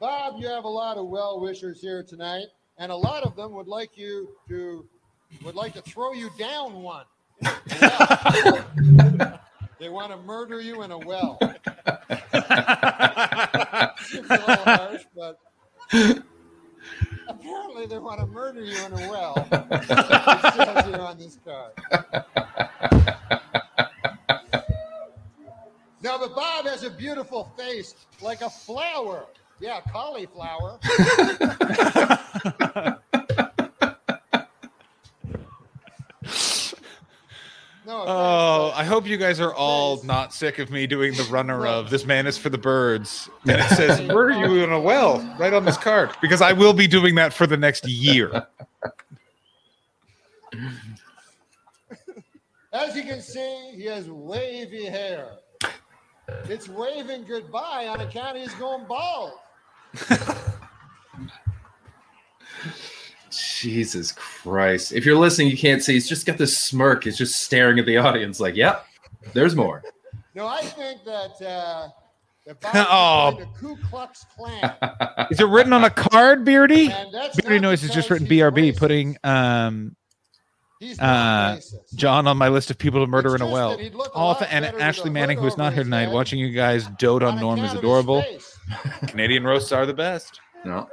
Bob, you have a lot of well wishers here tonight, and a lot of them would like you to would like to throw you down one. they want to murder you in a well. Seems a little harsh, but apparently they want to murder you in a well. it says here on this card. No, but Bob has a beautiful face, like a flower. Yeah, cauliflower. no, Oh, I hope you guys are all not sick of me doing the runner of "This man is for the birds," and it says "Where are you in a well?" right on this card because I will be doing that for the next year. As you can see, he has wavy hair. It's waving goodbye on account he's going bald. Jesus Christ. If you're listening, you can't see. He's just got this smirk. He's just staring at the audience like, yep, there's more. No, I think that uh, that Bob Oh. the Ku Klux Klan. Is it written on a card, Beardy? Beardy Noise is just written he's BRB, putting um uh. John on my list of people to murder in a well. that he'd look a lot and Ashley Manning, who's not here tonight, head watching you guys dote on Norm is account of his adorable. Canadian roasts are the best. No.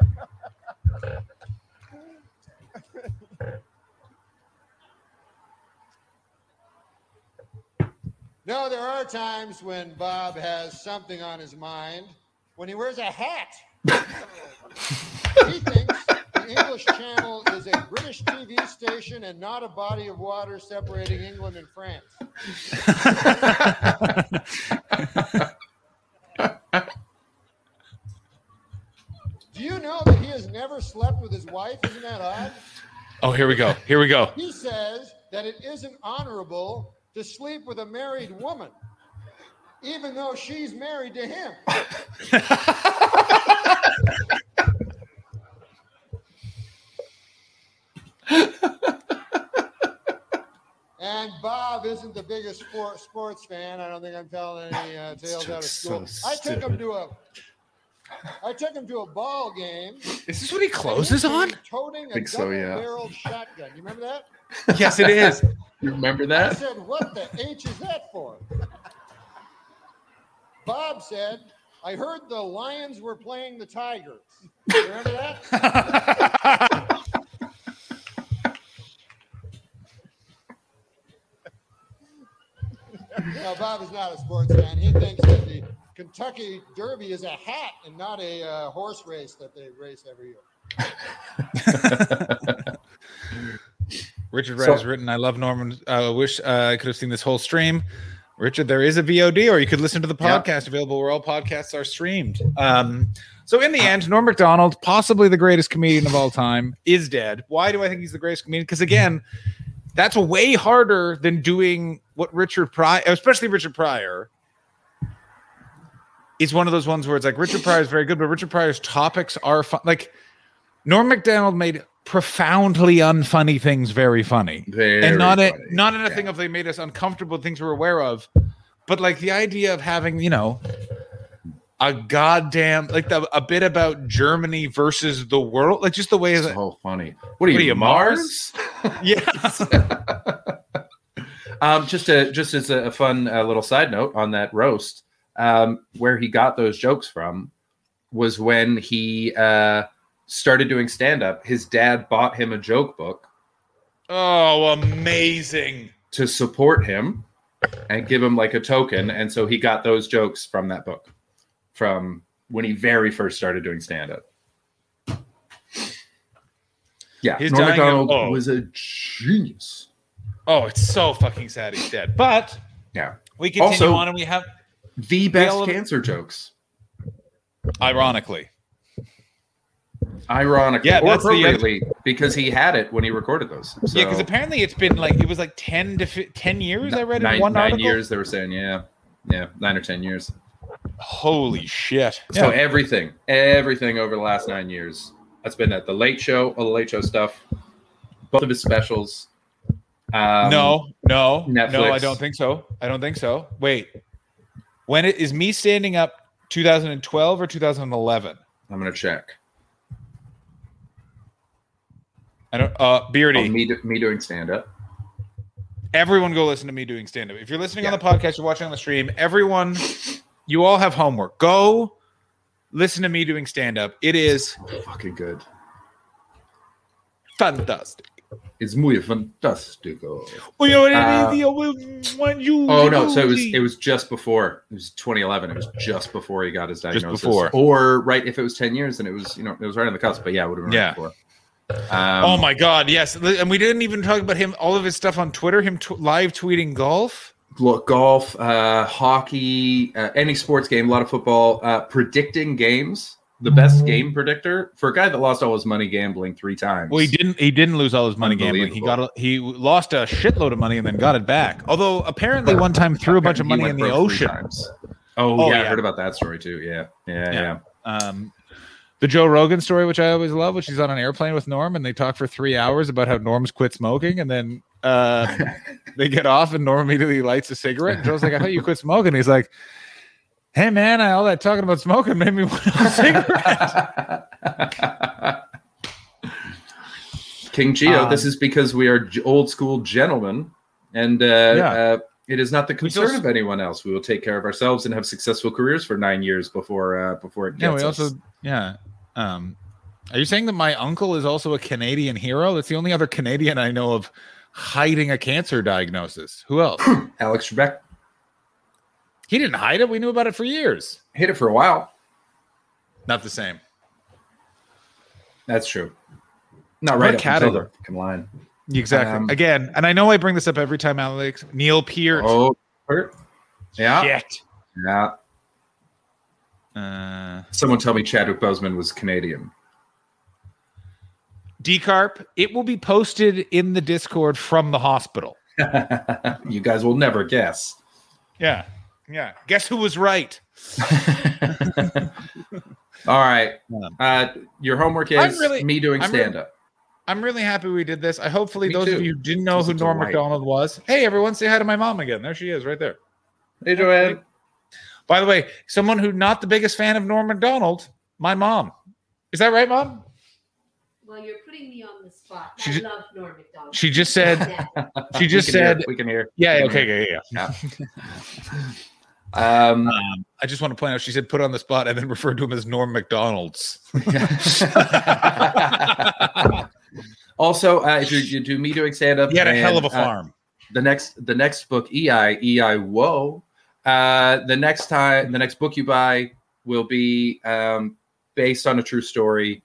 No, there are times when Bob has something on his mind when he wears a hat. he thinks the English Channel is a British TV station and not a body of water separating England and France. Do you know that he has never slept with his wife? Isn't that odd? Oh, here we go. Here we go. He says that it isn't honorable to sleep with a married woman, even though she's married to him. And Bob isn't the biggest sport, sports fan. I don't think I'm telling any uh, tales out of so school. I took him to a, I took him to a ball game. Is this what he closes came on? Toting a Think so, yeah. double-barreled shotgun. You remember that? Yes, it is. You remember that? I said, "What the H is that for?" Bob said, "I heard the Lions were playing the Tigers." You remember that? no, Bob is not a sports fan. He thinks that the Kentucky Derby is a hat and not a uh, horse race that they race every year. Richard Red So- has written, I love Norman. I wish uh, I could have seen this whole stream. Richard, there is a VOD, or you could listen to the Yeah. podcast available where all podcasts are streamed. Um, so, in the end, Norm Macdonald, possibly the greatest comedian of all time, is dead. Why do I think he's the greatest comedian? Because, again, that's way harder than doing what Richard Pryor, especially Richard Pryor, is one of those ones where it's like Richard Pryor is very good, but Richard Pryor's topics are fun. Like, Norm Macdonald made profoundly unfunny things very funny. Very and not a, not in a thing of they made us uncomfortable things we're aware of, but like the idea of having, you know, a goddamn like the, a bit about Germany versus the world, like just the way that so funny. What are you, Mars? Yes. Um, just a just as a, a fun uh, little side note on that roast, um, where he got those jokes from was when he uh, started doing stand up. His dad bought him a joke book Oh, amazing. to support him and give him like a token, and so he got those jokes from that book from when he very first started doing stand up. Yeah, He's Norm of- Macdonald oh. was a genius. Oh, it's so fucking sad he's dead. But Yeah. we continue Also- on and we have The best cancer jokes. ironically. Ironically, Yeah, or that's the other- because he had it when he recorded those. So, Yeah, because apparently it's been like it was like ten to fi- ten years. I read nine, in one nine article. years. They were saying, yeah, yeah, nine or ten years. Holy shit! So Yeah. everything, everything over the last nine years, that's been at the Late Show, all the Late Show stuff, both of his specials. Um, no, no, no. I don't think so. I don't think so. Wait, when it is me standing up? 2012 or 2011? I'm gonna check. I don't. Uh, Beardy. Oh, me, do- me doing stand up. everyone go listen to me doing stand up. If you're listening on the podcast, you're watching on the stream, everyone, you all have homework. Go listen to me doing stand up. It is fucking good. Fantastic. It's muy fantastico. Well, you know what Uh, it is? When you Oh no! So it was it was just before. It was 2011. It was just before he got his diagnosis. Just before. or right if it was 10 years, then it was you know it was right on the cusp. But yeah, it would have been Yeah. right before. Um, oh my god, yes. And we didn't even talk about him, all of his stuff on Twitter, him tw- live tweeting golf. Look, golf, uh, hockey, uh, any sports game, a lot of football, uh, predicting games. The best game predictor for a guy that lost all his money gambling three times. Well, he didn't. He didn't lose all his money gambling. He got. A, he lost a shitload of money and then got it back. Although apparently one time threw a bunch of money in the ocean. Oh, Oh, yeah, I yeah. heard about that story too. Yeah, yeah, yeah. Um, the Joe Rogan story, which I always love, which he's on an airplane with Norm and they talk for three hours about how Norm's quit smoking, and then uh, they get off and Norm immediately lights a cigarette. And Joe's like, "I thought you quit smoking." He's like, "Hey man, I, all that talking about smoking made me want a cigarette." King Geo, Um, this is because we are old school gentlemen, and uh, Yeah. uh, it is not the concern just- of anyone else. We will take care of ourselves and have successful careers for nine years before uh, before it yeah, we us. also yeah. Um, are you saying that my uncle is also a Canadian hero? That's the only other Canadian I know of hiding a cancer diagnosis. Who else? Alex Trebek He didn't hide it. We knew about it for years. Hid it for a while. Not the same. That's true. Not What right up category? until the fucking line. Exactly. Um, Again, and I know I bring this up every time, Alex. Neil Peart. Oh, Peart. yeah, Shit. yeah. Uh, Someone tell me Chadwick Boseman was Canadian. Decarp, it will be posted in the Discord from the hospital. you guys will never guess. Yeah. Yeah. Guess who was right? All right. Uh, your homework is really- me doing I'm really- stand up. I'm really happy we did this. I hopefully Me those too. of you who didn't know who Norm delight. Macdonald was. Hey everyone, say hi to my mom again. There she is, right there. Hey Joanne. By the way, someone who not the biggest fan of Norm Macdonald, my mom. Is that right, mom? Well, you're putting me on the spot. She I ju- love Norm Macdonald. She just said she just We can hear, said we can hear. Yeah, can okay, hear. yeah, yeah. Um, I just want to point out she said put on the spot and then referred to him as Norm McDonald's. also, uh, if you, you do me doing stand up, He had a hell of a farm. the next the next book, EI EI Whoa. Uh, the next time, the next book you buy will be um, based on a true story.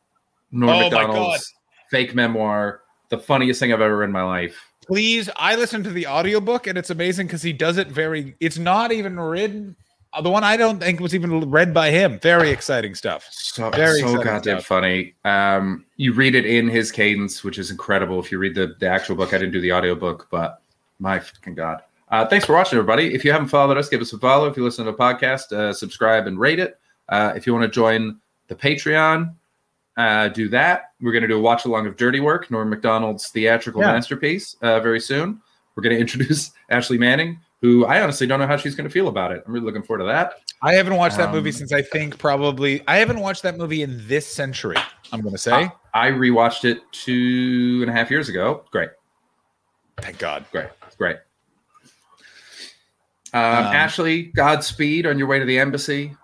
Norm Oh my Macdonald's fake memoir, the funniest thing I've ever read in my life. Please, I listened to the audiobook and it's amazing because he does it very it's not even written. uh, The one I don't think was even read by him. Very exciting stuff. So, Very so goddamn stuff. funny. Um, you read it in his cadence, which is incredible. If you read the, the actual book, I didn't do the audiobook, but my fucking god. Uh, thanks for watching, everybody. If you haven't followed us, give us a follow. If you listen to the podcast, uh, subscribe and rate it. Uh, if you want to join the Patreon, uh, do that. We're going to do a watch along of Dirty Work, Norm Macdonald's theatrical Yeah. masterpiece, uh, very soon. We're going to introduce Ashley Manning, who I honestly don't know how she's going to feel about it. I'm really looking forward to that. I haven't watched that Um, movie since I think probably I haven't watched that movie in this century. I'm going to say. I rewatched it two and a half years ago. Great. Thank God. Great. Great. Um, Ashley, Godspeed on your way to the embassy.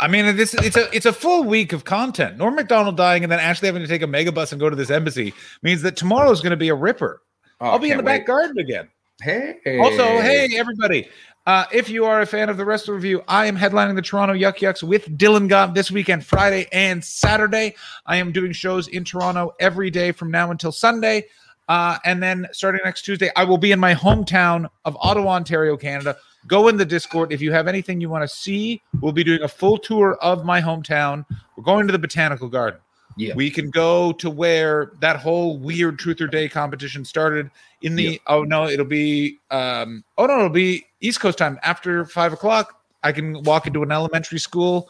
I mean, this it's a it's a full week of content. Norm Macdonald dying and then Ashley having to take a mega bus and go to this embassy means that tomorrow is going to be a ripper. I'll be in the can't back garden again. Hey. Also, hey everybody. Uh, if you are a fan of the Wrestler Review, I am headlining the Toronto Yuk Yuk's with Dylan Gott this weekend, Friday and Saturday. I am doing shows in Toronto every day from now until Sunday. Uh, and then starting next Tuesday, I will be in my hometown of Ottawa, Ontario, Canada. Go in the Discord. If you have anything you want to see, we'll be doing a full tour of my hometown. We're going to the Botanical Garden. Yeah. We can go to where that whole weird Truth or Day competition started in the oh no, it'll be um oh no, it'll be East Coast time after five o'clock. I can walk into an elementary school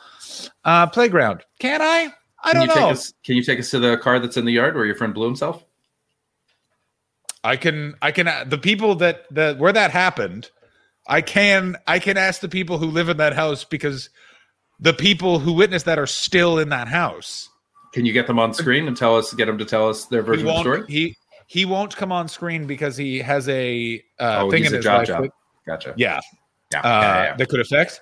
uh playground. Can I? I Can don't know. us? Can you take us to the car that's in the yard where your friend blew himself? I can I can the people that that where that happened, I can I can ask the people who live in that house because the people who witnessed that are still in that house. Can you get them on screen and tell us? Get them to tell us their version of the story. he he won't come on screen because he has a uh, oh, thing in a his job life job. that- Gotcha. yeah, Yeah, uh, yeah, yeah. that could affect.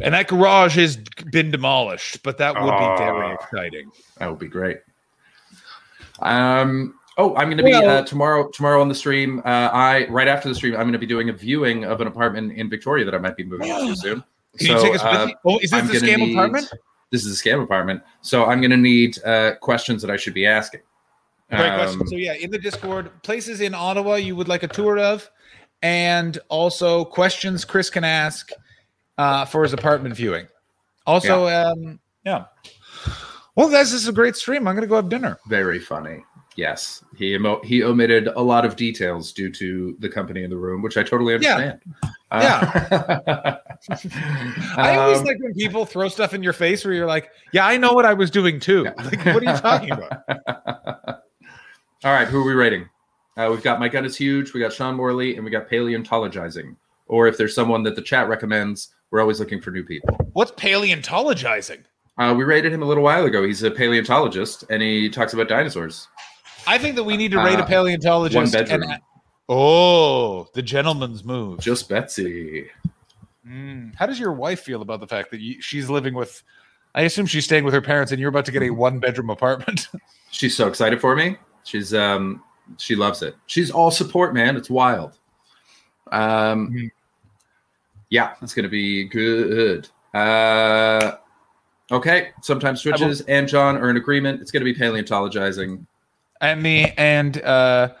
And that garage has been demolished, but that would be very exciting. That would be great. Um. Oh, I'm going to be Well- uh, tomorrow. Tomorrow on the stream. Uh, I right after the stream, I'm going to be doing a viewing of an apartment in Victoria that I might be moving into soon. Can you take us with you? Oh, is this I'm the scam need- apartment? This is a scam apartment. So I'm going to need uh, questions that I should be asking. Great Um, question. So yeah, in the Discord, places in Ottawa you would like a tour of, and also questions Chris can ask uh, for his apartment viewing. Also, um, yeah. Well, guys, this is a great stream. I'm gonna go have dinner. Very funny. Yes, he emo- he omitted a lot of details due to the company in the room, which I totally Yeah. understand. Yeah. I always Um, like when people throw stuff in your face where you're like, "Yeah, I know what I was doing too." Like, what are you talking about? All right, who are we rating? Uh, we've got My Gun is Huge, we got Sean Morley, and we got Paleontologizing. Or if there's someone that the chat recommends, we're always looking for new people. What's paleontologizing? Uh, we rated him a little while ago. He's a paleontologist and he talks about dinosaurs. I think that we need to rate a Uh, paleontologist. one bedroom. And, oh, the gentleman's move. Just Betsy. Mm. How does your wife feel about the fact that you, she's living with? I assume she's staying with her parents, and you're about to get a one-bedroom apartment. She's so excited for me. She's um she loves it. She's all support, man. It's wild. Um yeah, it's gonna be good. Uh okay. Sometimes switches and John are in agreement. It's gonna be paleontologizing. And the and uh,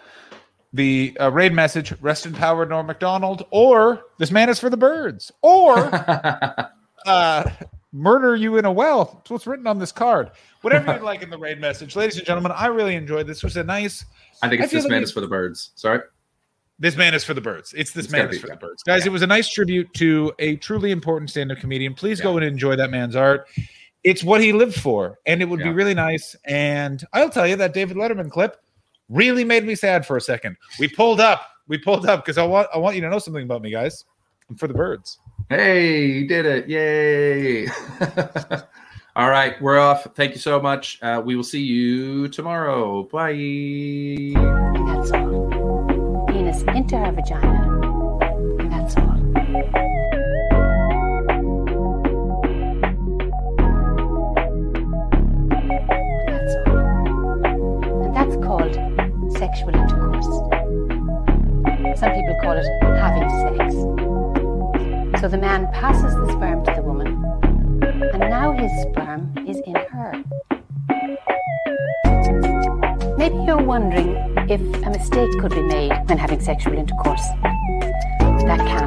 the uh, raid message: "Rest in power, Norm Macdonald," or "This man is for the birds," or uh, "Murder you in a well." That's what's written on this card. Whatever you'd like in the raid message, ladies and gentlemen. I really enjoyed this. Was a nice. I think it's feel this that man we- is for the birds. Sorry. This man is for the birds. It's this It's man is for yeah. the birds, guys. It was a nice tribute to a truly important stand-up comedian. Please go and enjoy that man's art. It's what he lived for, and it would be really nice. And I'll tell you that David Letterman clip really made me sad for a second. We pulled up. We pulled up because I want I want you to know something about me, guys. I'm for the birds. Hey, you did it. Yay. All right, we're off. Thank you so much. Uh, we will see you tomorrow. Bye. That's all. Penis into her vagina. And that's all. Sexual intercourse. Some people call it having sex. So the man passes the sperm to the woman, and now his sperm is in her. Maybe you're wondering if a mistake could be made when having sexual intercourse. That can't